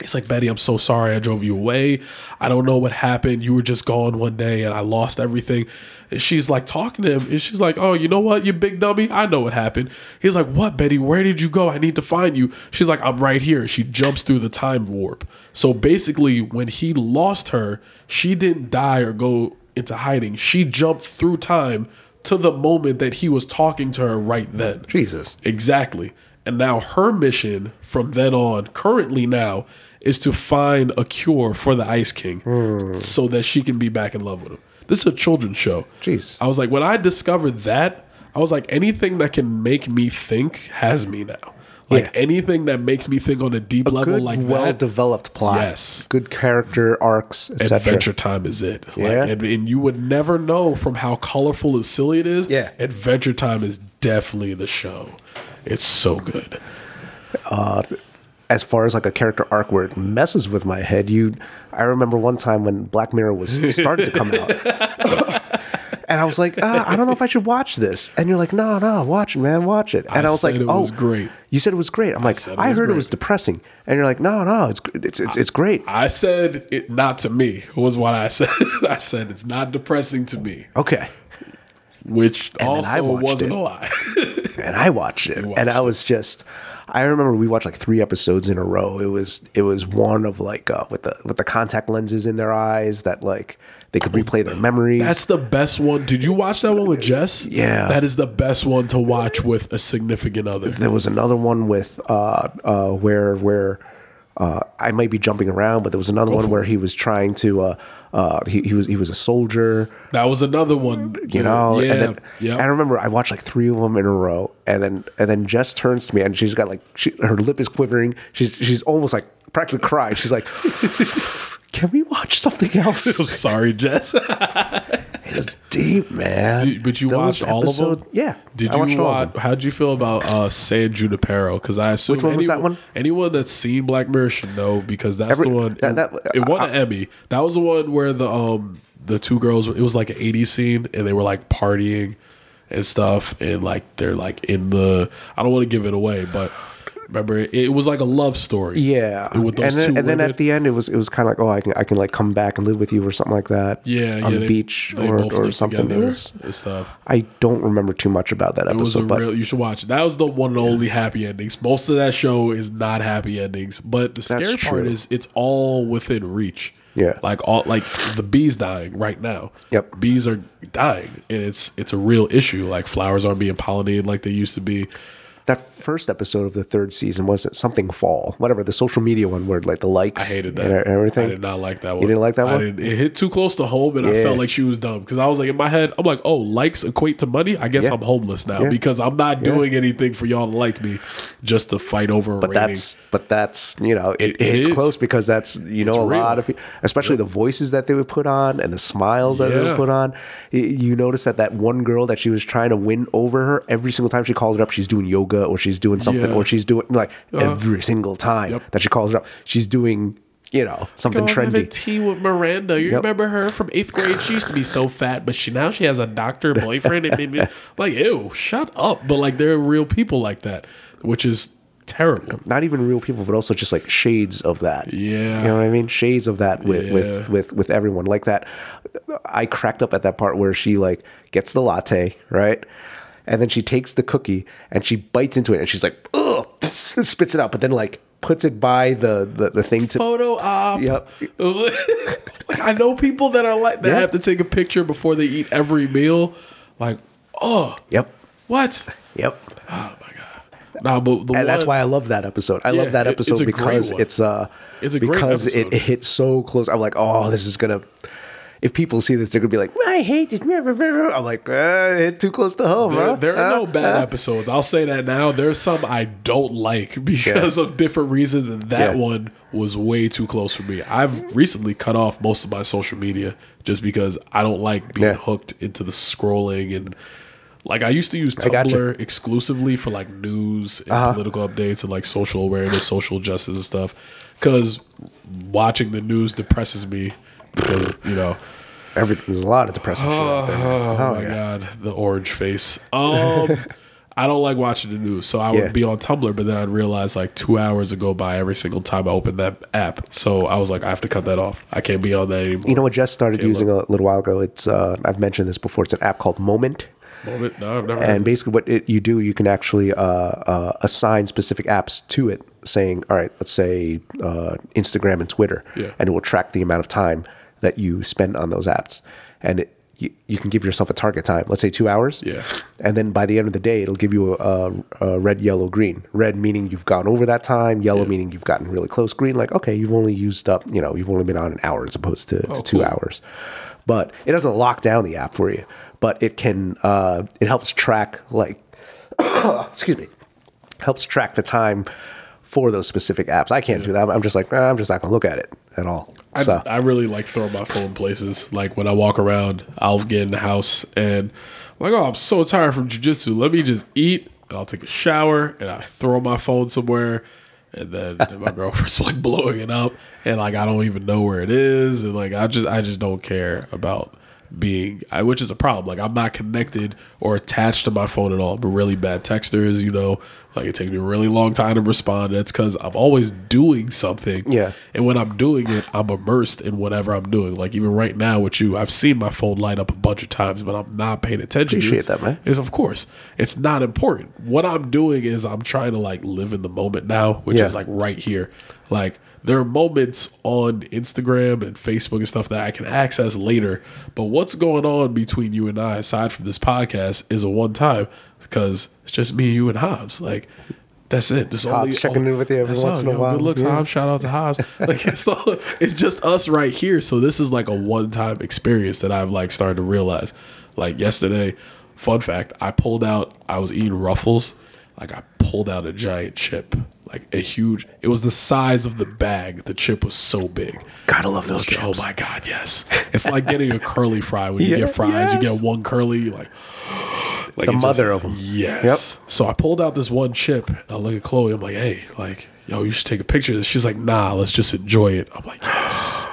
He's like, Betty, I'm so sorry I drove you away. I don't know what happened. You were just gone one day and I lost everything. And she's like talking to him and she's like, Oh, you know what, you big dummy? I know what happened. He's like, What, Betty? Where did you go? I need to find you. She's like, I'm right here. She jumps through the time warp. So basically, when he lost her, she didn't die or go into hiding. She jumped through time to the moment that he was talking to her right then. Jesus. Exactly. And now her mission from then on, currently now, is to find a cure for the Ice King hmm. so that she can be back in love with him. This is a children's show. Jeez. I was like, when I discovered that, I was like, anything that can make me think has me now. Like Yeah. anything that makes me think on a deep level Good, like well that. developed plot. Yes. Good character arcs, etc. Adventure Time is it. Like, Yeah. and, and you would never know from how colorful and silly it is. Yeah. Adventure Time is definitely the show. It's so good. Uh, as far as like a character arc where it messes with my head, you I remember one time when Black Mirror was started to come out. and I was like, ah, I don't know if I should watch this. And you're like, no, no, watch it, man, watch it. And I, I was like, it oh, was great. You said it was great. I'm like, I was heard it was depressing. And you're like, no, no, it's it's it's, it's great. I said it not to me was what I said. I said it's not depressing to me, Okay. which I also wasn't it. a lie. and I watched it, watched and I was just. I remember we watched like three episodes in a row. It was it was one of like uh, with the with the contact lenses in their eyes that like they could replay their memories. That's the best one. Did you watch that one with Jess? Yeah. That is the best one to watch with a significant other. there was another one with uh uh where where uh, I might be jumping around, but there was another one where he was trying to. Uh, uh, he, he was he was a soldier, That was another one. you know. yeah, And then yeah. I remember I watched like three of them in a row, and then and then Jess turns to me and she's got like she, her lip is quivering. She's she's almost like practically crying. She's like, "Can we watch something else?" I'm sorry, Jess. It's deep, man. but you Those watched all of them. Yeah. Did I you watched all of watch? them. How'd you feel about uh, San Junipero? Because I assume Which one was that one? Anyone that's seen Black Mirror should know because that's Every- the one. that- that- it won I- an Emmy. That was the one where the um the two girls. It was like an '80s scene, and they were like partying and stuff, and like they're like in the. I don't want to give it away, but remember, it, it was like a love story. Yeah, with those and then, and then at the end, it was it was kind of like, oh, I can I can like come back and live with you or something like that. yeah, on yeah, the they- beach they or, or something. It was, stuff. I don't remember too much about that It was a episode, but real. You should watch it. That was the one and only happy endings. Most of that show is not happy endings, but the That's scary part true. is it's all within reach. Yeah. like all like the bees dying right now. Yep. bees are dying, and it's it's a real issue. Like flowers aren't being pollinated like they used to be. That first episode of the third season was it something fall, whatever the social media one where like the likes, I hated that. everything. I did not like that one. You didn't like that I one? didn't- it hit too close to home, and I felt like she was dumb because I was like in my head, I'm like, oh, likes equate to money. I guess Yeah. I'm homeless now Yeah. because I'm not doing anything for y'all to like me, just to fight over. But rating. that's but that's you know it, It- it it's is. close because that's you know It's a real. lot of pe- especially the voices that they would put on and the smiles that they would put on. You notice that that one girl that she was trying to win over her every single time she called it up, she's doing yoga or she's doing something Yeah. or she's doing like uh-huh. every single time Yep. that she calls her up, she's doing you know something Go trendy. tea with Miranda. You Yep. remember her from eighth grade? She used to be so fat, but she now she has a doctor boyfriend. and maybe, like, ew, shut up. But like, there are real people like that, which is terrible. Not even real people, but also just like shades of that. Yeah. You know what I mean? Shades of that with Yeah. with with with everyone like that. I cracked up at that part where she like gets the latte, right? And then she takes the cookie and she bites into it and she's like, ugh, spits it out, but then like puts it by the the, the thing to Photo op. Yep. like I know people that are like that Yeah. have to take a picture before they eat every meal. Like, oh, Yep. what? Yep. Oh my god. Nah, but And that's why I love that episode. I Yeah, love that it- it's episode because it's uh It's a great because it, it hits so close. I'm like, oh, this is gonna. If people see this, they're gonna be like, I hate this. I'm like, uh, hit too close to home. There, huh? there are no bad Huh? episodes. I'll say that now. There's some I don't like because of different reasons, and that Yeah. one was way too close for me. I've recently cut off most of my social media just because I don't like being Yeah. hooked into the scrolling and. Like I used to use. Tumblr exclusively for like news and Uh-huh. political updates and like social awareness, social justice and stuff. Because watching the news depresses me. Because you know, Everything. There's a lot of depressing shit out there. Oh, Oh, my yeah. god, the orange face. Um, I don't like watching the news, so I would Yeah. be on Tumblr, but then I'd realize like two hours would go by every single time I open that app. So I was like, I have to cut that off. I can't be on that anymore. You know what Jess started Caleb. using a little while ago? It's uh, I've mentioned this before. It's an app called Moment. Moment? No, I've never. And basically, what it, you do, you can actually uh, uh, assign specific apps to it, saying, "All right, let's say uh, Instagram and Twitter," Yeah. and it will track the amount of time that you spend on those apps, and it, you, you can give yourself a target time. Let's say two hours. Yeah. And then by the end of the day, it'll give you a, a, red, yellow, green. Red meaning you've gone over that time. Yellow Yeah. meaning you've gotten really close. Green, like okay, you've only used up. You know, you've only been on an hour as opposed to, to two cool. hours. But it doesn't lock down the app for you. But it can. Uh, it helps track like excuse me, helps track the time for those specific apps. I can't do that. I'm just like, "Ah, I'm just not gonna look at it at all. I, so I really like throwing my phone places. Like when I walk around, I'll get in the house and I'm like, oh, I'm so tired from jujitsu. Let me just eat. I'll take a shower and I throw my phone somewhere. And then my girlfriend's like blowing it up, and like I don't even know where it is, and like I just I just don't care about being, I, which is a problem. Like I'm not connected or attached to my phone at all. I'm a really bad texters you know. Like it takes me a really long time to respond. That's because I'm always doing something. Yeah. And when I'm doing it, I'm immersed in whatever I'm doing. Like even right now with you, I've seen my phone light up a bunch of times, but I'm not paying attention. Appreciate It's- that, man. Is of course it's not important. What I'm doing is I'm trying to like live in the moment now, which Yeah. is like right here. Like there are moments on Instagram and Facebook and stuff that I can access later. But what's going on between you and I, aside from this podcast, is a one time because it's just me, you, and Hobbs. Like That's it. Just only checking in with you every once in a yo, while. Good looks, Yeah. Hobbs. Shout out to Hobbs. Like it's, all, it's just us right here. So this is like a one time experience that I've like started to realize. Like yesterday, fun fact, I pulled out. I was eating Ruffles. Like I pulled out a giant chip, like a huge. It was the size of the bag. The chip was so big. Gotta love those Okay, oh chips. Oh my god, yes! It's like getting a curly fry when you Yeah, get fries. You get one curly, like, like The it of of 'em. Yes. So I pulled out this one chip. I look at Chloe. I'm like, hey, like, yo, you should take a picture of this. She's like, nah, let's just enjoy it. I'm like, yes,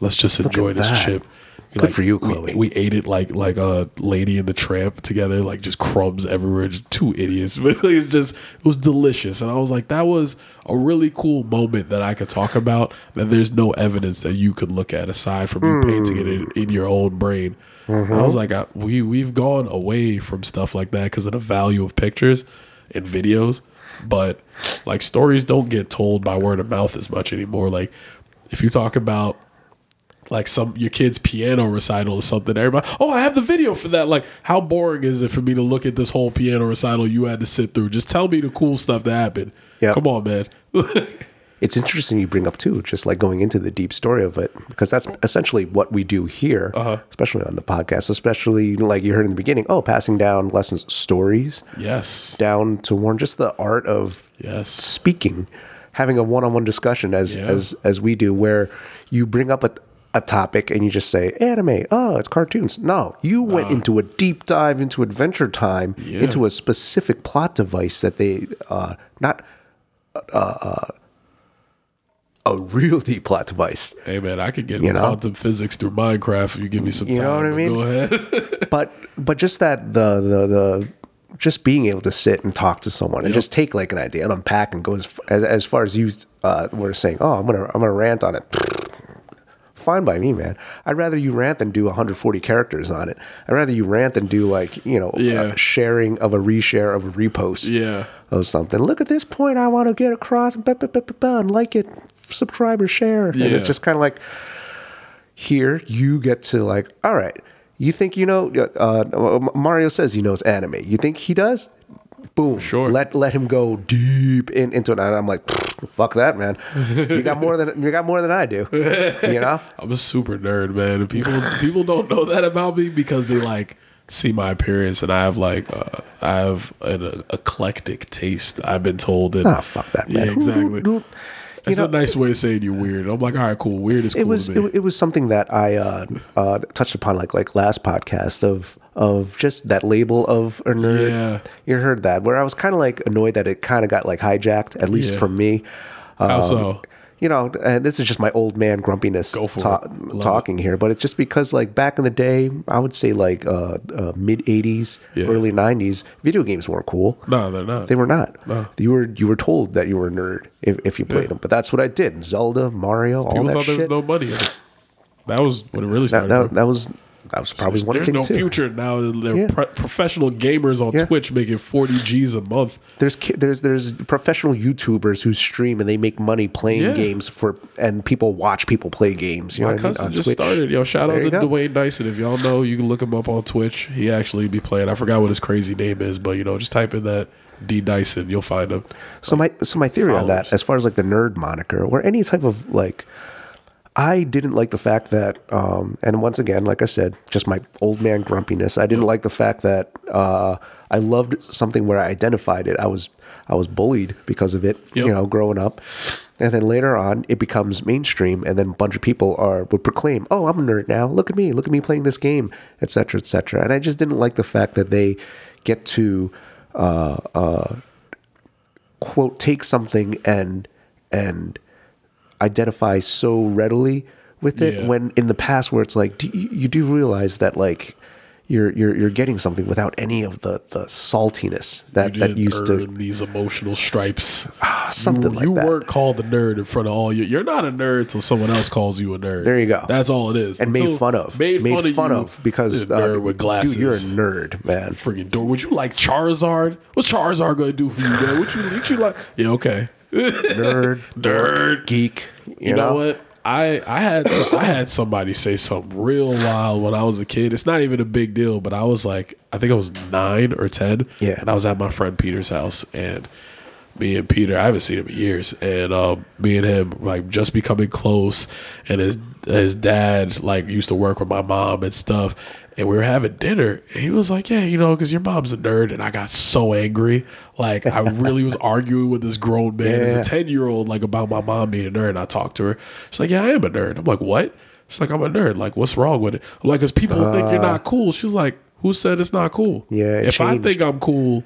let's just enjoy this that. chip. Good for you, we- Chloe. We, ate it like like a lady in the tramp together, like just crumbs everywhere. Just two idiots, but it's just it was delicious. And I was like, that was a really cool moment that I could talk about. That there's no evidence that you could look at aside from you painting it in, in your own brain. I was like, I, we we've gone away from stuff like that because of the value of pictures and videos. But like stories don't get told by word of mouth as much anymore. Like if you talk about like some your kid's piano recital or something. Everybody, oh, I have the video for that. Like, how boring is it for me to look at this whole piano recital you had to sit through? Just tell me the cool stuff that happened. Yep. Come on, man. It's interesting you bring up too, just like going into the deep story of it, because that's essentially what we do here, Uh-huh. especially on the podcast. Especially like you heard in the beginning, oh, passing down lessons, stories yes, down to Warren, just the art of yes, speaking, having a one-on-one discussion as Yeah. as as we do, where you bring up a a topic and you just say anime, oh, it's cartoons. No, you went into a deep dive into Adventure Time, Yeah. into a specific plot device that they uh not uh, uh a real deep plot device. Hey, man, I could get You know? quantum physics through Minecraft if you give me some You time. know what I mean? Go ahead. but but just that the the the just being able to sit and talk to someone and just take like an idea and unpack and go as as, as far as you uh, were saying. Oh, I'm gonna I'm gonna rant on it. Fine by me, man. I'd rather you rant than do 140 characters on it. I'd rather you rant than do like you know Yeah. a sharing of a reshare of a repost yeah, of something. Look at this point I want to get across. Bah, bah, bah, and like it, subscribe or share. And Yeah. it's just kind of like here you get to like, all right, you think you know? Uh, Mario says he knows anime. You think he does? Boom. Sure. Let let him go deep in, into it. And I'm like, fuck that, man. You got more than you got more than I do. You know? I'm a super nerd, man. And people people don't know that about me because they like see my appearance and I have like uh, I have an uh, eclectic taste. I've been told that. Ah, fuck that, man. Yeah, exactly. It's know- a nice way of saying you're weird. I'm like, all right, cool. Weird is cool it was it, it was something that I uh, uh, touched upon like like last podcast of of just that label of a nerd. Yeah. You heard that where I was kind of like annoyed that it kind of got like hijacked at least Yeah. from me. How Um, so? You know, and this is just my old man grumpiness ta- it. Talking here, but it's just because like back in the day, I would say like uh, uh, mid '80s, Yeah. early '90s, video games weren't cool. No, they're not. They were not. No. You were you were told that you were a nerd if, if you played them, but that's what I did. Zelda, Mario, all People that thought there shit. was no money it. That was what it really that, started. that, from. that was that was probably one of too. There's no too. future now. They're Yeah. pro- professional gamers on Yeah. Twitch making 40 G's a month. There's there's there's professional YouTubers who stream and they make money playing Yeah. games for and people watch people play games. You My know what I mean? just Twitch. started. Yo, shout There out to go. Dwayne Dyson. If y'all know, you can look him up on Twitch. He actually be playing. I forgot what his crazy name is, but you know, just type in that D Dyson, you'll find him. So my so my theory on that, as far as like the nerd moniker or any type of like, I didn't like the fact that, um, and once again, like I said, just my old man grumpiness. I didn't like the fact that uh, I loved something where I identified it. I was I was bullied because of it, Yep. you know, growing up. And then later on, it becomes mainstream, and then a bunch of people are would proclaim, "Oh, I'm a nerd now. Look at me. Look at me playing this game, etc., etc." And I just didn't like the fact that they get to uh, uh, quote take something and and identify so readily with it Yeah. when in the past where it's like do you, you do realize that like you're you're you're getting something without any of the the saltiness that You that used to these emotional stripes. something you, like you that weren't called a nerd in front of all you. You're not a nerd until someone else calls you a nerd. There you go. That's all it is. and made fun of Made, fun, of, you, because uh, nerd with glasses. dude you're a nerd man Freaking door. Would you like Charizard? What's Charizard gonna do for you, man? What you, what you like? Yeah, okay. Nerd Nerd. geek you, You know, what? I I had I had somebody say something real wild when I was a kid. It's not even a big deal, but I was like, I think I was nine or ten. Yeah. And I was at my friend Peter's house, and me and Peter. I haven't seen him in years, and um, me and him like just becoming close. And his his dad like used to work with my mom and stuff. And we were having dinner. And he was like, "Yeah, you know, because your mom's a nerd." And I got so angry. Like I really was arguing with this grown man as a ten year old, like about my mom being a nerd. And I talked to her. She's like, "Yeah, I am a nerd." I'm like, "What?" She's like, "I'm a nerd." Like, what's wrong with it? I'm like, "Cause people think you're not cool." She's like, "Who said it's not cool?" Uh. Yeah, if I think I'm cool,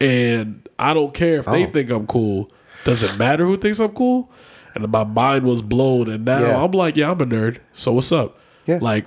and I don't care if they Oh. think I'm cool, does it matter who thinks I'm cool? And my mind was blown, and now Yeah. I'm like, "Yeah, I'm a nerd." So what's up? Yeah. Like.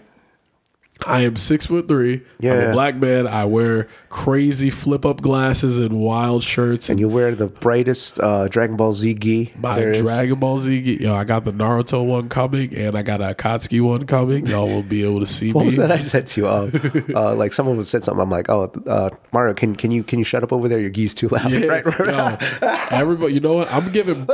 I am six foot three. I'm Yeah. a black man. I wear crazy flip up glasses and wild shirts. And you wear the brightest uh, Dragon Ball Z gi. My there is. Dragon Ball Z, gi. yo, I got the Naruto one coming, and I got a Akatsuki one coming. Y'all will be able to see What me. was that I said to you? Uh, uh, like someone would said something. I'm like, oh, uh, Mario, can can you can you shut up over there? Your gi's too loud. Yeah, right, right. yo, everybody, you know what? I'm giving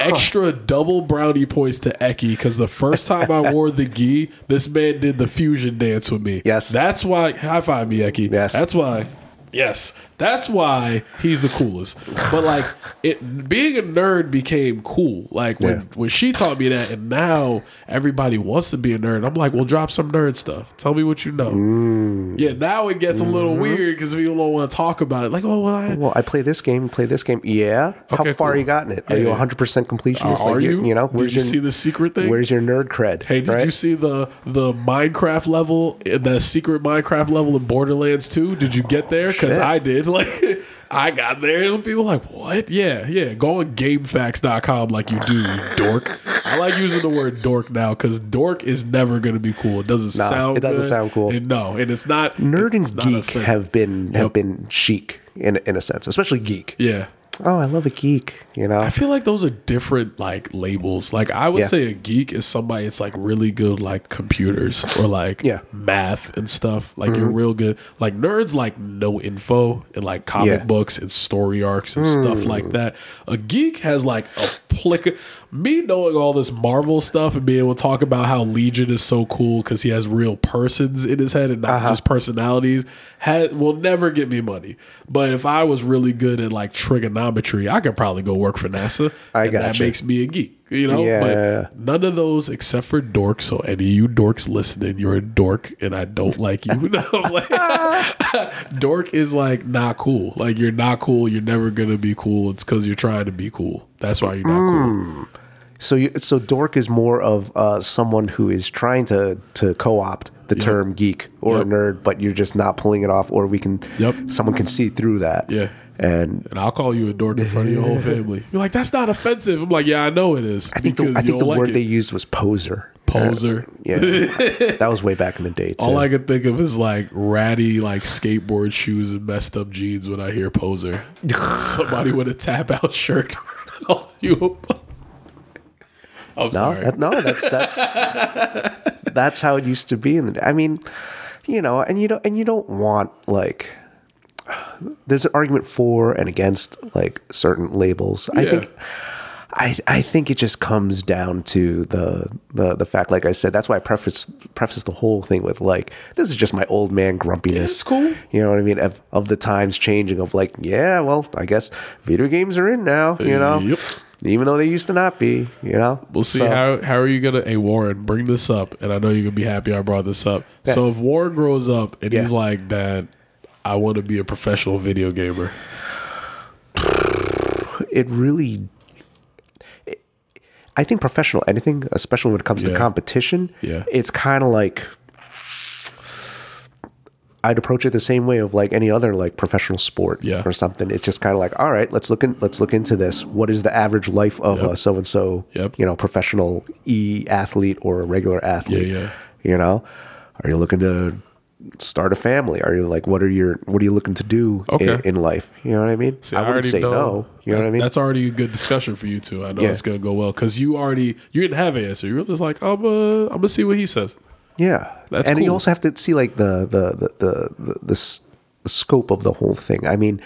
extra double brownie points to Eki because the first time I wore the gi, this man did the fusion dance with me. Yes. that's why. High five me, Eki. Yes. that's why. Yes, that's why he's the coolest. But like, it being a nerd became cool. Like when Yeah. when she taught me that, and now everybody wants to be a nerd. I'm like, well, drop some nerd stuff. Tell me what you know. Mm. Yeah, now it gets a little Mm-hmm. weird because people don't want to talk about it. Like, oh, well, I, Well, I play this game, play this game. Yeah. How far cool. you got in it? Are you 100 percent completionist? Are, are you? You know, Did you see the secret thing? Where's your nerd cred? Hey, did right? you see the the Minecraft level, the secret Minecraft level in Borderlands 2? Did you get there? Because. I did. Like, I got there, and people like, "What? Yeah, yeah." Go on GameFAQs.com like you do, dork. I like using the word dork now because dork is never going to be cool. It doesn't No, sound. it doesn't good. sound cool. And no, and it's not. Nerd it's and not geek have been have Yep. been chic in in a sense, especially geek. Yeah. Oh, I love a geek. You know, I feel like those are different like labels. Like I would Yeah. say a geek is somebody that's like really good like computers or like Yeah. Mm-hmm. math and stuff. Like you're real good. Like nerds like no info and like comic Yeah. Mm. books and story arcs and stuff like that. A geek has like applica me knowing all this Marvel stuff and being able to talk about how Legion is so cool because he has real persons in his head and not Uh-huh. just personalities had will never get me money. But if I was really good at like trigonometry, I could probably go work for NASA. I and that makes me a geek. You know, Yeah. but none of those except for dorks. So any of you dorks listening, you're a dork, and I don't like you. No, like, dork is like not cool. Like you're not cool. You're never gonna be cool. It's because you're trying to be cool. That's why you're not Mm. cool. so you, so dork is more of uh, someone who is trying to to co-opt the term geek or Yep. nerd, but you're just not pulling it off, or we can. Yep. Someone can see through that. Yeah. And And I'll call you a dork in front of your whole family. You're like, that's not offensive. I'm like, yeah, I know it is. I think the, I think the don't word like they used was poser. poser. Uh, yeah, that was way back in the day. Too. All I can think of is like ratty, like skateboard shoes and messed up jeans when I hear poser. Somebody with a tap out shirt. Oh, you. I'm No, sorry. that, no, that's that's that's how it used to be. In the, I mean, you know, and you don't and you don't want like. There's an argument for and against like certain labels. I think. I, I think it just comes down to the, the the fact, like I said, that's why I preface preface the whole thing with like this is just my old man grumpiness. it's cool. You know what I mean? Of, of the times changing, of like, yeah, well, I guess video games are in now. You know, Yep. even though they used to not be. You know, We'll see So- how how are you gonna. Hey Warren, bring this up, and I know you're gonna be happy I brought this up. So if Warren grows up and Yeah. he's like, "Dad, I want to be a professional video gamer," it really it- I think professional anything, especially when it comes to competition, Yeah. it's kind of like I'd approach it the same way of like any other like professional sport Yeah. or something. It's just kind of like, all right, let's look in, let's look into this. What is the average life of Yep. a so and so, you know, professional e athlete or a regular athlete? yeah. You know, are you looking to start a family? Are you like, what are your, what are you looking to do Okay. in, in life? You know what I mean? See, I wouldn't say no. You know what I mean? That's already a good discussion for you two. I know Yeah. it's gonna go well because you already you didn't have an answer. You're just like, I'm uh, I'm gonna see what he says. Yeah, That's and you also have to see like the the the the the, the, scope of the whole thing. I mean,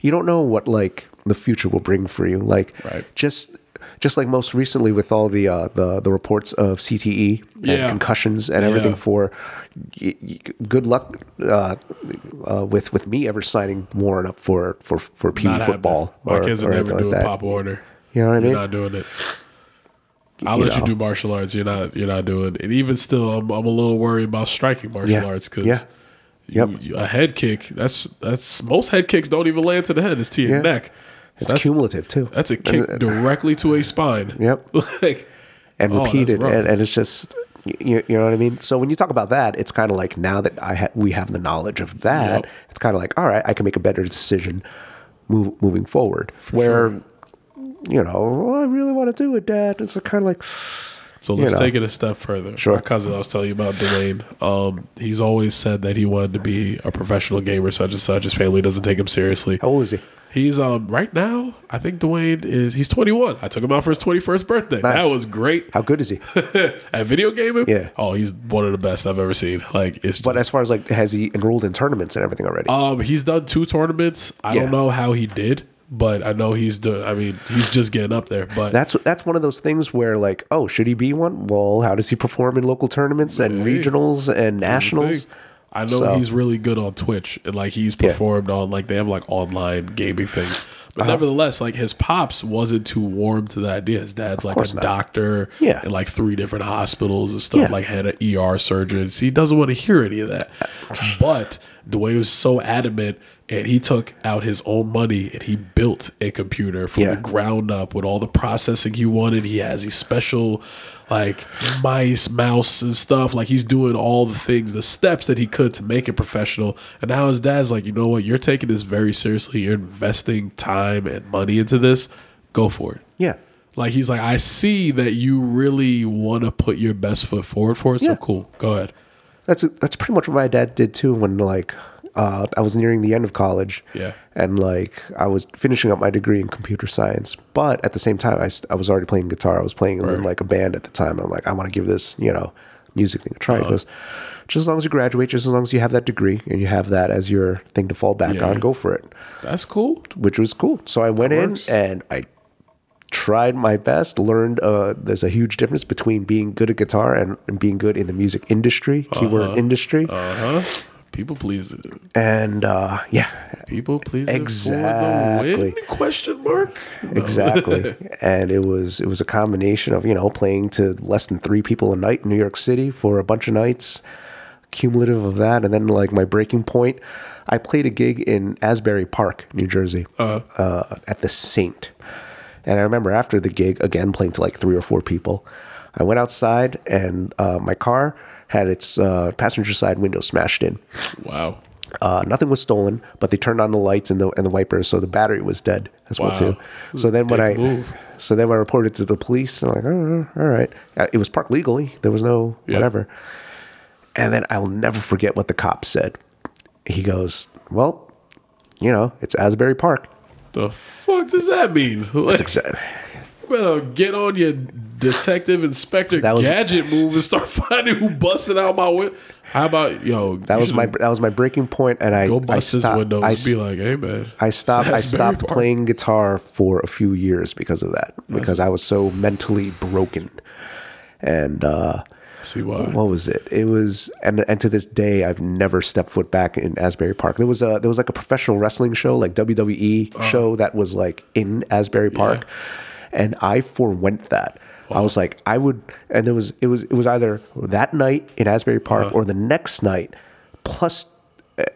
you don't know what like the future will bring for you. Like, Right. just just like most recently with all the uh, the the reports of CTE and Yeah. concussions and everything. Yeah. For good luck uh, uh, with with me ever signing Warren up for for for Not football. My or- kids are anything never like doing that. Pop Warner. You know what I You're mean? not doing it. I'll You let you do martial arts. You're not. You're not doing it. And even still, I'm, I'm a little worried about striking martial Yeah. arts because Yeah. Yep. a head kick. That's that's most head kicks don't even land to the head. It's to your Yeah. neck. It's that's, cumulative too. that's a kick And- directly to a spine. Yep. like and Oh, repeated, and, and it's just you, you know what I mean. So when you talk about that, it's kind of like now that I ha- we have the knowledge of that, Yep. it's kind of like all right, I can make a better decision move, moving forward. Where you know, well, I really want to do it, Dad. It's kind of like So let's know. take it a step further. Sure. My cousin, I was telling you about Dwayne. Um, he's always said that he wanted to be a professional gamer, such and such. His family doesn't take him seriously. how old is he? He's um right now. I think Dwayne is he's 21. I took him out for his 21st birthday. Nice. That was great. How good is he? At video gaming, Yeah. Oh, he's one of the best I've ever seen. Like it's. But as far as like, has he enrolled in tournaments and everything already? um, he's done two tournaments. I Yeah. don't know how he did, but I know he's doing. I mean, he's just getting up there. But that's that's one of those things where like, oh, should he be one? Well, how does he perform in local tournaments and Hey. regionals and nationals? I know So- he's really good on Twitch and like he's Yeah. performed on like they have like online gaming things. But Uh-huh. nevertheless, like his pops wasn't too warm to the idea. His dad's like a not. doctor Yeah. in like three different hospitals and stuff, Yeah. like had an ER surgeons. He doesn't want to hear any of that. But Dwayne was so adamant and he took out his own money and he built a computer from Yeah. the ground up with all the processing he wanted. He has these special like mice, mouse, and stuff. Like he's doing all the things, the steps that he could to make it professional. And now his dad's like, you know what? You're taking this very seriously. You're investing time and money into this. Go for it. Yeah. Like he's like, I see that you really want to put your best foot forward for it. So Yeah. cool. Go ahead. That's that's pretty much what my dad did too. When like uh, I was nearing the end of college, Yeah. and like I was finishing up my degree in computer science, but at the same time, I, I was already playing guitar. I was playing in like a band at the time. I'm like, I want to give this you know music thing a try. Uh-huh. Just as long as you graduate, just as long as you have that degree and you have that as your thing to fall back Yeah. on, go for it. That's cool. Which was cool. So I went in and I tried my best learned uh, there's a huge difference between being good at guitar and, and being good in the music industry keyword industry Uh huh. People please. and uh, yeah People please. Exactly. Question mark. No. exactly and it was it was a combination of you know playing to less than three people a night in new york city for a bunch of nights cumulative of that and then like my breaking point i played a gig in asbury park new jersey Uh-huh. uh, at the saint and i remember after the gig again playing to like three or four people i went outside and uh, my car had its uh, passenger side window smashed in Wow. uh, nothing was stolen, but they turned on the lights and the and the wipers, so the battery was dead as well too. So then when I move. so then when I reported to the police, I'm like, oh, all right, Uh, it was parked legally. There was no Yeah. whatever. And then I'll never forget what the cop said. He goes, "Well, you know, it's Asbury Park." The fuck does that mean? Like, Exa- better get on your detective inspector That was- gadget move and start finding who busted out my window. How about yo? That was my that was my breaking point, and I go I bust his stopped- I be like, hey man. I stopped. I stopped playing guitar for a few years because of that. Because I was so mentally broken, and uh, See why? what was it? It was, and and to this day, I've never stepped foot back in Asbury Park. There was a there was like a professional wrestling show, like WWE Uh-huh. show that was like in Asbury Park, and I forewent that. I was like, I would, and it was it was it was either that night in Asbury Park Uh-huh. or the next night, plus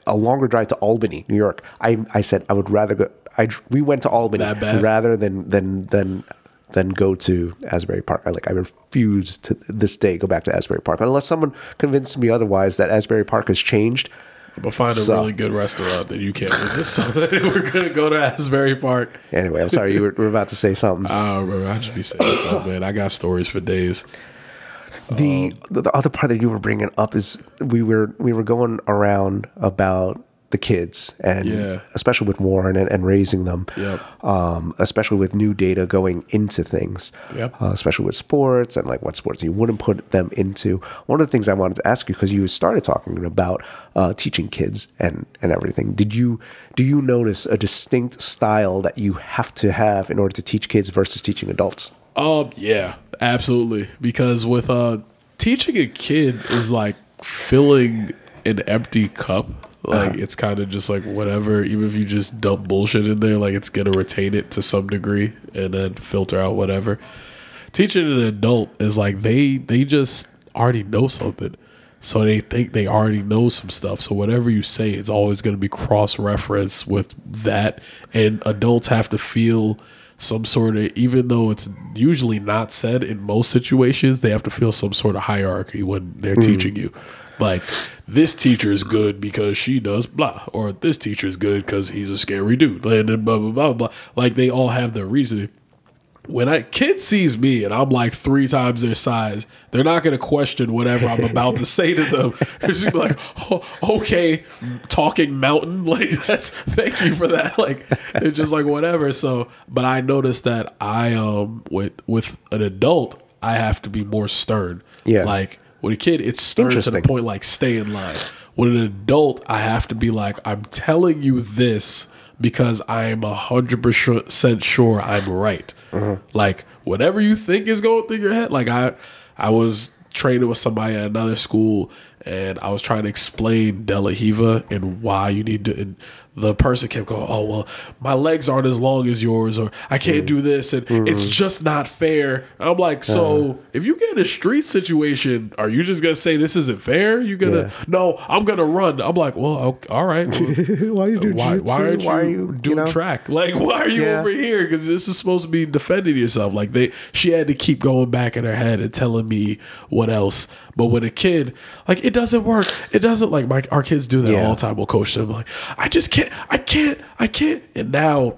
a longer drive to Albany, New York. I I said I would rather go. I we went to Albany rather than than than than go to Asbury Park. I like I refuse to this day go back to Asbury Park unless someone convinced me otherwise that Asbury Park has changed. But find a So- really good restaurant that you can't resist. So we're gonna go to Asbury Park. Anyway, I'm sorry you were, were about to say something. I don't remember. I just be saying stuff, man. I got stories for days. the um, the other part that you were bringing up is we were we were going around about the kids and Yeah. especially with Warren and, and raising them. Yep. Um, especially with new data going into things. Yep. Uh, especially with sports and like what sports you wouldn't put them into. One of the things I wanted to ask you because you started talking about uh, teaching kids and and everything. Did you do you notice a distinct style that you have to have in order to teach kids versus teaching adults? Um, yeah, absolutely. Because with uh teaching a kid is like filling an empty cup. Like uh-huh. it's kind of just like whatever. Even if you just dump bullshit in there, like it's gonna retain it to some degree and then filter out whatever. Teaching an adult is like they they just already know something. So they think they already know some stuff. So whatever you say, it's always going to be cross reference with that. And adults have to feel some sort of, even though it's usually not said in most situations, they have to feel some sort of hierarchy when they're hmm. teaching you. Like this teacher is good because she does blah, or this teacher is good because he's a scary dude, and blah blah blah blah. Like they all have their reasoning when a kid sees me and I'm like three times their size, they're not going to question whatever I'm about to say to them. They're just gonna be like, oh, okay, talking mountain. Like, that's, thank you for that. Like, it's just like, whatever. So, but I noticed that I, um, with, with an adult, I have to be more stern. Yeah. Like, with a kid, it's stern to the point like stay in line. With an adult, I have to be like, I'm telling you this because I'm a hundred percent sure I'm right. Uh-huh. Like whatever you think is going through your head. Like I, I was training with somebody at another school, and I was trying to explain De La Riva and why you need to. And the person kept going, "Oh well, my legs aren't as long as yours, or I can't mm. do this, and it's mm. just not fair." I'm like, so uh-huh. if you get in a street situation, are you just gonna say this isn't fair? You gonna Yeah. no? I'm gonna run. I'm like, well, okay, all right. well, why you do why, why aren't you, Why are you doing you know? track? Like, why are you Yeah. over here? Because this is supposed to be defending yourself. Like they, she had to keep going back in her head and telling me what else. But with a kid, like it doesn't work. It doesn't like my our kids do that Yeah. all the time. We'll coach them like, I just can't, I can't, I can't. And now,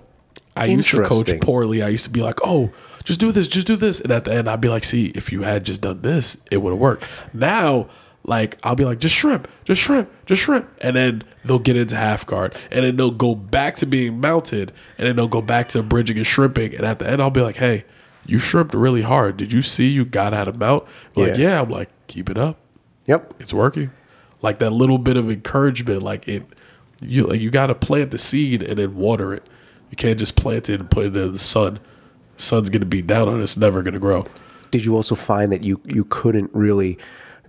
I used to coach poorly. I used to be like, oh. Just do this, just do this, and at the end, I'd be like, "See, if you had just done this, it would have worked." Now, like I'll be like, just shrimp, just shrimp, just shrimp, and then they'll get into half guard, and then they'll go back to being mounted, and then they'll go back to bridging and shrimping, and at the end, I'll be like, hey, you shrimped really hard. Did you see you got out of mount? Like, Yeah. yeah. I'm like, keep it up, Yep. it's working. Like that little bit of encouragement, like it, you like you got to plant the seed and then water it. You can't just plant it and put it in the sun. Sun's gonna be down on it. It's never gonna grow. Did you also find that you you couldn't really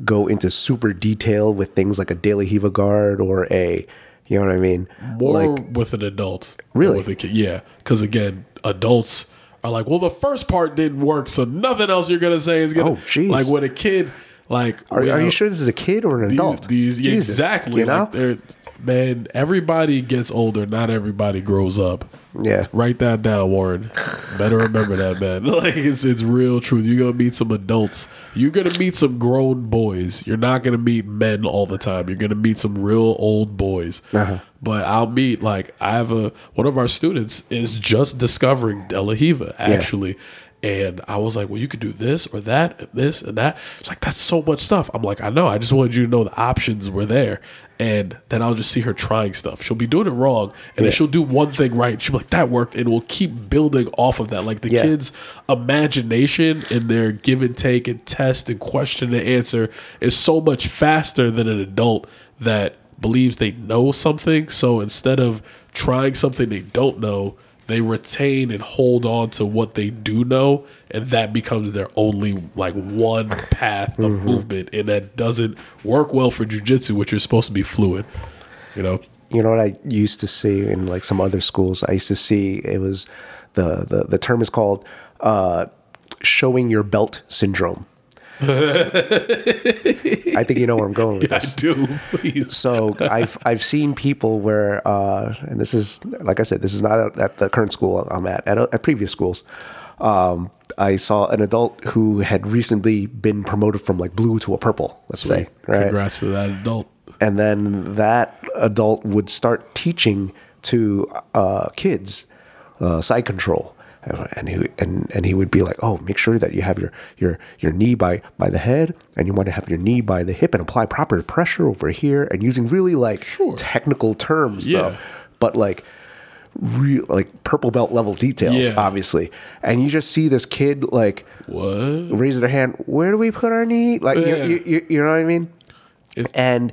go into super detail with things like a De La Riva guard or a you know what I mean? more like with an adult Really? with a kid yeah because again adults are like well the first part didn't work so nothing else you're gonna say is gonna Oh, jeez. like with a kid like are, are you sure this is a kid or an adult? these Jesus, exactly You know? like man everybody gets older not everybody grows up yeah. Write that down, Warren. Better remember that, man. Like it's it's real truth. You're gonna meet some adults. You're gonna meet some grown boys. You're not gonna meet men all the time. You're gonna meet some real old boys. Uh-huh. But I'll meet like I have a one of our students is just discovering De La Riva actually. And I was like, well, you could do this or that, and this and that. It's like that's so much stuff. I'm like, I know. I just wanted you to know the options were there. And then I'll just see her trying stuff. She'll be doing it wrong, and then she'll do one thing right. She'll be like, that worked, and we'll keep building off of that. Like the Yeah. kids' imagination and their give and take and test and question and answer is so much faster than an adult that believes they know something. So instead of trying something they don't know, they retain and hold on to what they do know, and that becomes their only like one path of movement, and that doesn't work well for jujitsu, which is supposed to be fluid. You know, You know what I used to see in like some other schools? I used to see it was the the, the term is called uh, showing your belt syndrome. I think you know where I'm going with I this. do. Please. So I've I've seen people where, uh, and this is like I said, this is not at- the current school I'm at. At, at previous schools, um, I saw an adult who had recently been promoted from like blue to a purple. Let's say, right? Congrats to that adult. and then that adult would start teaching to uh, kids uh, side control and he and and he would be like, "Oh, make sure that you have your your your knee by by the head, and you want to have your knee by the hip, and apply proper pressure over here, and using really like Sure. technical terms Yeah. though, but like." Real like purple belt level details, Yeah. obviously, and you just see this kid like What? raise their hand. Where do we put our knee? Like you, Yeah. you, you, you know what I mean? It's- and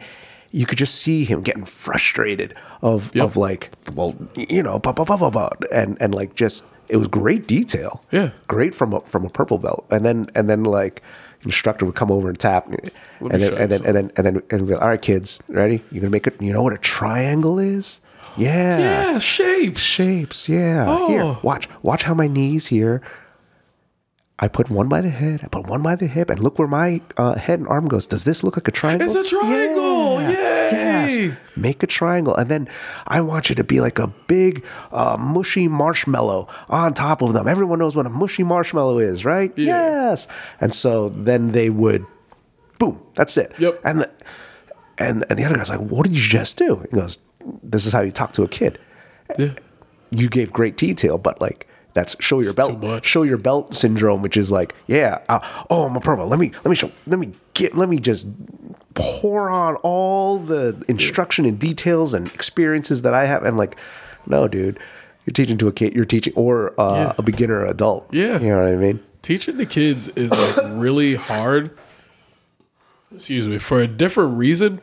you could just see him getting frustrated of Yep. of like, well, you know, blah, blah, blah, blah, blah. and and like just it was great detail. Yeah. great from a from a purple belt, and then and then like instructor would come over and tap, and then show you and then, and then and then and be like, all right, kids, ready? You gonna make it? You know what a triangle is? Yeah. Yeah, shapes. Shapes, yeah. Oh. Here, watch, watch how my knees here. I put one by the head, I put one by the hip, and look where my uh, head and arm goes. Does this look like a triangle? It's a triangle. Yay. Make a triangle, and then I want you to be like a big uh, mushy marshmallow on top of them. Everyone knows what a mushy marshmallow is, right? Yeah. Yes. And so then they would, boom, that's it. Yep. And the, and and the other guy's like, "What did you just do?" He goes, "This is how you talk to a kid." Yeah. you gave great detail, but like that's show your belt, show your belt syndrome, which is like, yeah, uh, oh, I'm a purple. Let me let me show, let me get, let me just pour on all the instruction and details and experiences that I have. And like, no, dude, you're teaching to a kid, you're teaching or uh, Yeah. a beginner adult. Yeah. you know what I mean. teaching the kids is like really hard excuse me for a different reason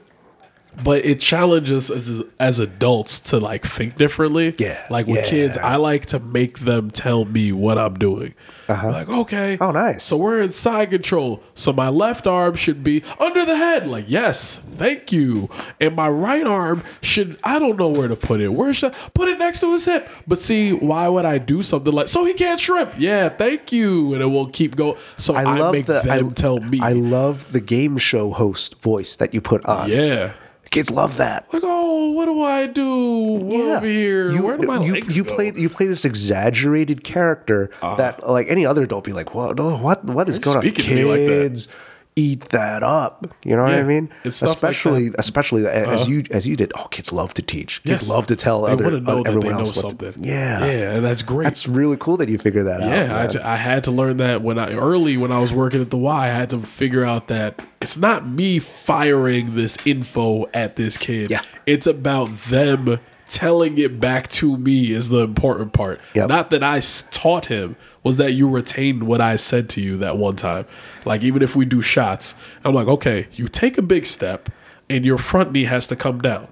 but it challenges us as, as adults to like think differently. Yeah, like with yeah. kids i like to make them tell me what i'm doing. Uh-huh. Like okay Oh, nice. so we're in side control. So my left arm should be under the head. Like yes thank you. And my right arm should i don't know where to put it. Where should i put it next to his hip? But see why would i do something like so he can't shrimp. Yeah thank you. And it will keep going. So i, I love make the them I, tell me. I love the game show host voice that you put on. yeah kids love that. like oh what do i do over here You, where do my you, legs you go? Play you play this exaggerated character ah. that like any other adult be like, what what what is going on? me like. Kids eat that up. You know what I mean? it's stuff like especially. Uh-huh. especially as you as you did. Oh, kids love to teach. Kids Yes. love to tell they other, know other that they everyone know else what to- something yeah. yeah and that's great That's really cool that you figure that out. Yeah, I, I had to learn that when I early when I was working at the Y. I had to figure out that it's not me firing this info at this kid. Yeah. it's about them telling it back to me is the important part. Yep. Not that I taught him was that you retained what I said to you that one time. Like even if we do shots, I'm like, okay, you take a big step and your front knee has to come down.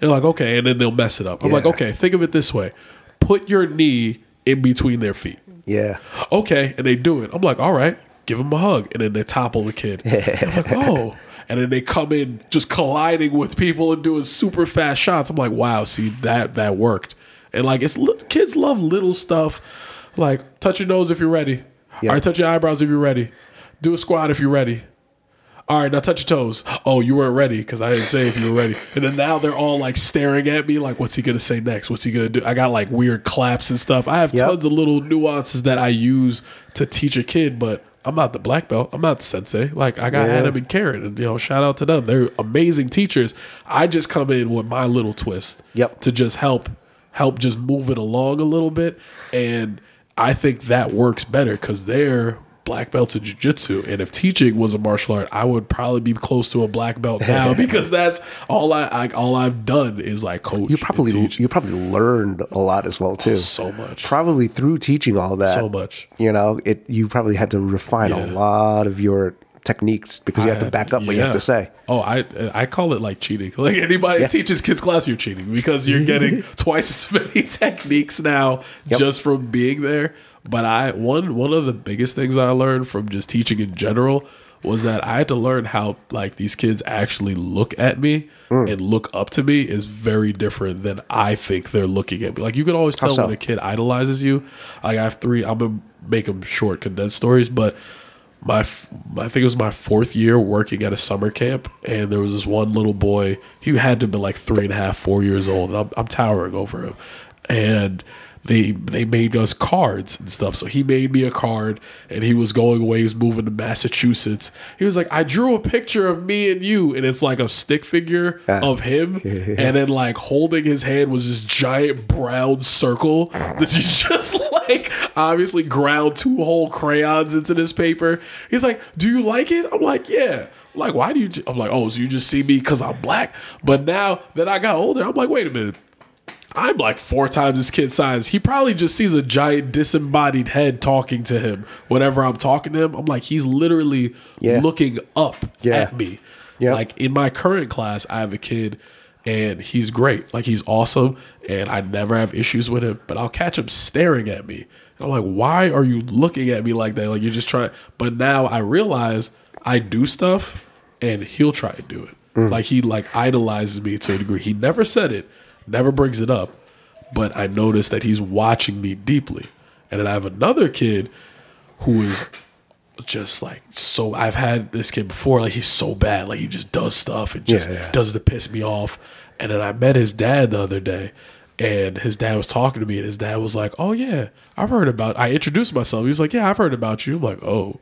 And like, okay, and then they'll mess it up. I'm like, okay, think of it this way: put your knee in between their feet yeah. okay, and they do it. I'm like, all right, give them a hug, and then they topple the kid. I'm like, oh, and then they come in just colliding with people and doing super fast shots. I'm like, wow, see that that worked, and like it's kids love little stuff, like touch your nose if you're ready. All right, touch your eyebrows if you're ready. Do a squat if you're ready. All right, now touch your toes. Oh, you weren't ready because I didn't say if you were ready. And then now they're all like staring at me, like, what's he gonna say next? What's he gonna do? I got like weird claps and stuff. I have Yep. tons of little nuances that I use to teach a kid, but I'm not the black belt. I'm not the sensei. Like I got Yeah. Adam and Karen, and you know, shout out to them. They're amazing teachers. I just come in with my little twist. Yep. To just help help just move it along a little bit. And I think that works better because they're black belts in jiu-jitsu and if teaching was a martial art i would probably be close to a black belt now because that's all i, I all i've done is like coach You probably you probably learned a lot as well too. so much Probably through teaching all that. so much You know, it you probably had to refine a lot of your techniques because you have to back up what you have to say. Oh, I I call it like cheating. Like anybody that teaches kids class, you're cheating because you're getting twice as many techniques now Yep. just from being there. But I one one of the biggest things I learned from just teaching in general was that I had to learn how like these kids actually look at me Mm. and look up to me is very different than I think they're looking at me. Like you can always tell so? when a kid idolizes you. Like I have three. I'm gonna make them short, condensed stories, but my I think it was my fourth year working at a summer camp, and there was this one little boy. He had to be like three and a half, four years old. I'm, I'm towering over him, and they they made us cards and stuff. So he made me a card, and he was going away. He was moving to Massachusetts. He was like, I drew a picture of me and you, and it's like a stick figure Ah. of him, and then like holding his hand was this giant brown circle that you just like obviously ground two whole crayons into this paper. He's like, Do you like it? I'm like, Yeah. I'm like, why do you? I'm like, oh, so you just see me because I'm black. But now that I got older, I'm like, wait a minute. I'm like four times his kid size. He probably just sees a giant disembodied head talking to him whenever I'm talking to him. I'm like, he's literally Yeah. looking up Yeah. at me. Yeah. Like in my current class, I have a kid and he's great. Like he's awesome and I never have issues with him, but I'll catch him staring at me. And I'm like, why are you looking at me like that? Like you're just trying. But now I realize I do stuff and he'll try to do it. Mm. Like he like idolizes me to a degree. He never said it, never brings it up, but I notice that he's watching me deeply. And then I have another kid who is just like so I've had this kid before, like he's so bad, like he just does stuff and just Yeah, yeah. does to piss me off. And then I met his dad the other day and his dad was talking to me and his dad was like, Oh yeah, I've heard about I introduced myself. He was like, Yeah, I've heard about you. I'm like, Oh.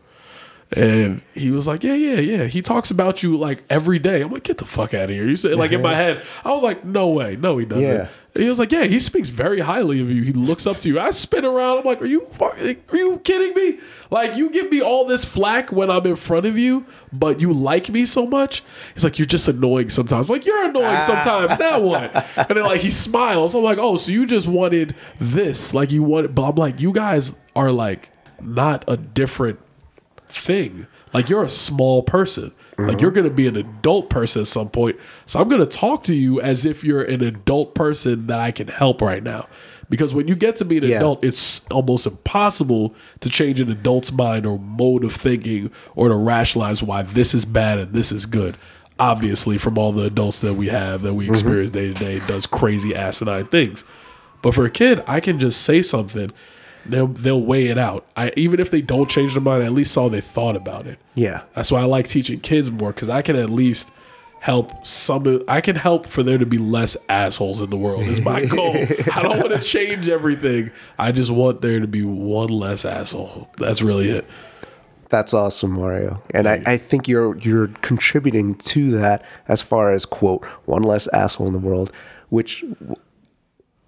And he was like, Yeah, yeah, yeah. He talks about you like every day. I'm like, get the fuck out of here. You said like in my uh-huh. head, I was like, No way, no, he doesn't. Yeah. And he was like, Yeah, he speaks very highly of you. He looks up to you. I spin around. I'm like, Are you fucking, are you kidding me? Like you give me all this flack when I'm in front of you, but you like me so much. He's like, You're just annoying sometimes. I'm like, you're annoying ah. sometimes. Now what? And then like he smiles. I'm like, Oh, so you just wanted this. Like you wanted but I'm like, you guys are like not a different thing. Like you're a small person. Like you're gonna be an adult person at some point. So I'm gonna talk to you as if you're an adult person that I can help right now. Because when you get to be an Yeah. adult, it's almost impossible to change an adult's mind or mode of thinking or to rationalize why this is bad and this is good. Obviously, from all the adults that we have that we mm-hmm. experience day to day, does crazy asinine things. But for a kid, I can just say something. They'll they'll weigh it out. I even if they don't change their mind, I at least saw they thought about it. Yeah. That's why I like teaching kids more because I can at least help some. I can help for there to be less assholes in the world. Is my goal. I don't want to change everything. I just want there to be one less asshole. That's really it. That's awesome, Mario. And I, I think you're you're contributing to that as far as quote one less asshole in the world, which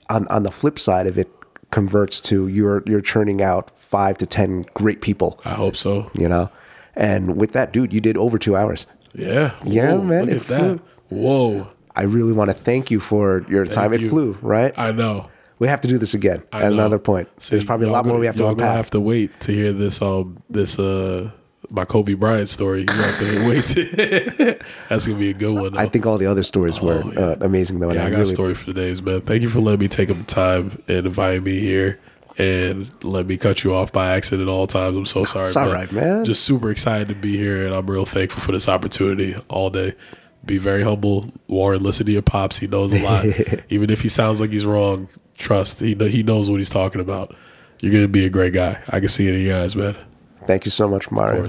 on on the flip side of it converts to you're you're churning out five to ten great people, I hope so. you know. And with that, dude, you did over two hours. Yeah. Yeah, Whoa, man, Look it at that. flew. Whoa. I really want to thank you for your time. It flew, right? I know. we have to do this again I at know. another point. See, There's probably a lot more gonna- we have to y'all gonna have to wait to hear this um this uh my Kobe Bryant story. You have to wait. That's gonna be a good one. Though. I think all the other stories were Oh, yeah. uh, amazing, though. and yeah, I I got really a story for today's man. Thank you for letting me take up the time and inviting me here and let me cut you off by accident all times. I'm so sorry. It's all right, man. Just super excited to be here, and I'm real thankful for this opportunity all day. Be very humble, Warren. Listen to your pops. He knows a lot. Even if he sounds like he's wrong, trust he he knows what he's talking about. You're gonna be a great guy. I can see it in your eyes, man. Thank you so much, Mario.